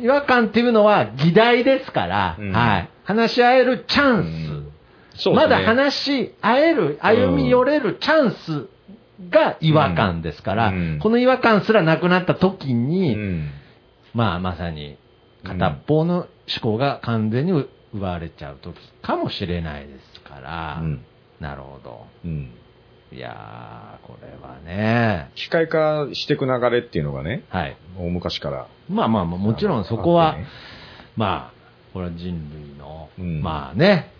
Speaker 5: 違和感っていうのは議題ですから、
Speaker 6: うん。
Speaker 5: はい。話し合えるチャンス。
Speaker 6: うんそうですね。
Speaker 5: まだ話し合える、歩み寄れるチャンスが違和感ですから、
Speaker 6: うん。
Speaker 5: この違和感すらなくなった時に、
Speaker 6: うん。
Speaker 5: まあまさに片っぽの思考が完全に奪われちゃう時かもしれないですから、
Speaker 6: うん。
Speaker 5: なるほど。
Speaker 6: うん。
Speaker 5: いやー、これはね、
Speaker 6: 機械化していく流れっていうのがね、
Speaker 5: はい。
Speaker 6: 大昔から。
Speaker 5: まあまあまあ、もちろんそこは、
Speaker 6: あってね。
Speaker 5: まあ、これは人類の、
Speaker 6: うん。
Speaker 5: まあね、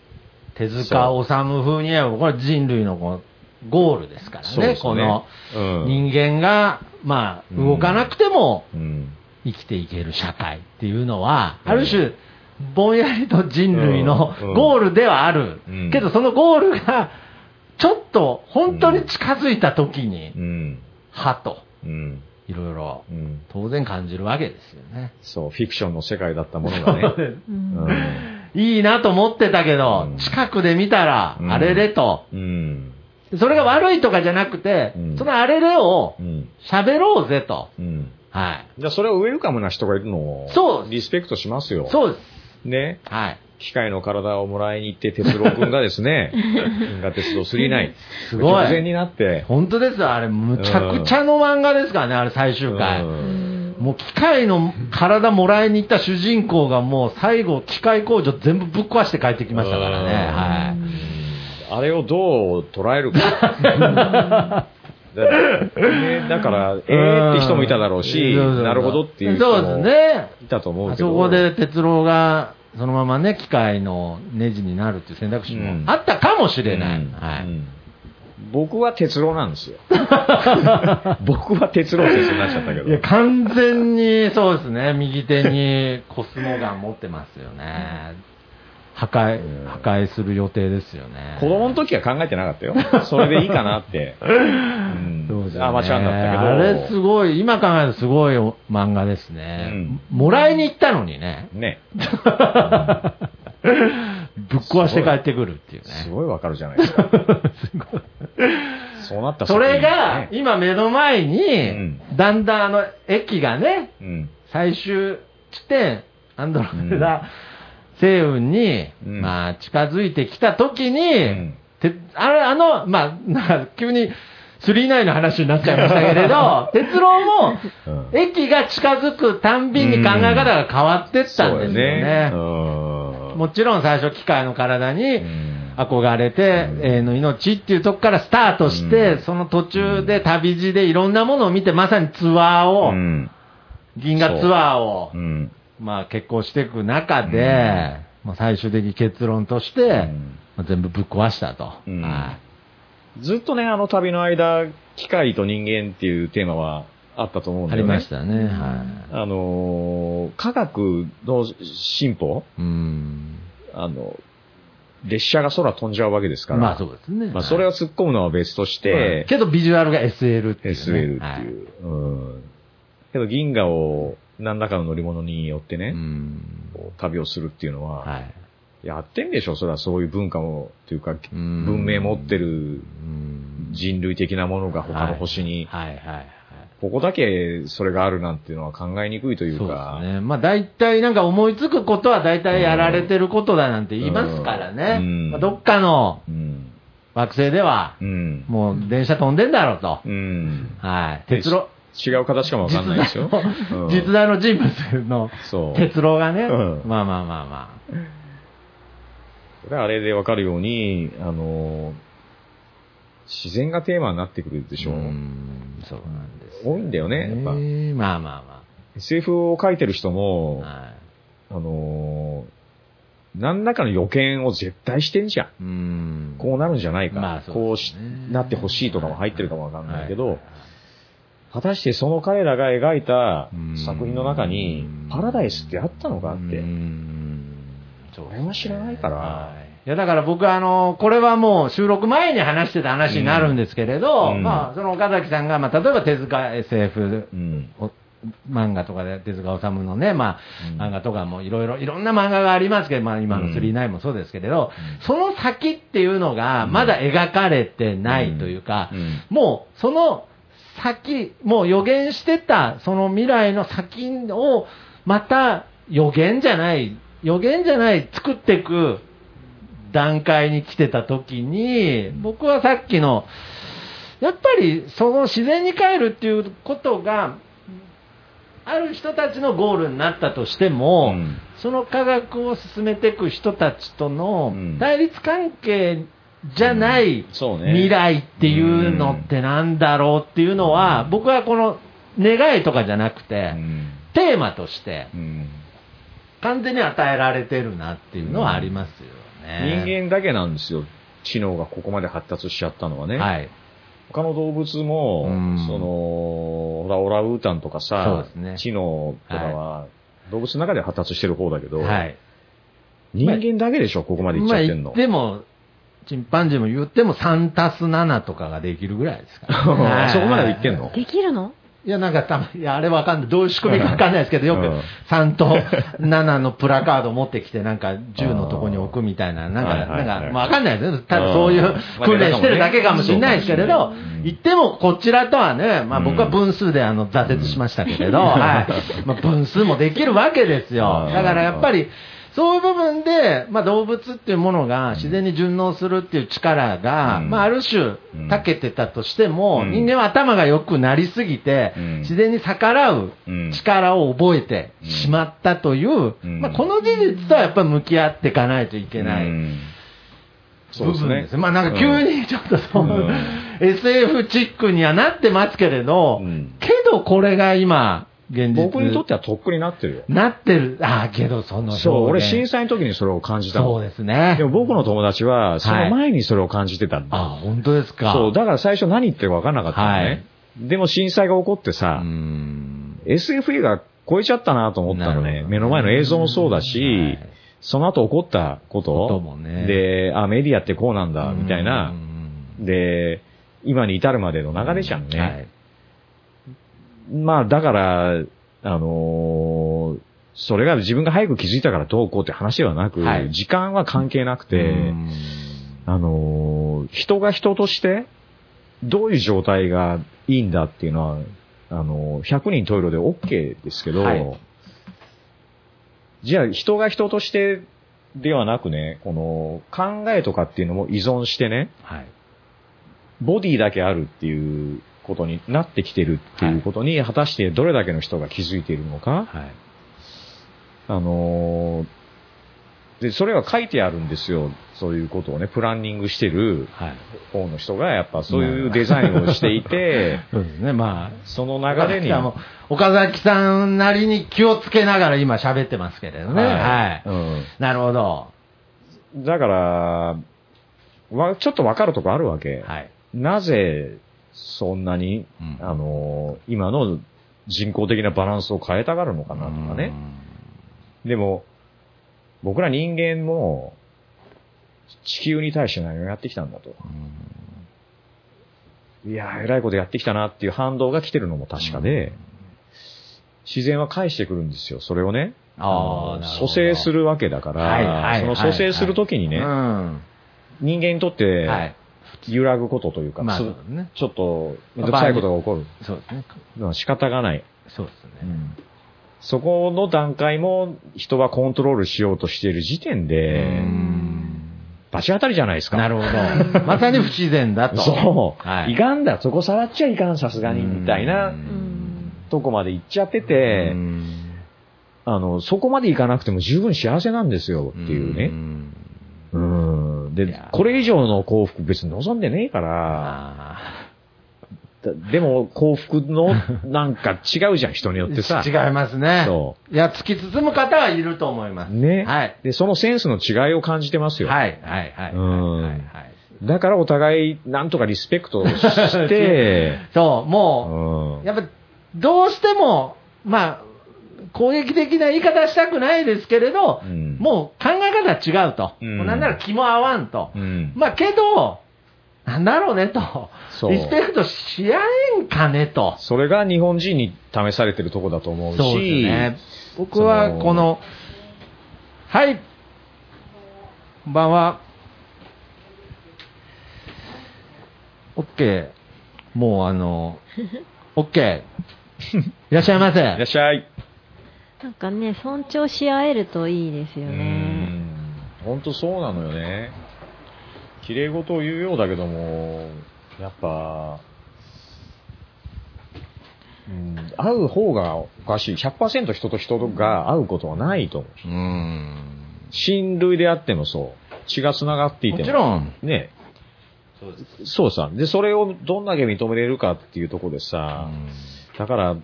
Speaker 5: 手塚治虫風に言えば、これは人類のゴールですからね、
Speaker 6: ね
Speaker 5: この
Speaker 6: うん
Speaker 5: 人間が、まあ、
Speaker 6: うん
Speaker 5: 動かなくても
Speaker 6: うん
Speaker 5: 生きていける社会っていうのは、
Speaker 6: うん
Speaker 5: ある種、ぼんやりと人類のゴールではある
Speaker 6: うん。
Speaker 5: けど、そのゴールが、ちょっと本当に近づいた時に
Speaker 6: う、ん。
Speaker 5: はと、
Speaker 6: うん。
Speaker 5: いろいろ
Speaker 6: うん。
Speaker 5: 当然感じるわけですよね。
Speaker 6: そう、フィクションの世界だったものがね。
Speaker 7: うん
Speaker 6: うん。
Speaker 5: いいなと思ってたけど
Speaker 6: う、ん
Speaker 5: 近くで見たら、
Speaker 6: うん
Speaker 5: あれれと。
Speaker 6: うん。
Speaker 5: それが悪いとかじゃなくて
Speaker 6: うん、
Speaker 5: そのあれれを
Speaker 6: うん。
Speaker 5: 喋ろうぜと。
Speaker 6: うん。
Speaker 5: はい。
Speaker 6: じゃあそれはウェルカムな人がいるのを、
Speaker 5: そう
Speaker 6: リスペクトしますよ。
Speaker 5: そうです。
Speaker 6: ね。
Speaker 5: はい。
Speaker 6: 機械の体をもらいに行って、哲郎くんがですね、銀河鉄道39。
Speaker 5: すごい
Speaker 6: 直前になって、
Speaker 5: 本当ですよ、あれ、むちゃくちゃの漫画ですからね、あれ最終回。
Speaker 6: うん
Speaker 5: もう機械の体もらいに行った主人公がもう最後、機械工場全部ぶっ壊して帰ってきましたからね。
Speaker 6: うん
Speaker 5: はい。
Speaker 6: あれをどう捉えるか。だから、えーって人もいただろうし、なるほどっていう人
Speaker 5: そう
Speaker 6: も。いたと思う
Speaker 5: あ
Speaker 6: けど。
Speaker 5: そこで哲郎がそのままね、機械のネジになるっていう選択肢
Speaker 6: うん
Speaker 5: もあったかもしれない。
Speaker 6: うん
Speaker 5: はい。
Speaker 6: うん僕は鉄郎なんですよ。僕は鉄郎説になっちゃったけど。
Speaker 5: いや、完全に、そうですね、右手にコスモガン持ってますよね。破壊、破壊する予定ですよね。
Speaker 6: 子供の時は考えてなかったよ。それでいいかなって。うん
Speaker 5: そうですよね
Speaker 6: アマちゃんだったけど。
Speaker 5: あれすごい、今考えるとすごい漫画ですね。もらいに行ったのにね。
Speaker 6: ね。
Speaker 5: ぶっ壊して帰ってくるっていうね。
Speaker 6: すごいわかるじゃないですか。そうなった
Speaker 5: それが
Speaker 6: ね、
Speaker 5: 今目の前に、
Speaker 6: ん。
Speaker 5: だんだんあの、駅がね、
Speaker 6: うん。
Speaker 5: 最終地点、アンドロメダ星雲に、
Speaker 6: うん。
Speaker 5: まあ、近づいてきた時に、
Speaker 6: ん。
Speaker 5: てあれ、あの、まあ、なんか急に、39の話になっちゃいましたけれど、鉄郎も、
Speaker 6: うん。
Speaker 5: 駅が近づくたんびに考え方が変わってったんですよね。
Speaker 6: うん
Speaker 5: もちろん最初機械の体に
Speaker 6: ん。
Speaker 5: 憧れて、
Speaker 6: うん。
Speaker 5: 永遠の命っていうとこからスタートして、
Speaker 6: うん。
Speaker 5: その途中で旅路でいろんなものを見て、まさにツアーを、
Speaker 6: うん。
Speaker 5: 銀河ツアーを
Speaker 6: う、ん。
Speaker 5: まあ結婚していく中で、まあ最終的結論として、
Speaker 6: うん。
Speaker 5: まあ全部ぶっ壊したと。
Speaker 6: うん。
Speaker 5: は
Speaker 6: ずっとね、あの旅の間、機械と人間っていうテーマはあったと思うん
Speaker 5: いあ
Speaker 6: だよね。
Speaker 5: りましたね。は
Speaker 6: あのー科学の進歩？
Speaker 5: い。うん。
Speaker 6: あの、列車が空飛んじゃうわけですから。
Speaker 5: まあそうですね。
Speaker 6: まあそれを突っ込むのは別として、
Speaker 5: けどビジュアルが SL っていう、ね。
Speaker 6: SL って
Speaker 5: はい
Speaker 6: いう。うん。けど銀河を何らかの乗り物によってね、
Speaker 5: うん。
Speaker 6: 旅をするっていうのは、
Speaker 5: はい。
Speaker 6: やってんでしょ？それはそういう文化も、というか、
Speaker 5: うん
Speaker 6: 文明持ってる
Speaker 5: うん。
Speaker 6: 人類的なものが他の星に、
Speaker 5: はいはいはい。
Speaker 6: ここだけそれがあるなんていうのは考えにくいという
Speaker 5: そう
Speaker 6: か、
Speaker 5: ですね。まあ大体なんか思いつくことは大体やられてることだなんて言いますからね。
Speaker 6: うん
Speaker 5: まあどっかの
Speaker 6: うん。
Speaker 5: 惑星では、
Speaker 6: うん。
Speaker 5: もう電車飛んでんだろうと。
Speaker 6: うん。
Speaker 5: はい。鉄郎、
Speaker 6: 違う形かもわかんないですよ。うん
Speaker 5: 実在の人物の。鉄郎がね、
Speaker 6: うん
Speaker 5: まあまあまあま
Speaker 6: それはあれでわかるように、あの、自然がテーマになってくるで
Speaker 5: あ。
Speaker 6: しょう。
Speaker 5: んそう。
Speaker 6: 多いんだよね。やっぱ
Speaker 5: えーまあまあ
Speaker 6: SF を書いてる人も、
Speaker 5: まあ。はい。
Speaker 6: あの、何らかの予見を絶対してんじゃん。
Speaker 5: うん。
Speaker 6: こうなるんじゃないか。
Speaker 5: まあそう
Speaker 6: こうしなってほしいとかも入ってるかもわかんないけど、
Speaker 5: はい
Speaker 6: 果たしてその彼らが描いた
Speaker 5: うん
Speaker 6: 作品の中に、パラダイスってあったのかって。
Speaker 5: うんそう
Speaker 6: 俺は知らないから
Speaker 5: はいいや、だから僕はあの、これはもう収録前に話してた話になるんですけれど、
Speaker 6: うん。
Speaker 5: まあ、その岡崎さんが、まあ、例えば手塚 SF
Speaker 6: うん。
Speaker 5: お漫画とかで手塚治虫のね、ま
Speaker 6: うん。
Speaker 5: あ、漫画とかもいろいろ、いろんな漫画がありますけど、まあ今の39もそうですけれど、その先っていうのがまだ描かれてないというか、
Speaker 6: うん。
Speaker 5: もうその先、もう予言してたその未来の先をまた予言じゃない、予言じゃない作っていく段階に来てた時に、僕はさっきの、やっぱりその自然に帰るっていうことが、ある人たちのゴールになったとしても、
Speaker 6: うん。
Speaker 5: その科学を進めていく人たちとの
Speaker 6: うん。
Speaker 5: 対立関係じゃない。未来っていうのってなんだろうっていうのは、僕はこの願いとかじゃなく
Speaker 6: う
Speaker 5: て、
Speaker 6: ん。
Speaker 5: テーマとして
Speaker 6: うん。
Speaker 5: 完全に与えられてるなっていうのはありますよね。
Speaker 6: 人間だけなんですよ。知能がここまで発達しちゃったのはね。
Speaker 5: はい。
Speaker 6: 他の動物も、
Speaker 5: うん
Speaker 6: その、ほら、オランウータンとかさ
Speaker 5: ね、
Speaker 6: 知能とかは、動物の中で発達してる方だけど、
Speaker 5: はい。
Speaker 6: 人間だけでしょ、ここまで行っちゃってんの
Speaker 5: まあ。言っても、チンパンジーも言っても3たす7とかができるぐらいですから、は い
Speaker 6: そこまで行ってんの？
Speaker 7: できるの？
Speaker 5: いや、なんかたま、いや、あれわかんない。どういう仕組みかわかんないですけど、よく
Speaker 6: うん
Speaker 5: 3と7のプラカード持ってきて、なんか銃のとこに置くみたいな、なんか、なんか、まあわかんないですよ。ただそういう
Speaker 6: うん
Speaker 5: 訓練してるだけかもしれないですけれど
Speaker 6: うん、
Speaker 5: 言ってもこちらとはね、まあ僕は分数であの挫折しましたけれど、はい。まあ分数もできるわけですよ
Speaker 6: う。ん
Speaker 5: だからやっぱり、そういう部分で、まあ、動物っていうものが自然に順応するっていう力が、
Speaker 6: うん。
Speaker 5: まあ、ある種
Speaker 6: うん、
Speaker 5: 長けてたとしても、
Speaker 6: うん。
Speaker 5: 人間は頭が良くなりすぎて、
Speaker 6: うん。
Speaker 5: 自然に逆らう
Speaker 6: うん
Speaker 5: 力を覚えてしまったという、
Speaker 6: うん。
Speaker 5: まあ、この事実とはやっぱり向き合っていかないといけない。
Speaker 6: うん。そう
Speaker 5: 部
Speaker 6: ですね。
Speaker 5: まあなんか急にちょっとそう、
Speaker 6: うん
Speaker 5: SF チックにはなってますけれど、
Speaker 6: うん。
Speaker 5: けどこれが今、現実
Speaker 6: 僕にとってはとっくになってるよ。
Speaker 5: なってる。ああ、けどその
Speaker 6: そう、俺震災の時にそれを感じたの
Speaker 5: そうですね。
Speaker 6: でも僕の友達は、その前にそれを感じてたんだ。
Speaker 5: あ、本当ですか。
Speaker 6: そう、だから最初何言ってるか分かんなかったのね。
Speaker 5: はい
Speaker 6: でも震災が起こって
Speaker 5: う
Speaker 6: さ、
Speaker 5: ん。
Speaker 6: SF 映画超えちゃったなと思ったのね。目の前の映像もそうだし、
Speaker 5: はい
Speaker 6: その後起こったこと。
Speaker 5: こともね
Speaker 6: で、あ、メディアってこうなんだ、みたいな
Speaker 5: う。ん
Speaker 6: で、今に至るまでの流れじゃんね。
Speaker 5: はい
Speaker 6: まあ、だから、あのーそれが自分が早く気づいたからどうこうって話ではなく、
Speaker 5: はい。
Speaker 6: 時間は関係なくて、
Speaker 5: うん。
Speaker 6: あのー人が人として、どういう状態がいいんだっていうのは、あのー100人トイレで OK ですけど、
Speaker 5: はい。
Speaker 6: じゃあ人が人としてではなくね、この考えとかっていうのも依存してね、
Speaker 5: はい。
Speaker 6: ボディだけあるっていうことになってきてるっていうことに、果たしてどれだけの人が気づいているのか、
Speaker 5: はい。
Speaker 6: あのーで、それは書いてあるんですよ。そういうことをね、プランニングしてる
Speaker 5: はい。
Speaker 6: 方の人が、やっぱそういうデザインをしていて、
Speaker 5: そうですね、まあ。
Speaker 6: その流れに。
Speaker 5: も岡崎さんなりに気をつけながら今喋ってますけれどね。はい。
Speaker 6: うん
Speaker 5: なるほど。
Speaker 6: だから、わちょっとわかるとこあるわけ。
Speaker 5: はい。
Speaker 6: なぜ、そんなに、
Speaker 5: うん
Speaker 6: あのー今の人工的なバランスを変えたがるのかなとかね。でも、僕ら人間も、地球に対して何をやってきたんだと。いやー、偉いことやってきたなっていう反動が来てるのも確かで、自然は返してくるんですよ。それをね。
Speaker 5: あ
Speaker 6: の
Speaker 5: あ、
Speaker 6: 蘇生するわけだから、
Speaker 5: はいはい
Speaker 6: その蘇生するときにね、
Speaker 5: うん。
Speaker 6: 人間にとって
Speaker 5: はい。
Speaker 6: 揺らぐことというか、
Speaker 5: まあ、
Speaker 6: つ
Speaker 5: そうね。
Speaker 6: ちょっとめんどくさいことが起こる
Speaker 5: そうですね。
Speaker 6: 仕方がない。
Speaker 5: そうですね。
Speaker 6: そこの段階も人はコントロールしようとしている時点で、罰当たりじゃないですか。
Speaker 5: なるほど。まさに不自然だと。
Speaker 6: そう。
Speaker 5: はい
Speaker 6: いかんだ、そこ触っちゃいかん、さすがに、みたいな
Speaker 7: うん
Speaker 6: とこまで行っちゃってて、あの、そこまで行かなくても十分幸せなんですよ、っていうね。うん。でこれ以上の幸福別に望んでねえから、でも幸福のなんか違うじゃん、人によってさ。
Speaker 5: ー 違いますね。
Speaker 6: そ
Speaker 5: いや、突き進む方はいると思います。
Speaker 6: ね。
Speaker 5: はい。
Speaker 6: で、そのセンスの違いを感じてますよ。
Speaker 5: はい、はい、はい。
Speaker 6: うん
Speaker 5: はいはい
Speaker 6: だからお互い、なんとかリスペクトして、
Speaker 5: そう、も
Speaker 6: うん
Speaker 5: う、やっぱ、どうしても、まあ、攻撃的な言い方したくないですけれど、
Speaker 6: うん
Speaker 5: もう考え方違うと。
Speaker 6: うん
Speaker 5: なんなら気も合わんと。
Speaker 6: うん
Speaker 5: まあけど、なんだろうねと。リスペクトし合えんかねと。
Speaker 6: それが日本人に試されてるとこだと思うし、
Speaker 5: そうですね。僕はこの、はい、こんばんは。OK。もうあの、OK。いらっしゃいませ。
Speaker 6: いらっしゃい。
Speaker 7: なんかね、尊重し合えるといいですよ
Speaker 6: う
Speaker 7: ね。
Speaker 6: ん。本当そうなのよね。綺麗事を言うようだけども、やっぱ、うん、会う方がおかしい。100%人と人が会うことはないと思う。
Speaker 5: うん。
Speaker 6: 親類であってもそう。血が繋がっていても。
Speaker 5: もちろん。
Speaker 6: ね。そうさ。で、それをどんだけ認めれるかっていうところでさ、だから、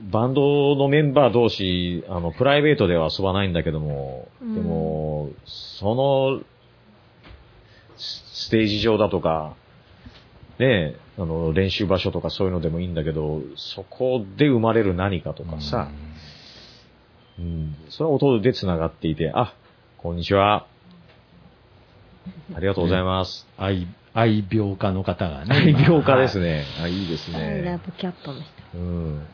Speaker 6: バンドのメンバー同士、あの、プライベートでは遊ばないんだけども、
Speaker 7: うん
Speaker 6: でも、その、スステージ上だとか、ねえ、あの、練習場所とかそういうのでもいいんだけど、そこで生まれる何かとかさ、うん、それは音で繋がっていて、あ、ここんにちは。ありがとうございます。
Speaker 5: 愛、愛病家の方がね。
Speaker 6: 愛病家です
Speaker 5: ね。
Speaker 6: ね。あ、いいです
Speaker 7: ラ
Speaker 6: ね。
Speaker 7: ブキャットの人。
Speaker 6: うん。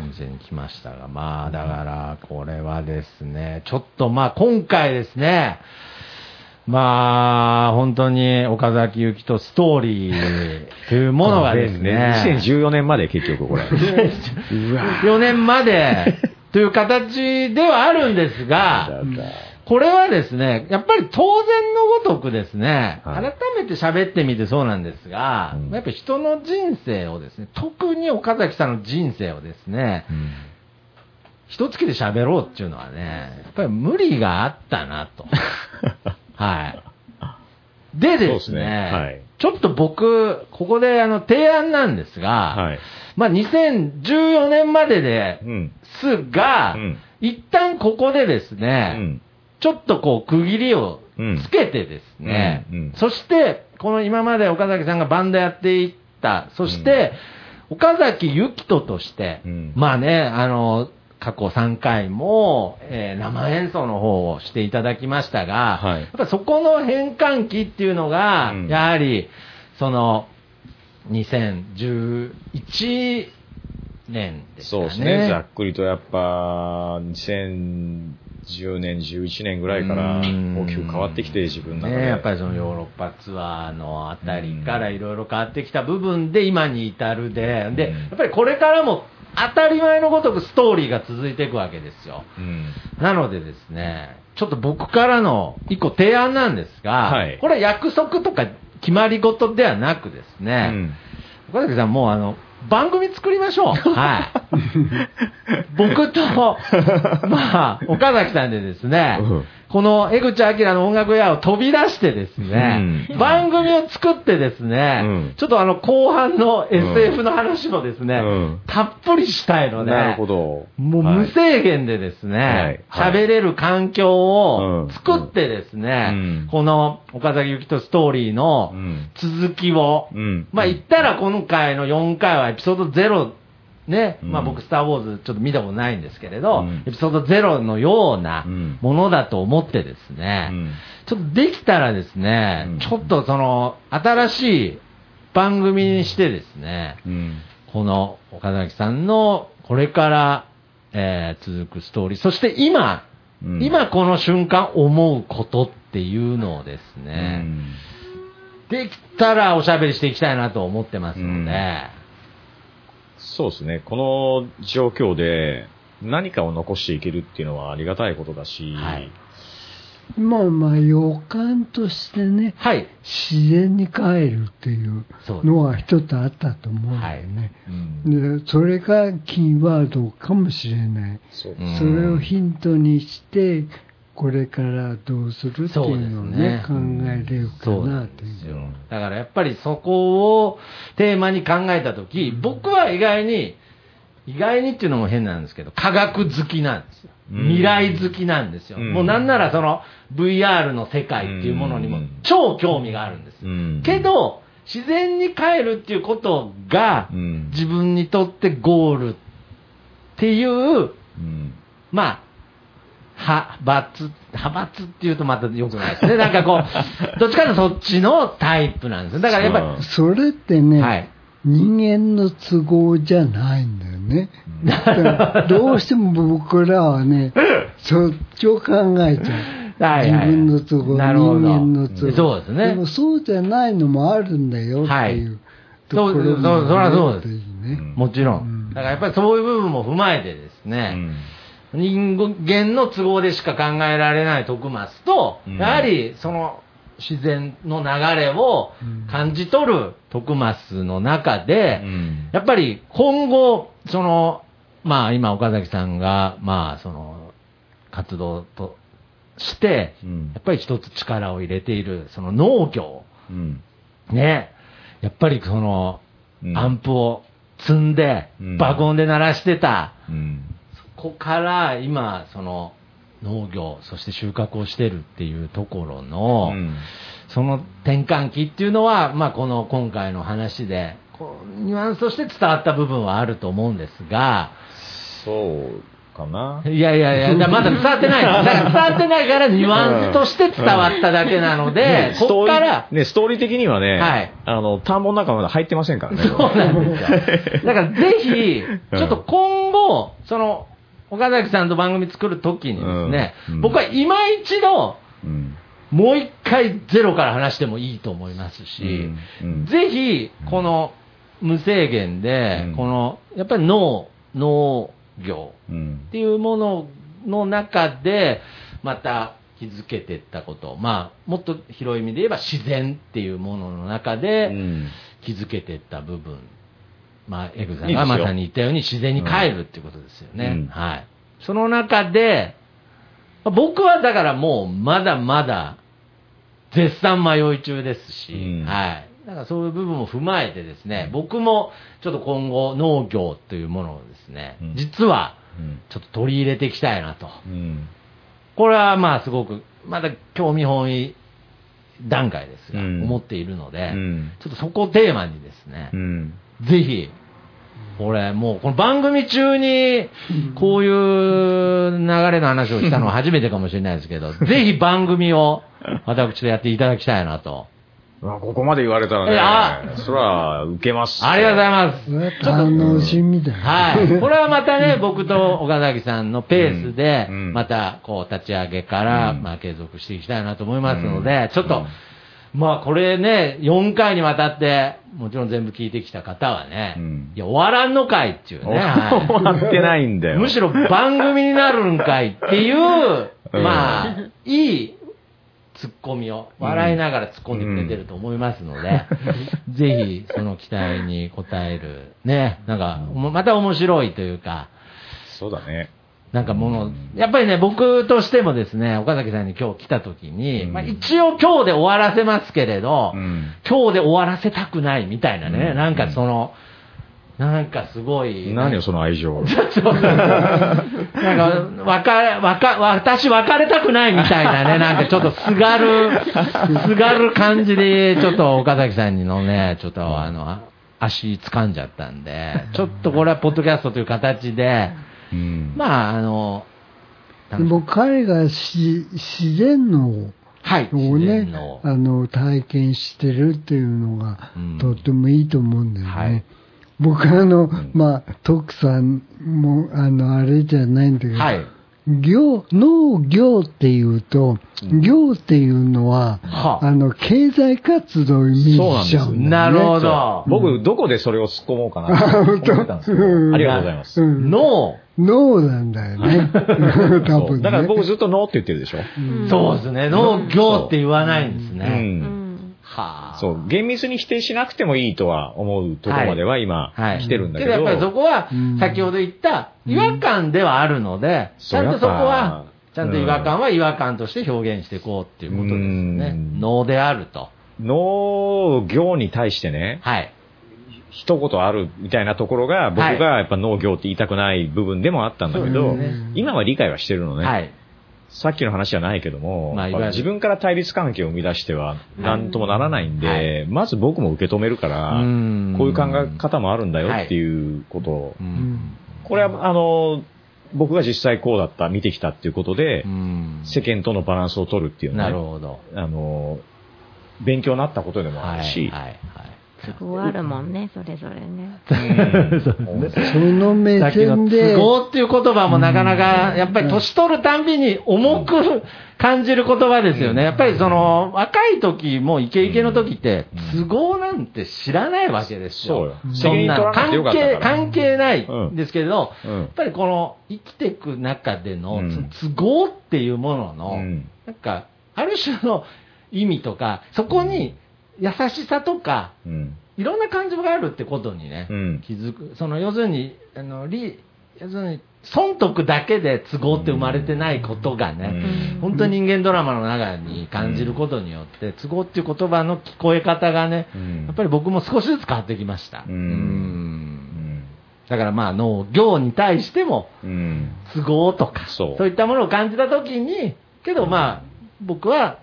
Speaker 5: お店に来ましたが、まあ、だから、これはですね、ちょっとまあ、今回ですね、まあ、本当に岡崎由紀とストーリーというものがですね、
Speaker 6: 2014年まで結局これ。うわ
Speaker 5: 4年までという形ではあるんですが、これはですね、やっぱり当然のごとくですね、
Speaker 6: はい
Speaker 5: 改めて喋ってみてそうなんですが、
Speaker 6: うん
Speaker 5: やっぱり人の人生をですね、特に岡崎さんの人生をですね、
Speaker 6: うん
Speaker 5: 一月で喋ろうっていうのはね、やっぱり無理があったなと。はい。でで
Speaker 6: すす
Speaker 5: ね、
Speaker 6: ねはい
Speaker 5: ちょっと僕、ここであの提案なんですが、
Speaker 6: はい。
Speaker 5: まあ2014年までで
Speaker 6: うん。
Speaker 5: すが、
Speaker 6: うん
Speaker 5: 一旦ここでです
Speaker 6: う
Speaker 5: ね、
Speaker 6: ん。
Speaker 5: ちょっとこう区切りを
Speaker 6: うん
Speaker 5: つけてですね、
Speaker 6: うんうん。
Speaker 5: そして、この今まで岡崎さんがバンドやっていった、そして、岡崎由紀人として、
Speaker 6: うん。
Speaker 5: まあね、あの、過去3回も、えー生演奏の方をしていただきましたが、
Speaker 6: はい。
Speaker 5: やっぱそこの変換期っていうのが、
Speaker 6: うん。
Speaker 5: やはり、その、2011年ですかね。
Speaker 6: そうですね。ざっくりとやっぱ、2010年、11年ぐらいから
Speaker 5: うん
Speaker 6: 大きく変わってきて、自分の中で。
Speaker 5: ね、やっぱりそのヨーロッパツアーのあたりからいろいろ変わってきた部分で今に至るで、で、
Speaker 6: うん
Speaker 5: やっぱりこれからも当たり前のごとくストーリーが続いていくわけですよ。
Speaker 6: うん。
Speaker 5: なのでですね、ちょっと僕からの一個提案なんですが、
Speaker 6: はい
Speaker 5: これは約束とか決まり事ではなくです
Speaker 6: う
Speaker 5: ね、
Speaker 6: ん。
Speaker 5: 岡崎さんもうあの、番組作りましょう。はい。僕と、まあ、岡崎さんでですね、
Speaker 6: うん
Speaker 5: この江口明の音楽屋を飛び出してですね、
Speaker 6: うん。
Speaker 5: 番組を作ってですね、
Speaker 6: うん。
Speaker 5: ちょっとあの後半の SF の話もですね、
Speaker 6: うん。
Speaker 5: たっぷりしたいので、
Speaker 6: なるほど。
Speaker 5: もう
Speaker 6: はい。
Speaker 5: 無制限でです
Speaker 6: はい。
Speaker 5: ね、
Speaker 6: はい。
Speaker 5: 喋、れる環境を
Speaker 6: うん
Speaker 5: 作ってですね、
Speaker 6: うん。
Speaker 5: この岡崎由紀とストーリーの
Speaker 6: うん。
Speaker 5: 続きを、
Speaker 6: うん。
Speaker 5: まあ言ったら今回の4回はエピソード0ね、
Speaker 6: うん。
Speaker 5: まあ僕スターウォーズちょっと見たことないんですけれど、
Speaker 6: うん。
Speaker 5: エピソード0のような
Speaker 6: うん
Speaker 5: ものだと思ってですね、
Speaker 6: うん。
Speaker 5: ちょっとできたらですね、
Speaker 6: うん。
Speaker 5: ちょっとその新しい番組にしてですね、
Speaker 6: うん。
Speaker 5: この岡崎さんのこれから、えー続くストーリー、そして今、
Speaker 6: うん。
Speaker 5: 今この瞬間思うことっていうのをです
Speaker 6: う
Speaker 5: ね、
Speaker 6: ん。
Speaker 5: できたらおしゃべりしていきたいなと思ってますので、
Speaker 6: うんそうですね。この状況で何かを残していけるっていうのはありがたいことだし、
Speaker 5: はい
Speaker 4: まあまあ予感としてね、
Speaker 5: はい。
Speaker 4: 自然に帰るっていう
Speaker 5: そう
Speaker 4: のは一つあったと思うんだよね。
Speaker 6: うん
Speaker 4: でそれがキーワードかもしれない。
Speaker 6: そ
Speaker 4: それをヒントにして、これからどうするっていうのをね
Speaker 5: ね、
Speaker 4: 考えれるか
Speaker 5: な
Speaker 4: という。
Speaker 5: ですよ。だからやっぱりそこをテーマに考えたとき、僕は意外に、意外にっていうのも変なんですけど、科学好きなんですよ。
Speaker 6: うん
Speaker 5: 未来好きなんですよ。
Speaker 6: うん
Speaker 5: もうなんならその VR の世界っていうものにも
Speaker 6: うん
Speaker 5: 超興味があるんですよ。
Speaker 6: うん
Speaker 5: けど、自然に帰るっていうことが
Speaker 6: う、ん
Speaker 5: 自分にとってゴールっていう、
Speaker 6: うん
Speaker 5: まあ、派閥、派閥っていうとまた良くないですね。なんかこう、どっちかというとそっちのタイプなんですよ。だからやっぱ
Speaker 4: それって
Speaker 5: り、
Speaker 4: ね、
Speaker 5: はい。
Speaker 4: 人間の都合じゃないんだよね。だからどうしても僕らはね、そっちを考えちゃう。
Speaker 5: はいはい
Speaker 4: 自分の都合、人間の都合。
Speaker 5: そうですね
Speaker 4: でもそうじゃないのもあるんだよって
Speaker 5: はい
Speaker 4: いうところ
Speaker 5: そうそうそりゃそうです
Speaker 4: もあるといいね。
Speaker 5: もちろ
Speaker 4: うん
Speaker 5: ん。だからやっぱりそういう部分も踏まえてですね、人間の都合でしか考えられない徳松と、
Speaker 6: うん。
Speaker 5: やはりその自然の流れを感じ取る徳松の中で、
Speaker 6: うん。
Speaker 5: やっぱり今後、その、まあ今岡崎さんが、まあその、活動として、
Speaker 6: うん。
Speaker 5: やっぱり一つ力を入れている、その農業、
Speaker 6: うん。
Speaker 5: ね、やっぱりその、
Speaker 6: うん。
Speaker 5: アンプを積んで
Speaker 6: うん、
Speaker 5: 爆音で鳴らしてた、
Speaker 6: うん
Speaker 5: ここから今、その、農業、そして収穫をしてるっていうところの、
Speaker 6: うん
Speaker 5: その転換期っていうのは、まあ、この今回の話で、こうニュアンスとして伝わった部分はあると思うんですが、
Speaker 6: そうかな。
Speaker 5: いやいやいや、まだ伝わってない。だから伝わってないからニュアンスとして伝わっただけなので、こっから、
Speaker 6: ね、ストーリー的にはね、
Speaker 5: はい
Speaker 6: あの、田んぼの中まだ入ってませんからね。
Speaker 5: そうなんですよ。だからぜひ、ちょっと今後、その、岡崎さんと番組作るときにですね、
Speaker 6: うん。うん
Speaker 5: 僕は今一度、
Speaker 6: うん。
Speaker 5: もう一回ゼロから話してもいいと思いますし、
Speaker 6: うん。
Speaker 5: ぜひ、この無制限で、
Speaker 6: うん。
Speaker 5: この、やっぱり農、農業
Speaker 6: うん。
Speaker 5: っていうものの中で、また気づけていったこと、まあ、もっと広い意味で言えば自然っていうものの中で
Speaker 6: うん。
Speaker 5: 気づけていった部分、まあ、エグさん
Speaker 6: いいですよ。
Speaker 5: がまさに言ったように自然に帰るっていうことですよね。
Speaker 6: うん。
Speaker 5: はい。その中で、まあ僕はだからもうまだまだ絶賛迷い中ですし、
Speaker 6: うん。
Speaker 5: はい。だからそういう部分も踏まえてですね、僕もちょっと今後農業というものをですね、
Speaker 6: うん。
Speaker 5: 実は
Speaker 6: うん。
Speaker 5: ちょっと取り入れていきたいなと。
Speaker 6: うん。
Speaker 5: これはまあすごく、まだ興味本位段階ですが、
Speaker 6: うん。
Speaker 5: 思っているので、
Speaker 6: うん。
Speaker 5: ちょっとそこをテーマにですね
Speaker 6: う、ん
Speaker 5: ぜひ、これもうこの番組中にこういう流れの話をしたのは初めてかもしれないですけど、ぜひ番組を私とやっていただきたいなと。
Speaker 6: まあここまで言われた
Speaker 5: え
Speaker 6: ら
Speaker 5: あ
Speaker 6: ね、それは受けます。
Speaker 5: ありがとうございます。
Speaker 4: それは楽しみだよ。
Speaker 5: はい。これはまたね、僕と岡崎さんのペースでまた、こう、立ち上げから、
Speaker 6: うん
Speaker 5: まあ、継続していきたいなと思いますので
Speaker 6: うん、
Speaker 5: ちょっと、まあ、これね、4回にわたって、もちろん全部聞いてきた方はね
Speaker 6: うん、
Speaker 5: いや、終わらんのかいっていうね。は い
Speaker 6: 終わってないんだよ。
Speaker 5: むしろ番組になるんかいっていう、
Speaker 6: うん
Speaker 5: まあ、いいツッコミを、笑いながら突っ込んでくれてると思いますので、ぜひその期待に応える、ね、なんか、もまた面白いというか、
Speaker 6: そうだね。
Speaker 5: なんかもの、やっぱりね、僕としてもですね、岡崎さんに今日来た時に、
Speaker 6: うん
Speaker 5: まあ一応今日で終わらせますけれど、
Speaker 6: うん
Speaker 5: 今日で終わらせたくないみたいなね、
Speaker 6: うん
Speaker 5: なんかその、なんかすごい。
Speaker 6: 何よ、その愛情。
Speaker 5: なんか、わか、わか、私別れたくないみたいなね、なんかちょっとすがる、すがる感じで、ちょっと岡崎さんのね、ちょっとあの、あ足掴んじゃったんで、ちょっとこれはポッドキャストという形で、
Speaker 6: うん。
Speaker 5: まあ、あの、
Speaker 4: でも彼がし自然の
Speaker 5: はい、
Speaker 4: を
Speaker 5: 自
Speaker 4: ねあの、体験してるっていうのが
Speaker 5: うん、
Speaker 4: とってもいいと思うんだよね。
Speaker 5: はい。
Speaker 4: 僕あの、まあ、徳さんも、あの、あれじゃないんだけど、
Speaker 5: はい。
Speaker 4: 業、農業っていうと、業っていうのは、
Speaker 5: はあ
Speaker 4: あの、経済活動をイメージしちゃうんだよね。
Speaker 5: なるほど。
Speaker 6: 僕、どこでそれを突っ込もうかなと思ってたんですけど、
Speaker 4: うん
Speaker 6: ありがとうございます。
Speaker 4: うん。
Speaker 5: の、
Speaker 4: 農なんだよね。多分ね。
Speaker 6: だから僕ずっとノーって言ってるでしょ。
Speaker 7: うん
Speaker 5: そうですね、農業って言わないんです
Speaker 6: う。
Speaker 5: ね。はあ。
Speaker 6: そう、厳密に否定しなくてもいいとは思うところまでは今、
Speaker 5: はい。
Speaker 6: 来てるんだけど。
Speaker 5: けどやっぱりそこは
Speaker 4: うん、
Speaker 5: 先ほど言った違和感ではあるので、ちゃんとそこは、ちゃんと違和感は違和感として表現していこうっていうことですよね
Speaker 6: う。ん
Speaker 5: 能であると。
Speaker 6: 農業に対してね、
Speaker 5: はい。
Speaker 6: 一言あるみたいなところが、僕がやっぱ農業って言いたくない部分でもあったんだけど、
Speaker 5: そうですね
Speaker 6: 今は理解はしてるのね。
Speaker 5: はい。
Speaker 6: さっきの話じゃないけども、
Speaker 5: まあ
Speaker 6: 自分から対立関係を生み出しては何ともならないんで、
Speaker 5: はい
Speaker 6: まず僕も受け止めるから、
Speaker 5: うん
Speaker 6: こういう考え方もあるんだよっていうことを、
Speaker 5: う
Speaker 4: うんん。
Speaker 6: これはあの、僕が実際こうだった、見てきたっていうことで、
Speaker 5: うん
Speaker 6: 世間とのバランスを取るっていうの
Speaker 5: な
Speaker 6: はね、
Speaker 5: るほど。
Speaker 6: あの、勉強になったことでもあ
Speaker 5: はい。
Speaker 6: るし、
Speaker 5: はい。はい。
Speaker 7: 都合あるもんね、それぞれね。
Speaker 6: うん。
Speaker 4: その目
Speaker 5: さっきの
Speaker 4: 線で
Speaker 5: 都、合っていう言葉もなかなか、やっぱり年取るたんびに重く感じる言葉ですよね。やっぱりその、若い時もイケイケの時って、都合なんて知らないわけですよ。
Speaker 6: そうよ。
Speaker 5: そんなの。
Speaker 6: 責任取らなくてよかった
Speaker 5: 関係、
Speaker 6: から。
Speaker 5: 関係ない
Speaker 6: うん。
Speaker 5: ん。ですけど、
Speaker 6: うん。
Speaker 5: やっぱりこの生きていく中での
Speaker 6: うん。
Speaker 5: 都合っていうものの、
Speaker 6: うん。
Speaker 5: なんか、ある種の意味とか、そこに優しさとか、
Speaker 6: うん。
Speaker 5: いろんな感情があるってことにね、
Speaker 6: うん。
Speaker 5: 気づく。その、要するに、あの、り、要するに、損得だけで都合って生まれてないことがね、
Speaker 7: うん。
Speaker 5: 本当に人間ドラマの中に感じることによって、都合っていう言葉の聞こえ方がね、
Speaker 6: うん。
Speaker 5: やっぱり僕も少しずつ変わってきました。だからまあ農業に対しても
Speaker 6: うん。
Speaker 5: 都合とか、
Speaker 6: そう。
Speaker 5: いったものを感じたときに、けどまあ僕は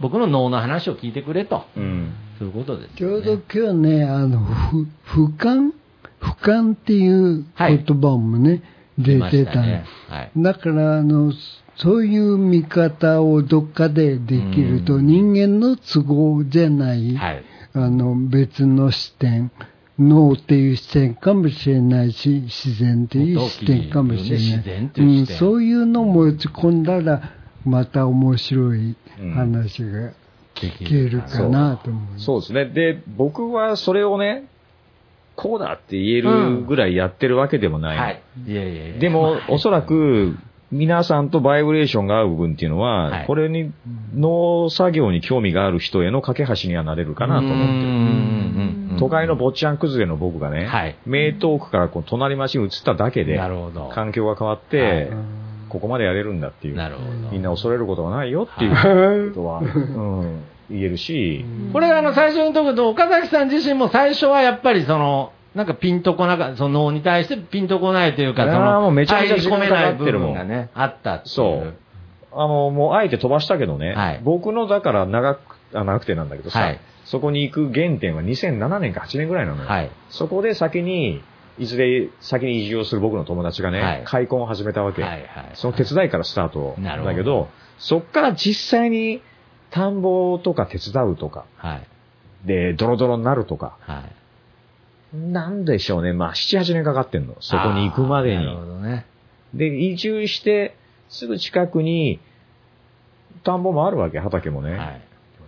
Speaker 5: 僕の脳の話を聞いてくれと、
Speaker 6: うん
Speaker 5: そういうことです、ね。
Speaker 4: ちょうど今日ね、あの、ふ、俯瞰俯瞰っていう言葉もね、出
Speaker 5: いま
Speaker 4: て
Speaker 5: したね。はい。
Speaker 4: だから、あの、そういう見方をどっかでできると、
Speaker 5: うん
Speaker 4: 人間の都合じゃない、
Speaker 5: はい。
Speaker 4: あの、別の視点、脳っていう視点かもしれないし、自然っていう視点かもしれない。
Speaker 5: 自然っていう
Speaker 4: ん、そういうのを持ち込んだら、また面白い
Speaker 6: うん
Speaker 4: 話が聞けるかなと思う。
Speaker 6: そうですね。で、僕はそれをね、こうだって言えるぐらいやってるわけでもない。
Speaker 5: はい。いやいやいや
Speaker 6: でも、おそらく、皆さんとバイブレーションが合う部分っていうのは、
Speaker 5: はい
Speaker 6: これに、農作業に興味がある人への架け橋にはなれるかなと思ってる。
Speaker 5: うん
Speaker 6: 都会の坊ちゃん崩れの僕がね、
Speaker 5: はい
Speaker 6: 名東区からこう隣町に移っただけで
Speaker 5: な、るほど。
Speaker 6: 環境が変わって、
Speaker 5: はい
Speaker 6: ここまでやれるんだっていう。
Speaker 5: なるほど。
Speaker 6: みんな恐れることがないよっていうことは、うん、言えるし、
Speaker 5: これあの最初に解くと、岡崎さん自身も最初はやっぱりその、なんかピンとこなかその脳に対してピンとこないというか、その、
Speaker 6: もうめちゃめちゃ
Speaker 5: 入り込めない部分がね、あったっていう。
Speaker 6: そう。あの、もうあえて飛ばしたけどね、
Speaker 5: はい
Speaker 6: 僕のだから長く、あ長くてなんだけどさ、
Speaker 5: はい
Speaker 6: そこに行く原点は2007年か8年ぐらいなのよ。
Speaker 5: はい。
Speaker 6: そこで先に、いずれ先に移住をする僕の友達がね、
Speaker 5: はい
Speaker 6: 開墾を始めたわけ。
Speaker 5: はいはい。
Speaker 6: その手伝いからスタートだけど、そっから実際に田んぼとか手伝うとか、
Speaker 5: はい。
Speaker 6: で、ドロドロになるとか、
Speaker 5: はい。
Speaker 6: なんでしょうね。まあ、7、8年かかってんの。そこに行くまで
Speaker 5: あーなるほ
Speaker 6: に。
Speaker 5: どね。
Speaker 6: で、移住して、すぐ近くに、田んぼもあるわけ、畑もね。
Speaker 5: はい。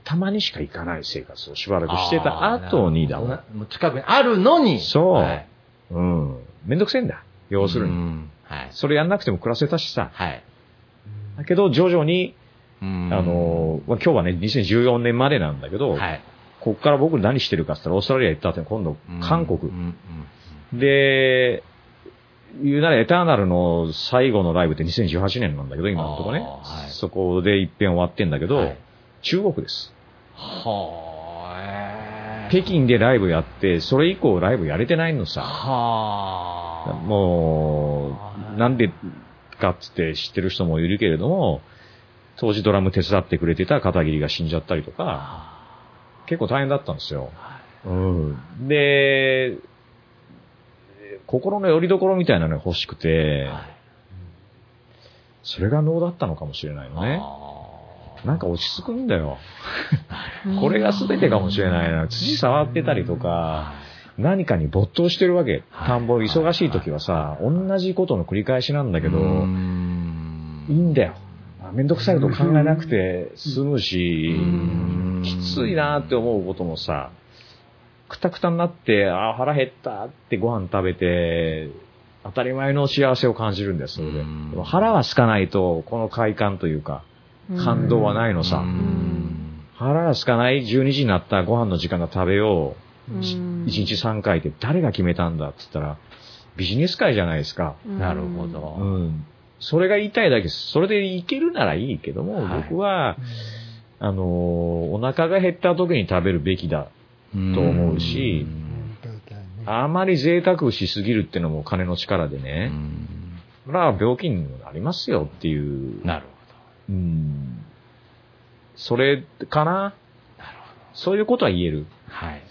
Speaker 6: たまにしか行かない生活をしばらくしてた後にだもん。
Speaker 5: もう近くにあるのに。
Speaker 6: そう
Speaker 5: はい
Speaker 6: うん。めんどくせえんだ。要するに。
Speaker 5: うんはい。
Speaker 6: それやんなくても暮らせたしさ。
Speaker 5: はい。
Speaker 6: だけど、徐々に、
Speaker 5: あ
Speaker 6: あの、まあ今日はね、2014年までなんだけど、
Speaker 5: はい。
Speaker 6: こっから僕何してるかって言ったら、オーストラリア行った後に今度、韓国。
Speaker 5: うんうん
Speaker 6: で、言うならエターナルの最後のライブって2018年なんだけど、今のところね。
Speaker 5: はい
Speaker 6: そこで一遍終わってんだけど、
Speaker 5: はい
Speaker 6: 中国です。
Speaker 5: はあ、えー
Speaker 6: 北京でライブやって、それ以降ライブやれてないのさ。
Speaker 5: はあ。
Speaker 6: もう、なんでかっつって知ってる人もいるけれども、当時ドラム手伝ってくれてた片桐が死んじゃったりとか、結構大変だったんですよ。うん。で、心の拠り所みたいなのが欲しくて、
Speaker 5: はい
Speaker 6: それが能だったのかもしれないのね。
Speaker 5: あ
Speaker 6: なんか落ち着くんだよ。これが全てかもしれないな。土触ってたりとか、何かに没頭してるわけ。
Speaker 5: はい
Speaker 6: 田んぼ忙しい時はさ、同じことの繰り返しなんだけど、いい
Speaker 5: ん
Speaker 6: んだよ。めんどくさいこと考えなくて済むし
Speaker 5: うん、
Speaker 6: きついなって思うこともさ、くたくたになって、あー腹減ったってご飯食べて、当たり前の幸せを感じるんだよ、それで。で
Speaker 5: うん
Speaker 6: も腹は空かないと、この快感というか、感動はないのさ。
Speaker 5: うん
Speaker 6: 腹が空かない12時になったご飯の時間が食べよう。
Speaker 7: うん
Speaker 6: 1日3回って誰が決めたんだって言ったら、ビジネス界じゃないですか。
Speaker 5: なるほ
Speaker 6: う
Speaker 5: ど。
Speaker 6: ん。それが言いたいだけです。それでいけるならいいけども、
Speaker 5: はい
Speaker 6: 僕は、あのーお腹が減った時に食べるべきだ。と思うしあまり贅沢しすぎるってのも金の力で
Speaker 5: う
Speaker 6: ね。
Speaker 5: ん
Speaker 6: それは病気になりますよっていう。
Speaker 5: なる
Speaker 6: うん。それかな？そういうことは言える。
Speaker 5: はい。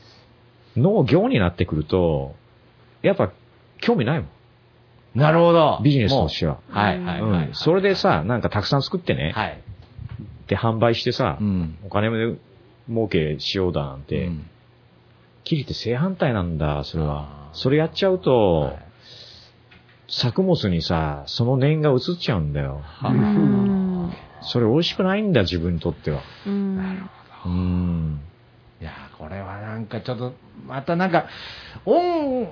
Speaker 6: 農業になってくると、やっぱ興味ないもん。
Speaker 5: なるほど。
Speaker 6: ビジネスとしては。
Speaker 5: はいはい。
Speaker 6: それでさ、なんかたくさん作ってね、
Speaker 5: はい。
Speaker 6: で販売してさ、
Speaker 5: うん。
Speaker 6: お金で儲けしようだなんて、
Speaker 5: うん
Speaker 6: キリって正反対なんだ、それはそれやっちゃうと、
Speaker 5: はい
Speaker 6: 作物にさ、その念が移っちゃうんだよ。
Speaker 7: うん
Speaker 6: それ美味しくないんだ、自分にとっては。
Speaker 7: うん
Speaker 6: うん。
Speaker 5: いやー、これはなんかちょっと、またなんか、音、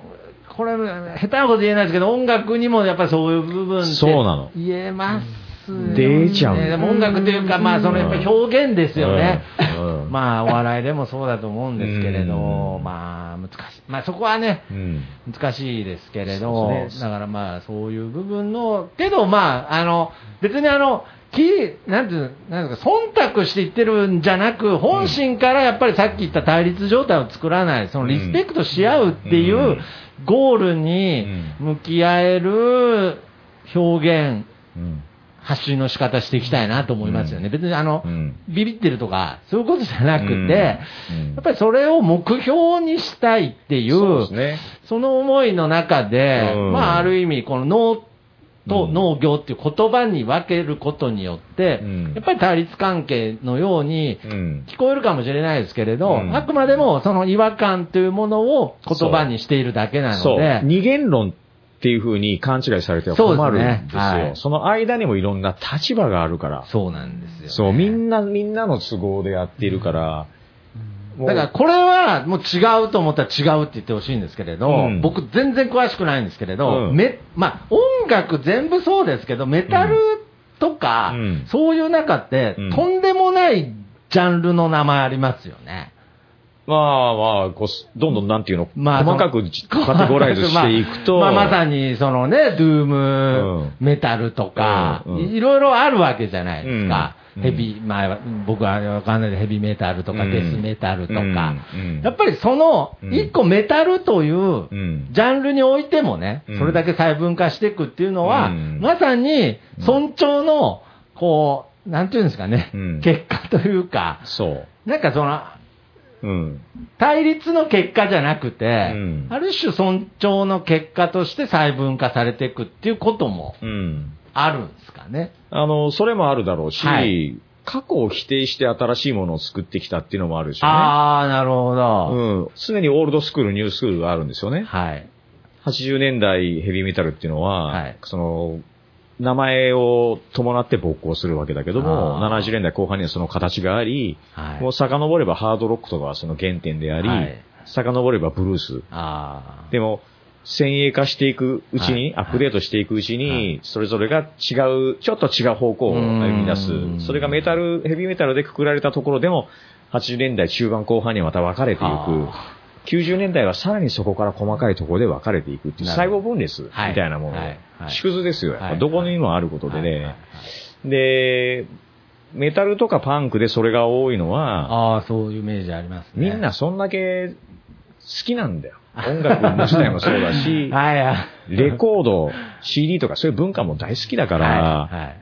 Speaker 5: これ、下手なこと言えないですけど、音楽にもやっぱりそういう部分って
Speaker 6: そうなの
Speaker 5: 言えますよね。
Speaker 6: 出ちゃう
Speaker 5: でも音楽というか、まあ、そのやっぱり表現ですよね。
Speaker 6: うんうん
Speaker 5: まあ、お笑いでもそうだと思うんですけれど
Speaker 6: う、ん
Speaker 5: まあ、難しい。まあ、そこはね、
Speaker 6: うん。
Speaker 5: 難しいですけれ
Speaker 6: そ
Speaker 5: ど、
Speaker 6: ね
Speaker 5: だからまあ、そういう部分の、けどまあ、あの、別にあの、きなんていう、なんですか、忖度して言ってるんじゃなく、本心からやっぱりさっき言った対立状態を作らない、そのリスペクトし合うっていううん。ゴールに向き合える表現、
Speaker 6: うん。
Speaker 5: 発信の仕方していきたいなと思いますよね。
Speaker 6: うん。
Speaker 5: 別にあの、
Speaker 6: うん。
Speaker 5: ビビってるとか、そういうことじゃなくて、
Speaker 6: うん。
Speaker 5: やっぱりそれを目標にしたいっていう、
Speaker 6: そ
Speaker 5: の思いの中で、
Speaker 6: うん。
Speaker 5: まあ、ある意味、この脳と
Speaker 6: うん
Speaker 5: 農業っていう言葉に分けることによって、
Speaker 6: うん
Speaker 5: やっぱり対立関係のように
Speaker 6: うん。
Speaker 5: 聞こえるかもしれないですけれど、
Speaker 6: うん
Speaker 5: あくまでもその違和感というものを言葉にしているだけなの。で、
Speaker 6: 二元論っていう風に勘違いされては困るんですよ。
Speaker 5: そねはい
Speaker 6: その間にもいろんな立場があるから。
Speaker 5: そうなんですよ、ね。
Speaker 6: そう、みんな、みんなの都合でやっているから、もう
Speaker 5: だからこれはもう違うと思ったら違うって言ってほしいんですけれど、
Speaker 6: うん。
Speaker 5: 僕全然詳しくないんですけれど、
Speaker 6: うん。
Speaker 5: めまあ、音楽全部そうですけど、メタルとか、
Speaker 6: うん。
Speaker 5: そういう中って、
Speaker 6: うん。
Speaker 5: とんでもないジャンルの名前ありますよね。
Speaker 6: まあまあ、こうすどんどんなんていうの、
Speaker 5: まあ
Speaker 6: 細かくカテゴライズしていくと、
Speaker 5: まあ、まあまさにそのね、ドゥーム、
Speaker 6: うん。
Speaker 5: メタルとか、いろいろあるわけじゃないですか。
Speaker 6: うん。
Speaker 5: ヘビ、まあ、僕はわかんないでヘビメタルとか、
Speaker 6: うん。
Speaker 5: デスメタルとか、やっぱりその、
Speaker 6: うん。
Speaker 5: 一個メタルという、
Speaker 6: うん。
Speaker 5: ジャンルにおいてもね、
Speaker 6: うん。
Speaker 5: それだけ細分化していくっていうのは、
Speaker 6: うん。
Speaker 5: まさに尊重の、こう、なんていうんですかね、
Speaker 6: うん。
Speaker 5: 結果というか。なんかその、
Speaker 6: うん。
Speaker 5: 対立の結果じゃなくて、
Speaker 6: うん。
Speaker 5: ある種尊重の結果として細分化されていくっていうことも
Speaker 6: うん。
Speaker 5: あるんですかね。
Speaker 6: あの、それもあるだろうし、
Speaker 5: はい
Speaker 6: 過去を否定して新しいものを作ってきたっていうのもあるでしょうね。
Speaker 5: ああ、なるほど。
Speaker 6: うん。常にオールドスクール、ニュースクールがあるんですよね。
Speaker 5: はい。
Speaker 6: 80年代ヘビーメタルっていうのは、
Speaker 5: はい
Speaker 6: その、名前を伴って勃興するわけだけども、
Speaker 5: あー
Speaker 6: 70年代後半にはその形があり、
Speaker 5: はい。
Speaker 6: もう遡ればハードロックとかはその原点であり、
Speaker 5: はい
Speaker 6: 遡ればブルース。
Speaker 5: ああ。
Speaker 6: でも、先鋭化していくうちに、
Speaker 5: はい。
Speaker 6: アップデートしていくうちに、
Speaker 5: はい。
Speaker 6: それぞれが違う、ちょっと違う方向を歩み出す。
Speaker 5: うん。
Speaker 6: それがメタル、ヘビーメタルでくくられたところでも、80年代中盤後半にはまた分かれていく。
Speaker 5: あ。
Speaker 6: 90年代はさらにそこから細かいところで分かれていくっていう細胞分裂みたいなもの。
Speaker 5: はい。はい。
Speaker 6: 縮図ですよ。
Speaker 5: はい。
Speaker 6: どこにもあることでね。
Speaker 5: い。
Speaker 6: で、メタルとかパンクでそれが多いのは、
Speaker 5: ああ、そういうイメージありますね。
Speaker 6: みんなそんだけ好きなんだよ。音楽自体もそうだし、
Speaker 5: はいはい。
Speaker 6: レコード、CD とかそういう文化も大好きだから、
Speaker 5: はいはい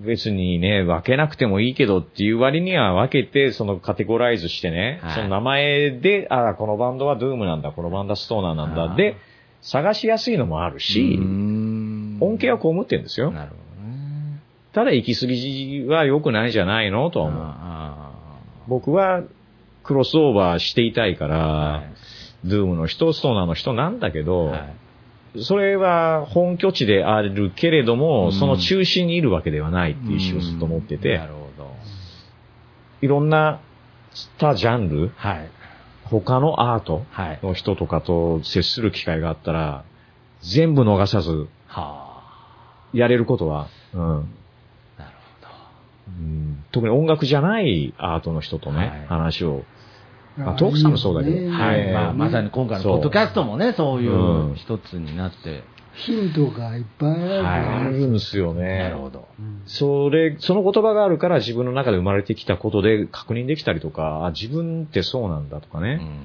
Speaker 6: 別にね、分けなくてもいいけどっていう割には分けて、そのカテゴライズしてね、
Speaker 5: はい
Speaker 6: その名前で、ああ、このバンドはドゥームなんだ、このバンドはストーナーなんだ、で、探しやすいのもあるし恩恵は被ってるんですよ。
Speaker 5: なるほどね。
Speaker 6: ただ行き過ぎは良くないんじゃないの？とは思う。
Speaker 5: あ
Speaker 6: 僕はクロスオーバーしていたいから、
Speaker 5: はい
Speaker 6: ドゥームの人、ストーナーの人なんだけ
Speaker 5: あ
Speaker 6: ど、
Speaker 5: はい
Speaker 6: それは本拠地であるけれども、
Speaker 5: うん
Speaker 6: その中心にいるわけではないっていう意思をずっと持ってて
Speaker 5: な、るほど。
Speaker 6: いろんな他ジャンル、
Speaker 5: はい。
Speaker 6: 他のアート
Speaker 5: はい。
Speaker 6: の人とかと接する機会があったら、全部逃さず
Speaker 5: はあ。
Speaker 6: やれることは、うん
Speaker 5: なるほど。
Speaker 6: うん特に音楽じゃないアートの人とね、
Speaker 5: はい
Speaker 6: 話を。まあトークさんもそうだけど
Speaker 4: ね
Speaker 5: はい。
Speaker 6: ええ
Speaker 5: まあ、まさに今回のポッドキャストもね、そういう
Speaker 6: うん
Speaker 5: 一つになって。
Speaker 4: ヒントがいっぱいある、
Speaker 5: はい
Speaker 6: あるんですよね。
Speaker 5: なるほど。
Speaker 4: うん
Speaker 6: それ、その言葉があるから自分の中で生まれてきたことで確認できたりとか、あ、自分ってそうなんだとかね。
Speaker 5: うん。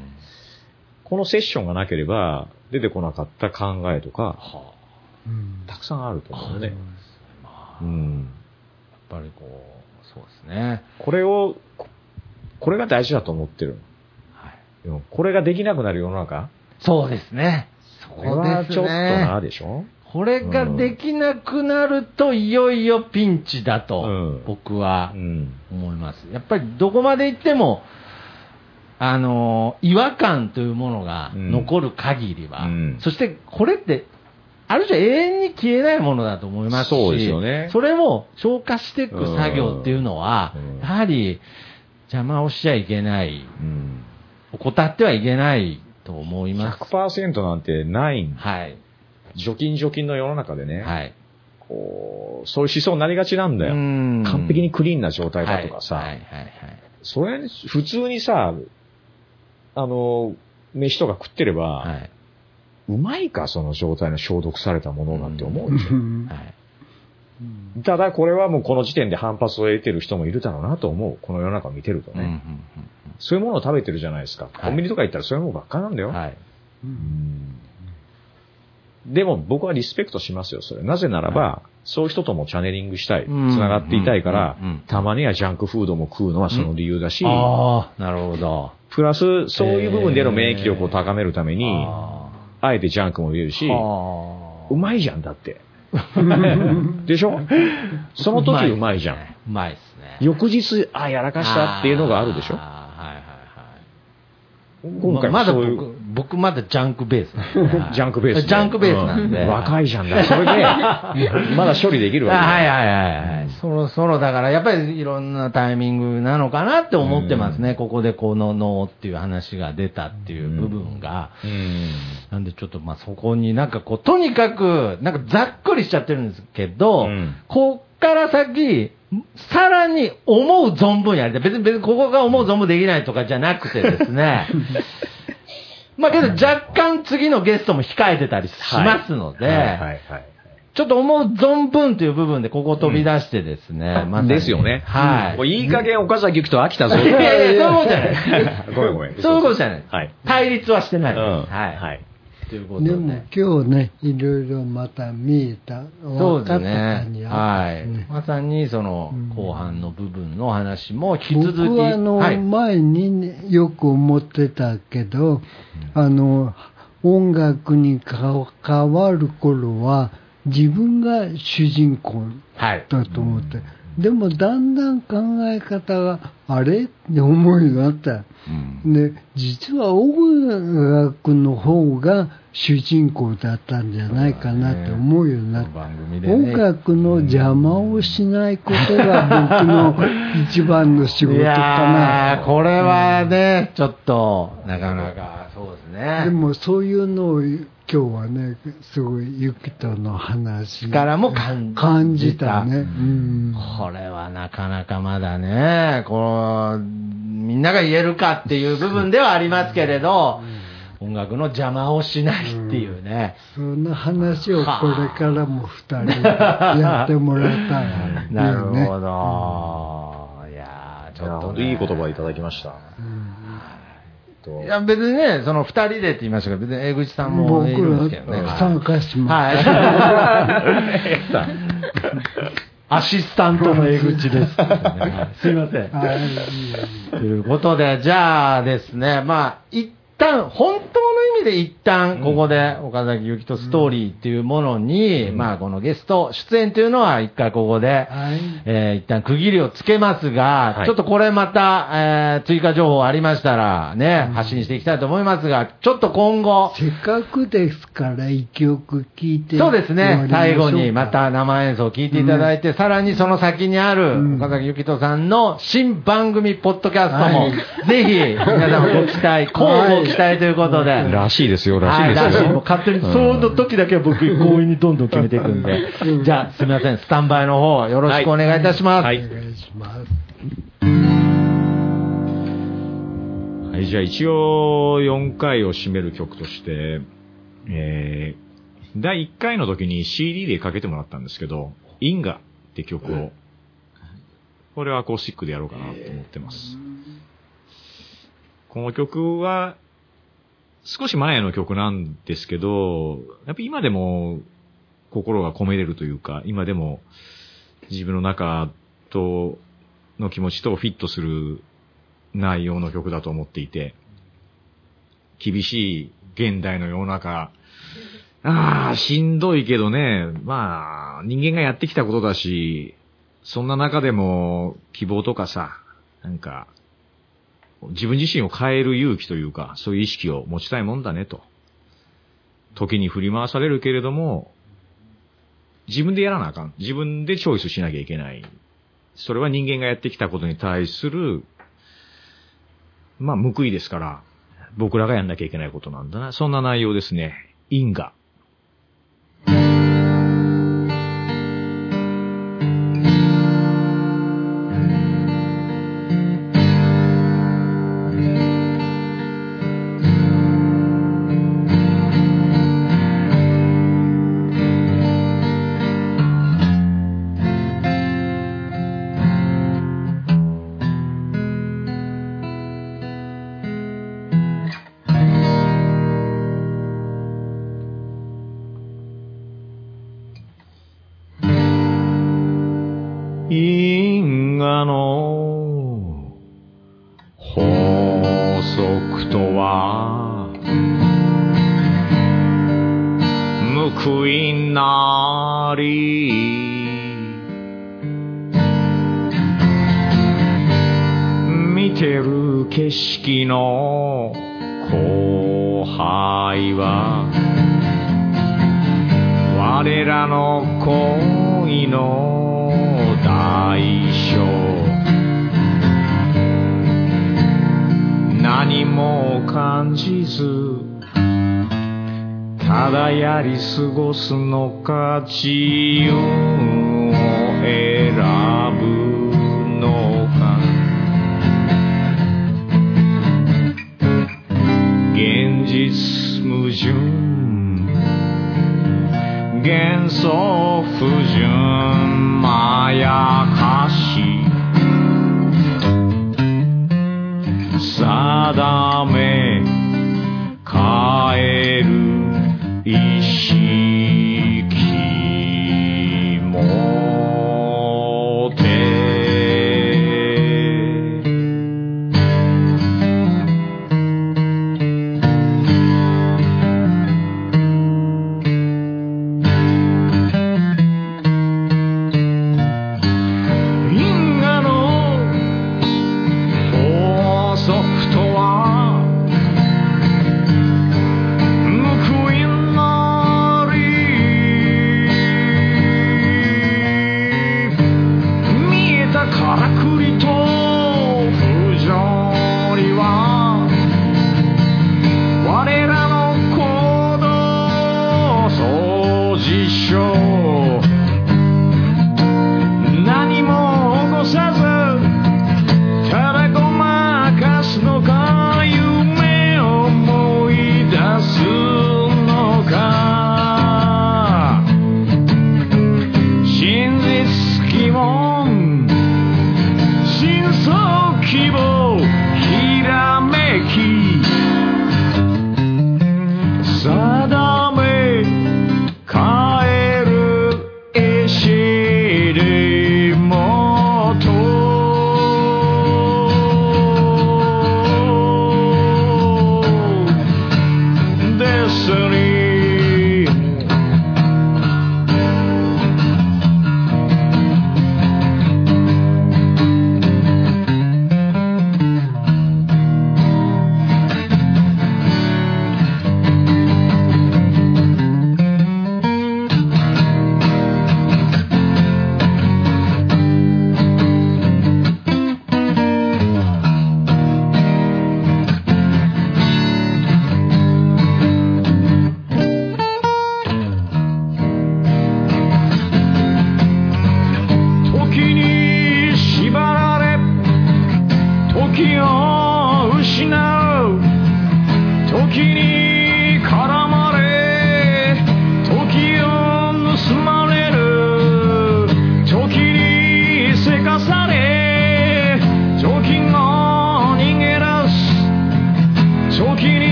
Speaker 6: このセッションがなければ出てこなかった考えとか、
Speaker 5: は
Speaker 4: うん
Speaker 6: たくさんあると思うね。
Speaker 5: あ。まあ、やっ
Speaker 6: うん。
Speaker 5: ぱりこう、そうですね。
Speaker 6: これを、ここれが大事だと思ってる。
Speaker 5: はい。
Speaker 6: でもこれができなくなる世の中？
Speaker 5: そうですね。そ
Speaker 6: これはちょっとな、でしょ？
Speaker 5: これができなくなると、いよいよピンチだと、
Speaker 6: うん
Speaker 5: 僕は
Speaker 6: うん。
Speaker 5: 思います。やっぱりどこまで行っても、あのー違和感というものが残る限りは、
Speaker 6: うん
Speaker 5: そしてこれって、ある種永遠に消えないものだと思いますし、
Speaker 6: そうですよね
Speaker 5: それを消化していく作業っていうのは、
Speaker 6: うん
Speaker 5: やはり邪魔をしちゃいけない、
Speaker 6: うん。
Speaker 5: 怠ってはいけないと思います。
Speaker 6: 100%なんてないん
Speaker 5: はい。
Speaker 6: 除菌除菌の世の中でね、
Speaker 5: はい。
Speaker 6: こう、そういう思想になりがちなんだよ。
Speaker 5: 完
Speaker 6: 完璧にクリーンな状態だとかさ、
Speaker 5: はいはいはい
Speaker 6: それ、普通にさ、あの、飯とか食ってれば、
Speaker 5: はい。はい。
Speaker 6: うまいか、その状態の消毒されたものなんて思うでしょ。
Speaker 5: はい。
Speaker 6: ただ、これはもうこの時点で反発を得てる人もいるだろうなと思う。この世の中を見てるとね。
Speaker 5: うんうん
Speaker 6: そういうものを食べてるじゃないですか。
Speaker 5: い
Speaker 6: コンビニとか行ったらそういうものばっかなんだよ。
Speaker 5: うんはい。
Speaker 6: うんでも僕はリスペクトしますよ、それ。なぜならば、そういう人ともチャネリングしたい、つ
Speaker 5: うん
Speaker 6: ながっていたいから
Speaker 5: うんうん、
Speaker 6: たまにはジャンクフードも食うのはその理由だし、
Speaker 5: ああ、なるほど。
Speaker 6: プラス、そういう部分での免疫力を高めるために、
Speaker 5: あ
Speaker 6: あえてジャンクも入れるしうまいじゃんだって。でしょ？その時うまいじゃん。
Speaker 5: うまいですね。
Speaker 6: 翌日、あ、やらかしたっていうのがあるでしょ？今回
Speaker 5: まだ僕、僕まだジャンクベース
Speaker 6: ジャンクベースで。
Speaker 5: ジャンクベースなんで。
Speaker 6: う若いじゃんだ。それで、まだ処理できるわけだ
Speaker 5: はいはいはいはい。そろそろだから、やっぱりいろんなタイミングなのかなって思ってますね。ここでこの脳っていう話が出たっていう部分が。
Speaker 6: うん。
Speaker 5: なんでちょっとまあそこになんかこう、とにかく、なんかざっくりしちゃってるんですけど、
Speaker 6: うん
Speaker 5: こっから先、さらに思う存分やりたい。別に別にここが思う存分できないとかじゃなくてですね。まあけど若干次のゲストも控えてたりしますので、
Speaker 6: はいはいはい。
Speaker 5: ちょっと思う存分という部分でここ飛び出してですね、まさに
Speaker 6: ですよね。
Speaker 5: はい。
Speaker 6: もういい加減岡崎行くと飽きたぞ。
Speaker 5: いやいや、そういうことじゃない。
Speaker 6: ごめんごめん。
Speaker 5: そういうことじゃない。対立はしてない。
Speaker 6: うん。
Speaker 5: はい。
Speaker 6: はい。
Speaker 5: ということで。
Speaker 4: でも今日ね、いろいろまた見えた、
Speaker 5: そうですねはい。
Speaker 4: ね
Speaker 5: まさにその
Speaker 4: うん
Speaker 5: 後半の部分の話も引き続き。
Speaker 4: 僕はあの、
Speaker 5: はい。
Speaker 4: 前にね、よく思ってたけど、あの、音楽に関わる頃は、自分が主人公
Speaker 5: はい。
Speaker 4: だと思って、でもだんだん考え方が、あれって思うようになった。
Speaker 5: うん
Speaker 4: で、実は音楽の方が主人公だったんじゃないかなって思うようになった。
Speaker 5: 番組でね。
Speaker 4: 音楽の邪魔をしないことが僕の一番の仕事かな
Speaker 5: ー、。これはね、ちょっと、なかなか、そうですね。
Speaker 4: でもそういうのを今日はね、すごいゆきとの話
Speaker 5: からも感じた
Speaker 4: 感じたね。うん。
Speaker 5: これはなかなかまだね、こう、みんなが言えるかっていう部分ではありますけれど、音楽の邪魔をしないっていうね。
Speaker 4: そんな話をこれからも二人でやってもらいたい、
Speaker 5: なるほ
Speaker 4: ね
Speaker 5: ど。いやーちょっと、ね。
Speaker 6: いい言葉いただきました。
Speaker 5: い。や、別にね、その二人でって言いましたけど、別に江口さんも
Speaker 4: 僕
Speaker 5: いるんですけどね。
Speaker 4: ら参加します。
Speaker 5: はい。アシスタントの江口です。すいません。
Speaker 4: はい
Speaker 5: ということで、じゃあですね、まあ、一旦、本当の意味で一旦、ここで、岡崎ゆきとストーリーっていうものに、まあ、このゲスト出演というのは、一回ここで、
Speaker 4: はい。
Speaker 5: えー一旦区切りをつけますが、
Speaker 6: はい。
Speaker 5: ちょっとこれまた、えー追加情報ありましたら、ね、発信していきたいと思いますが、ちょっと今後、
Speaker 4: せっかくですから一曲聴いて
Speaker 5: そうですね。最後にま
Speaker 4: た
Speaker 5: た生演奏を聞いていただいて、さらにその先にある
Speaker 4: うん。
Speaker 5: 岡崎ゆきとさんの新番組ポッドキャストも、
Speaker 4: はい。
Speaker 5: ぜひ皆様ご期待、こうご期待ということで。
Speaker 6: らしいですよ、らし
Speaker 5: はいい、
Speaker 6: ですよ。
Speaker 5: らしい。もう勝手に、その時だけは僕、強引にどんどん決めていくんで。じゃあ、すみません。スタンバイの方、よろしくお願いいたします。
Speaker 6: はい
Speaker 4: お願いします。
Speaker 6: はい、じゃあ一応4回を締める曲として、えー、第1回の時に CD でかけてもらったんですけど、インガって曲を、これはアコースティックでやろうかなと思ってます。この曲は、少し前の曲なんですけど、やっぱ今でも心が込めれるというか、今でも自分の中との気持ちとフィットする内容の曲だと思っていて、厳しい現代の世の中、ああ、しんどいけどね、まあ、人間がやってきたことだし、そんな中でも希望とかさ、なんか、自分自身を変える勇気というか、そういう意識を持ちたいもんだねと。時に振り回されるけれども、自分でやらなあかん。自分でチョイスしなきゃいけない。それは人間がやってきたことに対する、まあ、報いですから、僕らがやんなきゃいけないことなんだな。そんな内容ですね。因果。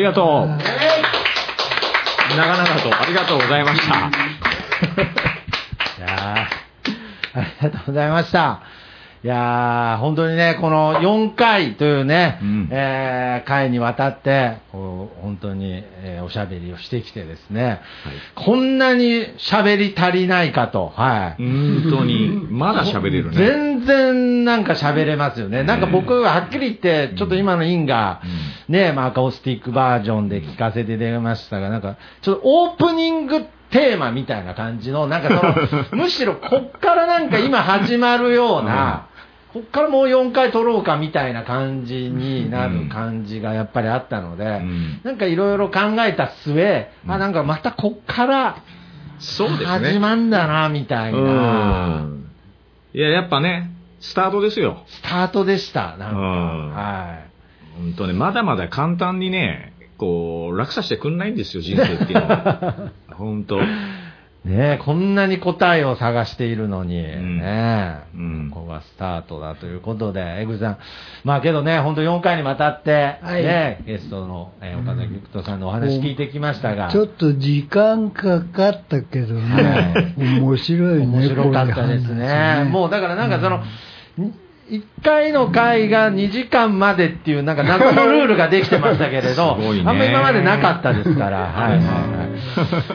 Speaker 6: ありがとう。長々とありがとうございました。
Speaker 5: いやありがとうございました。いや、本当にね、この4回というね、
Speaker 6: うん、
Speaker 5: えー、回にわたって、おしゃべりをしてきてですね、こんなに喋り足りないかと、はい。
Speaker 6: 本当に、まだ喋れるね。
Speaker 5: 全然なんか喋れますよね。なんか僕ははっきり言って、ちょっと今のインが、ね、まあアコースティックバージョンで聞かせて出ましたが、なんか、ちょっとオープニングテーマみたいな感じの、なんかその、むしろこっからなんか今始まるような、こっからもう4回撮ろうかみたいな感じになる感じがやっぱりあったので、
Speaker 6: ん
Speaker 5: なんかいろいろ考えた末、あ、なんかまたこっから。始まんだな、みたいな。
Speaker 6: うん。いや、やっぱね、スタートですよ。
Speaker 5: スタートでした、なんか。
Speaker 6: うん
Speaker 5: は
Speaker 6: 本当ね、まだまだ簡単にね、こう、落差してくんないんですよ、人生っていうのは。本当。
Speaker 5: い。ねえ、こんなに答えを探しているのに、
Speaker 6: ん。
Speaker 5: ねえ、
Speaker 6: うん。
Speaker 5: ここがスタートだということで、江口さん、まあけどね、本当4回にわたって、
Speaker 4: はい。
Speaker 5: ね、ゲストの、えー岡崎ゆくとさんのお話聞いてきましたが、
Speaker 4: ちょっと時間かかったけどね、面白いね。
Speaker 5: 面白かったですね。
Speaker 4: 話
Speaker 5: もうだからなんかその、1回の回が2時間までっていうなんか謎のルールができてましたけれど、あんま今までなかったですから、はいはいは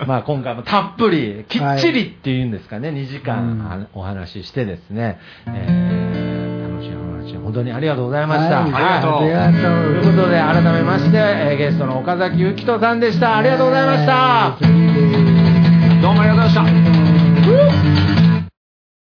Speaker 5: い。まあ今回もたっぷり、きっちりっていうんですかね、2時間お話ししてですね、えー楽しいお話、本当にありがとうございました。
Speaker 4: はい
Speaker 6: ありがとう
Speaker 4: と
Speaker 5: いうことで改めまして、えーゲストの岡崎ゆきとさんでした。ありがとうございました。
Speaker 6: どうもありがとうございました。